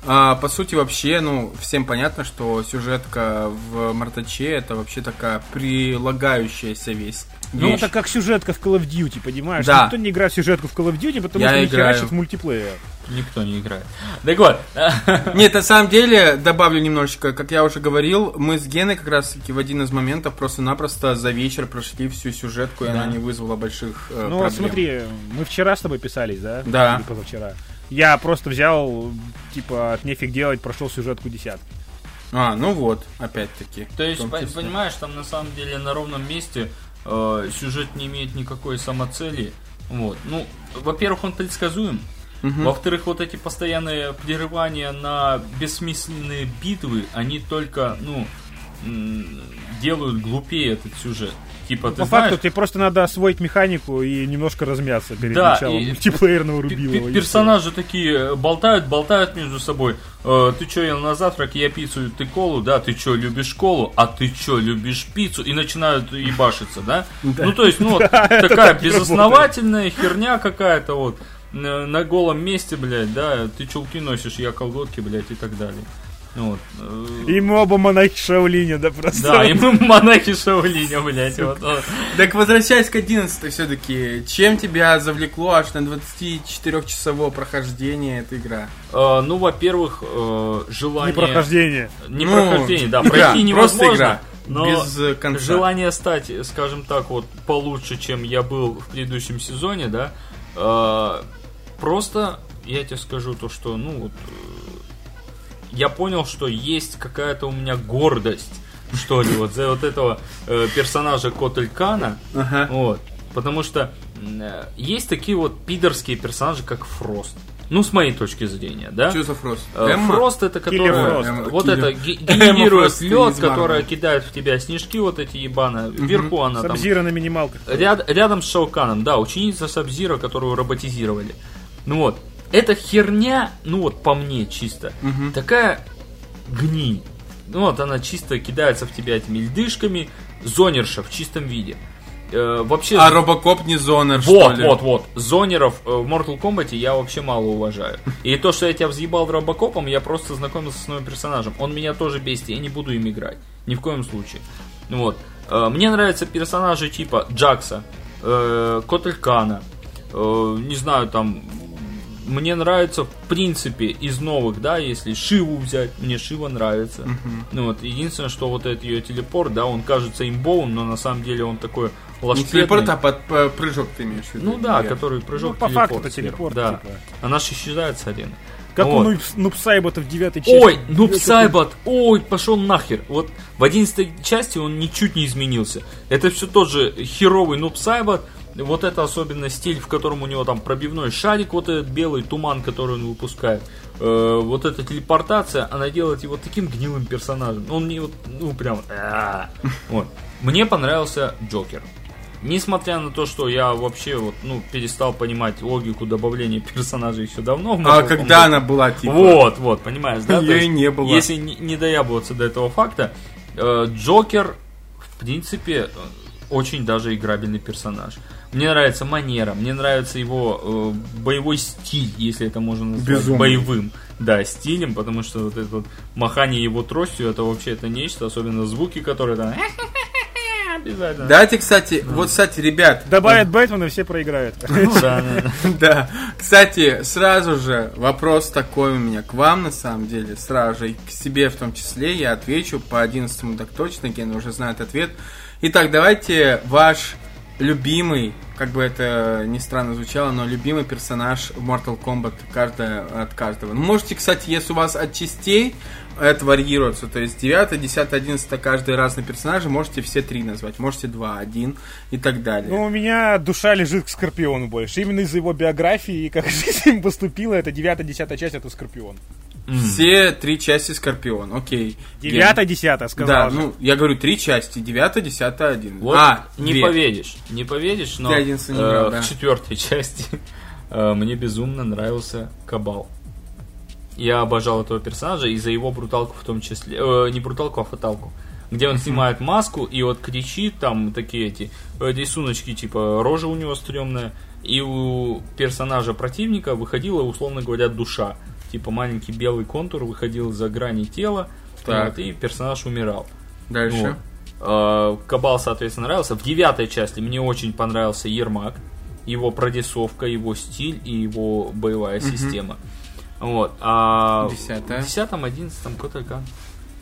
а, по сути вообще, ну, всем понятно, что сюжетка в Мортаче это вообще такая прилагающаяся весь. Ну, вещь. это как сюжетка в Call of Duty, понимаешь? Да. Никто не играет в сюжетку в Call of Duty, потому Я что не играю. херачит в мультиплеер. Никто не играет. Так вот, Нет, на самом деле, добавлю немножечко, как я уже говорил, мы с Геной как раз таки в один из моментов просто-напросто за вечер прошли всю сюжетку, и Да. она не вызвала больших э, Ну, вот проблем. смотри, мы вчера с тобой писались, да? Да. Или позавчера. Я просто взял, типа, от нефиг делать, прошел сюжетку десятки. А, ну вот, опять-таки. То есть, по- понимаешь, там на самом деле на ровном месте э, сюжет не имеет никакой самоцели. Вот. Ну, во-первых, он предсказуем. Мгм. Во-вторых, вот эти постоянные прерывания на бессмысленные битвы, они только, ну, делают глупее этот сюжет. Типа, ты По знаешь, факту, тебе просто надо освоить механику и немножко размяться перед Да, началом и мультиплеерного и Персонажи такие э, болтают, болтают между собой. Э, ты что, ел на завтрак, я пиццу, ты колу, да, ты что, любишь колу, а ты что, любишь пиццу? И начинают ебашиться, да? Ну, то есть, ну, вот такая безосновательная херня какая-то вот на, на голом месте, блядь, да, ты чулки носишь, я колготки, блядь, и так далее. Ну Вот. э. И мы оба монахи Шаолиня, да, просто. Да, и мы монахи Шаолиня, блядь, вот. Так возвращаясь к 11 все-таки, чем тебя завлекло аж на 24-часовое прохождение эта игра? Э, Ну, во-первых, э, Не желание... прохождение. Не Ну, прохождение, да, игра, пройти просто невозможно. игра, Но без, э, конца. желание стать, скажем так, вот получше, чем я был в предыдущем сезоне, да, э, просто я тебе скажу то, что, ну, вот, я понял, что есть какая-то у меня гордость, что ли, вот за вот этого э, персонажа Котелькана, Ага. вот, потому что э, есть такие вот пидорские персонажи, как Фрост. Ну, с моей точки зрения, да? Что за фрост? Э, Эмма? Фрост это которая Фрост. Эмма, вот киллер. это ге- генерирует лед, которая кидает в тебя снежки вот эти ебаные. Вверху она там Сабзира на минималках. ряд- рядом с Шауканом, да, ученица Сабзира, которую роботизировали. Ну вот, эта херня, ну вот по мне чисто, Мгм. такая гниль. Ну вот она чисто кидается в тебя этими льдышками, зонерша в чистом виде. Э, вообще А Робокоп не Зонер, что вот, ли? вот, вот. Зонеров э, в Mortal Kombat я вообще мало уважаю. И то, что я тебя взъебал Робокопом, я просто знакомился с новым персонажем. Он меня тоже бесит, я не буду им играть. Ни в коем случае. Вот. Э, Мне нравятся персонажи типа Джакса, э, Котелькана, э, не знаю, там... Мне нравится, в принципе, из новых, да, если Шиву взять, мне Шива нравится. Ну вот, единственное, что вот этот ее телепорт, да, он кажется имбовым, но на самом деле он такой Не лошадный. телепорт, а под п- прыжок ты имеешь в виду? Ну да, Нет. который прыжок Ну, по факту это сверху. телепорт, Да. типа. Она же исчезает с арены. Как Вот. у Нубсайбота в девятой части. Ой, Нуб Блядь, Сайбот, ой, пошел нахер. Вот в одиннадцатой части он ничуть не изменился. Это все тот же херовый Нуб Сайбот. Вот это особенно стиль, в котором у него там пробивной шарик, вот этот белый туман, который он выпускает. Э, вот эта телепортация, она делает его таким гнилым персонажем. Он мне вот, ну прям... а. Вот. Мне понравился Джокер. Несмотря на то, что я вообще вот, ну, перестал понимать логику добавления персонажей еще давно. А когда она была, типа... Вот, вот, понимаешь, да? Её и не было. Если не, не доябываться до этого факта, э, Джокер, в принципе, очень даже играбельный персонаж. Мне нравится манера, мне нравится его э, боевой стиль, если это можно назвать Безумный. боевым, да, стилем, потому что вот это вот махание его тростью, это вообще это нечто, особенно звуки, которые там обязательно. Дайте, кстати, вот, кстати, ребят, Добавят Бэтмена, все проиграют. Да, да, да. Да. Кстати, сразу же вопрос такой у меня к вам, на самом деле, сразу же, и к себе в том числе, я отвечу по 11 так точно, Ген уже знает ответ. Итак, давайте ваш любимый, как бы это ни странно звучало, но любимый персонаж в Mortal Kombat каждая, от каждого. Ну, можете, кстати, если у вас от частей это варьируется, то есть 9, 10, 11 каждый разный персонаж, можете все три назвать, можете два, один и так далее. Ну, у меня душа лежит к Скорпиону больше. Именно из-за его биографии и как жизнь им поступила, это 9-10 часть, это Скорпион. Все три части Скорпион, окей. Девятая, десятая, сказал. Да, же. ну, я говорю три части, девятая, десятая, один. Вот а, не две. поверишь, не поверишь, но единственный не э, играл, да. в четвертой части э, мне безумно нравился Кабал. Я обожал этого персонажа и за его бруталку в том числе. э, не бруталку, а фаталку. Где он снимает маску и вот кричит, там такие эти э, рисуночки, типа рожа у него стрёмная. И у персонажа противника выходила, условно говоря, душа. Типа маленький белый контур выходил за грани тела, Так. вот, и персонаж умирал. Дальше. Вот. Э, Кабал, соответственно, нравился. В девятой части мне очень понравился Ермак. Его продесовка, его стиль и его боевая система. Вот. А Десятая. в десятом, одиннадцатом Котелькан.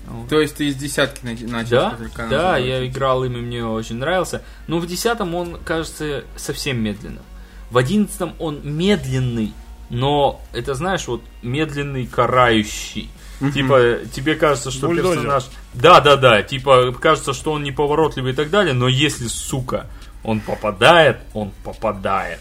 Вот. То есть ты из десятки на- начал Да, только да, я играл им, и мне очень нравился. Но в десятом он кажется совсем медленным. В одиннадцатом он медленный, но это знаешь, вот медленный карающий. Типа, тебе кажется, что Бульдозер. персонаж... Да, да, да. Типа, кажется, что он неповоротливый и так далее, но если, сука, он попадает, он попадает.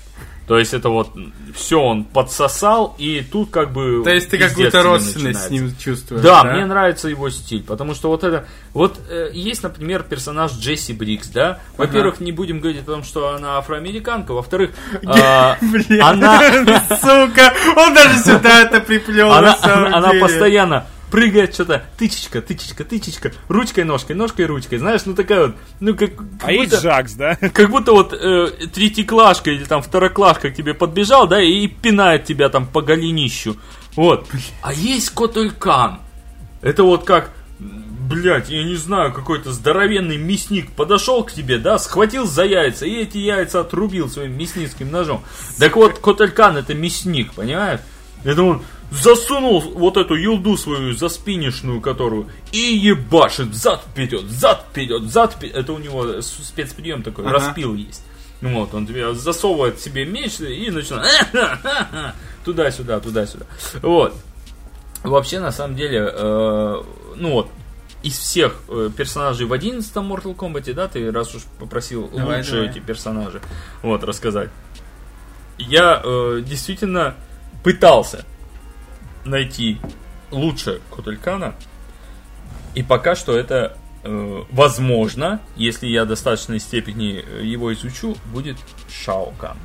То есть это вот все он подсосал, и тут как бы. То есть ты какую-то родственность с ним чувствуешь, Да, мне нравится его стиль, потому что вот это, вот э, есть, например, персонаж Джесси Брикс, да. Во-первых, не будем говорить о том, что она афроамериканка, во-вторых, а, она, сука, он даже сюда это приплел, она, постоянно прыгает что-то, тычечка, тычечка, тычечка, ручкой, ножкой, ножкой, ручкой, знаешь, ну такая вот, ну как, как А есть будто- Жакс, да? как будто вот э, третьеклашка или там второклашка к тебе подбежал, да, и пинает тебя там по голенищу. Вот. А есть Котулькан. Это вот как, блять, я не знаю, какой-то здоровенный мясник подошел к тебе, да, схватил за яйца и эти яйца отрубил своим мясницким ножом. Так вот, Котулькан это мясник, понимаешь? Это он засунул вот эту елду свою заспинишную, которую, и ебашит, зад вперед, зад вперед, зад вперед. Это у него спецприем такой, Ага. распил есть. Ну Вот, он тебе засовывает себе меч и начинает туда-сюда, туда-сюда. Вот. Вообще, на самом деле, э, ну вот, из всех э, персонажей в 11 Mortal Kombat, да, ты раз уж попросил Давай, лучше давай. эти персонажи, вот, рассказать. Я э, действительно пытался найти лучше Котелькана, и пока что это э, возможно, если я в достаточной степени э, его изучу, будет Шаокан.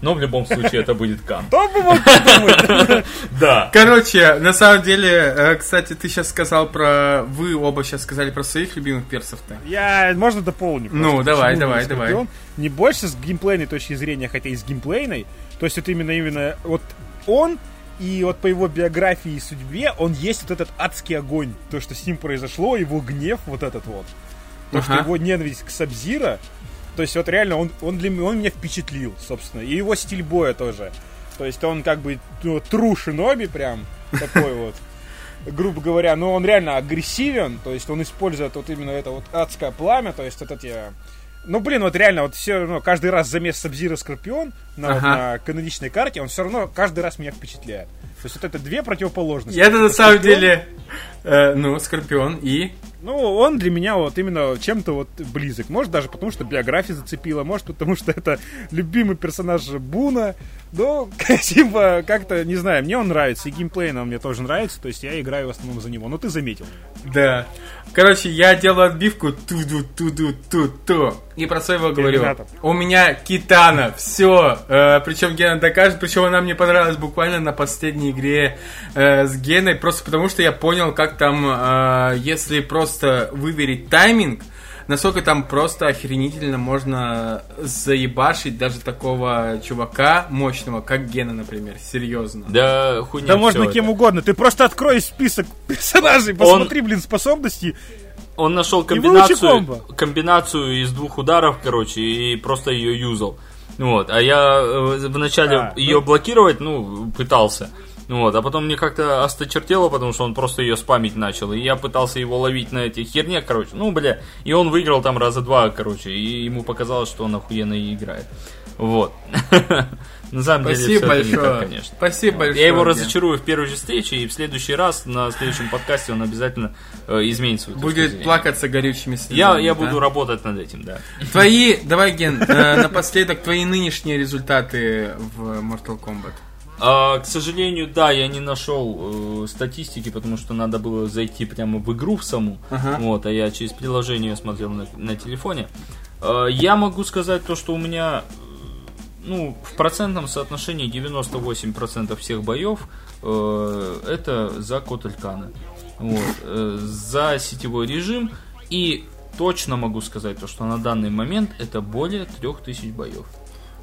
Но в любом случае это будет Кан. Кто бы мог подумать? Да. Короче, на самом деле, э, кстати, ты сейчас сказал про... Вы оба сейчас сказали про своих любимых персов-то. Я, можно дополню? Ну, давай, давай, давай. Не больше с геймплейной точки зрения, хотя и с геймплейной. То есть это именно, именно вот он и вот по его биографии и судьбе он есть вот этот адский огонь. То, что с ним произошло, его гнев вот этот вот. То, что Ага. его ненависть к Сабзира. То есть вот реально он, он, для, он меня впечатлил, собственно. И его стиль боя тоже. То есть он как бы ну, true шиноби прям такой вот грубо говоря, но он реально агрессивен, то есть он использует вот именно это вот адское пламя, то есть вот эти... Ну, блин, вот реально, вот все равно, каждый раз замес Сабзира Скорпион на, вот Ага. на каноничной карте, он все равно каждый раз меня впечатляет. То есть вот это две противоположности. Я-то на самом Скорпион, деле... э, ну, Скорпион и... Ну, он для меня вот именно чем-то вот близок. Может, даже потому, что биография зацепила, может, потому что это любимый персонаж Буна. Ну, типа, как-то, не знаю, мне он нравится, и геймплей он мне тоже нравится, то есть я играю в основном за него. Ну, ты заметил. Да. Короче, я делаю отбивку туду туду ту ту И про своего говорю. У меня Китана. Все. причем Гена докажет. Причем она мне понравилась буквально на последней игре э, с Геной. Просто потому что я понял, как там, э, если просто выверить тайминг, насколько там просто охренительно можно заебашить даже такого чувака мощного, как Гена, например. Серьезно. Да, хуйня Да можно кем это. угодно. Ты просто открой список персонажей, посмотри, блин, способности. Он нашел комбинацию, комбинацию из двух ударов, короче, и просто ее юзал. Вот, а я э, вначале А, ее ну- блокировать, ну, пытался. Ну Вот, а потом мне как-то осточертело, потому что он просто ее спамить начал. И я пытался его ловить на эти херне, короче. Ну, бля. И он выиграл там раза два, короче. И ему показалось, что он охуенно и играет. Вот. На самом деле, Спасибо всё это не большое. так, конечно. Спасибо большое. Я его разочарую в первой же встрече, и в следующий раз, на следующем подкасте, он обязательно э, изменит свою Будет плакаться горючими слезами. Я, я да? буду работать над этим, да. Твои, давай, Ген, э, напоследок, твои нынешние результаты в Mortal Kombat. А, к сожалению, да, я не нашел э, статистики, потому что надо было зайти прямо в игру в саму. Ага. Вот, а я через приложение смотрел на, на телефоне. Э, я могу сказать то, что у меня ну, в процентном соотношении 98% всех боев э, это за Котелькана. Вот, э, за сетевой режим. И точно могу сказать то, что на данный момент это более 3000 боев.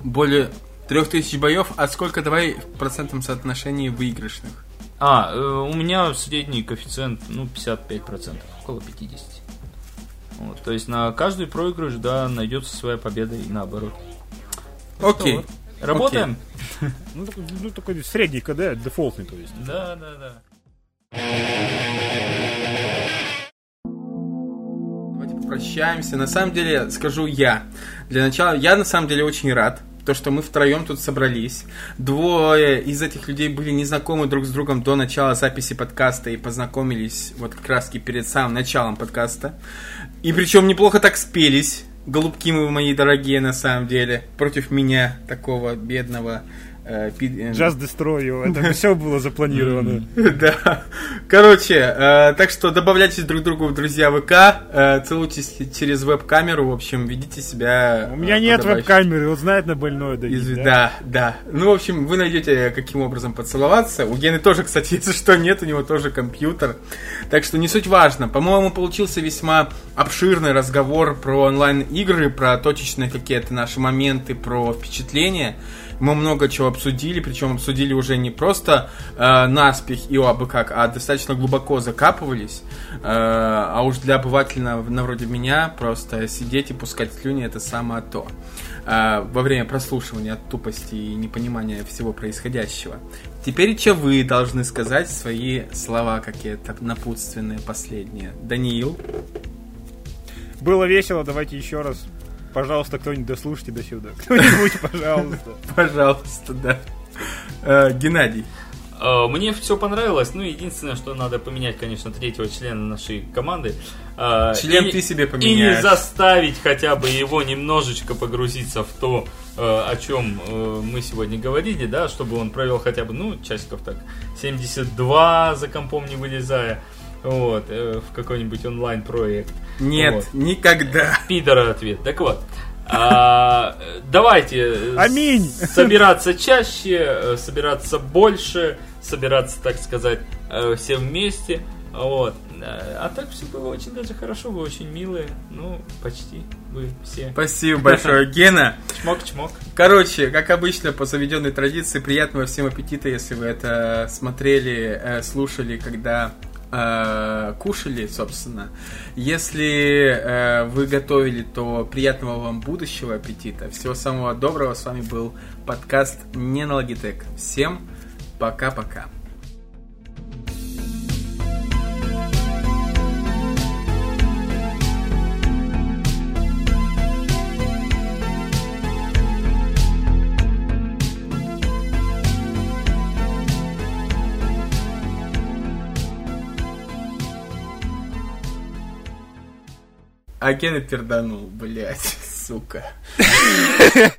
Более трех тысяч боев, а сколько, давай, в процентном соотношении выигрышных? А, э, у меня средний коэффициент, ну, 55%, около 50%. Вот, то есть на каждый проигрыш, да, найдется своя победа и наоборот. Окей. вот. Работаем? Ну, такой, ну, такой средний КД, дефолтный, то есть. Да, да, да. Давайте попрощаемся. На самом деле, скажу я. Для начала, я на самом деле очень рад, то, что мы втроем тут собрались. Двое из этих людей были незнакомы друг с другом до начала записи подкаста и познакомились вот как раз перед самым началом подкаста. И причем неплохо так спелись. Голубки мы мои дорогие, на самом деле, против меня, такого бедного Just Destroy You, это все было запланировано. Да. Короче, э, так что добавляйтесь друг другу в друзья ВК, э, целуйтесь через веб-камеру, в общем, ведите себя... У меня э, нет веб-камеры, вот знает на больное давить, да? Да, да. Ну, в общем, вы найдете, каким образом поцеловаться. У Гены тоже, кстати, если что, нет, у него тоже компьютер. Так что не суть важно. По-моему, получился весьма обширный разговор про онлайн-игры, про точечные какие-то наши моменты, про впечатления. Мы много чего обсудили, причем обсудили уже не просто э, наспех и абы как, а достаточно глубоко закапывались. Э, а уж для обывателя на, вроде меня просто сидеть и пускать слюни это самое то. Э, во время прослушивания от тупости и непонимания всего происходящего. Теперь что вы должны сказать свои слова какие-то напутственные, последние. Даниил. Было весело, давайте еще раз. Пожалуйста, кто-нибудь дослушайте до сюда. Кто-нибудь, пожалуйста. Пожалуйста, да. Э, Геннадий. Э, Мне все понравилось. Ну, единственное, что надо поменять, конечно, третьего члена нашей команды. Э, Член и- ты себе И не поменяешь. заставить хотя бы его немножечко погрузиться в то, о чем мы сегодня говорили, да, чтобы он провел хотя бы, ну, часиков так, 72 за компом не вылезая, вот, э, в какой-нибудь онлайн-проект. Нет, Вот. никогда. Пидора ответ. Так вот. а, давайте э, Аминь. собираться чаще, э, собираться больше, собираться, так сказать, все вместе. Вот. А так все было очень даже хорошо, вы очень милые. Ну, почти вы все. Спасибо большое, Гена. Чмок-чмок. Короче, как обычно, по заведенной традиции, приятного всем аппетита, если вы это смотрели, слушали, когда э, кушали, собственно. Если э, вы готовили, то приятного вам будущего аппетита. Всего самого доброго. С вами был подкаст Не на Logitech. Всем пока-пока. А Гена перданул, блять, сука.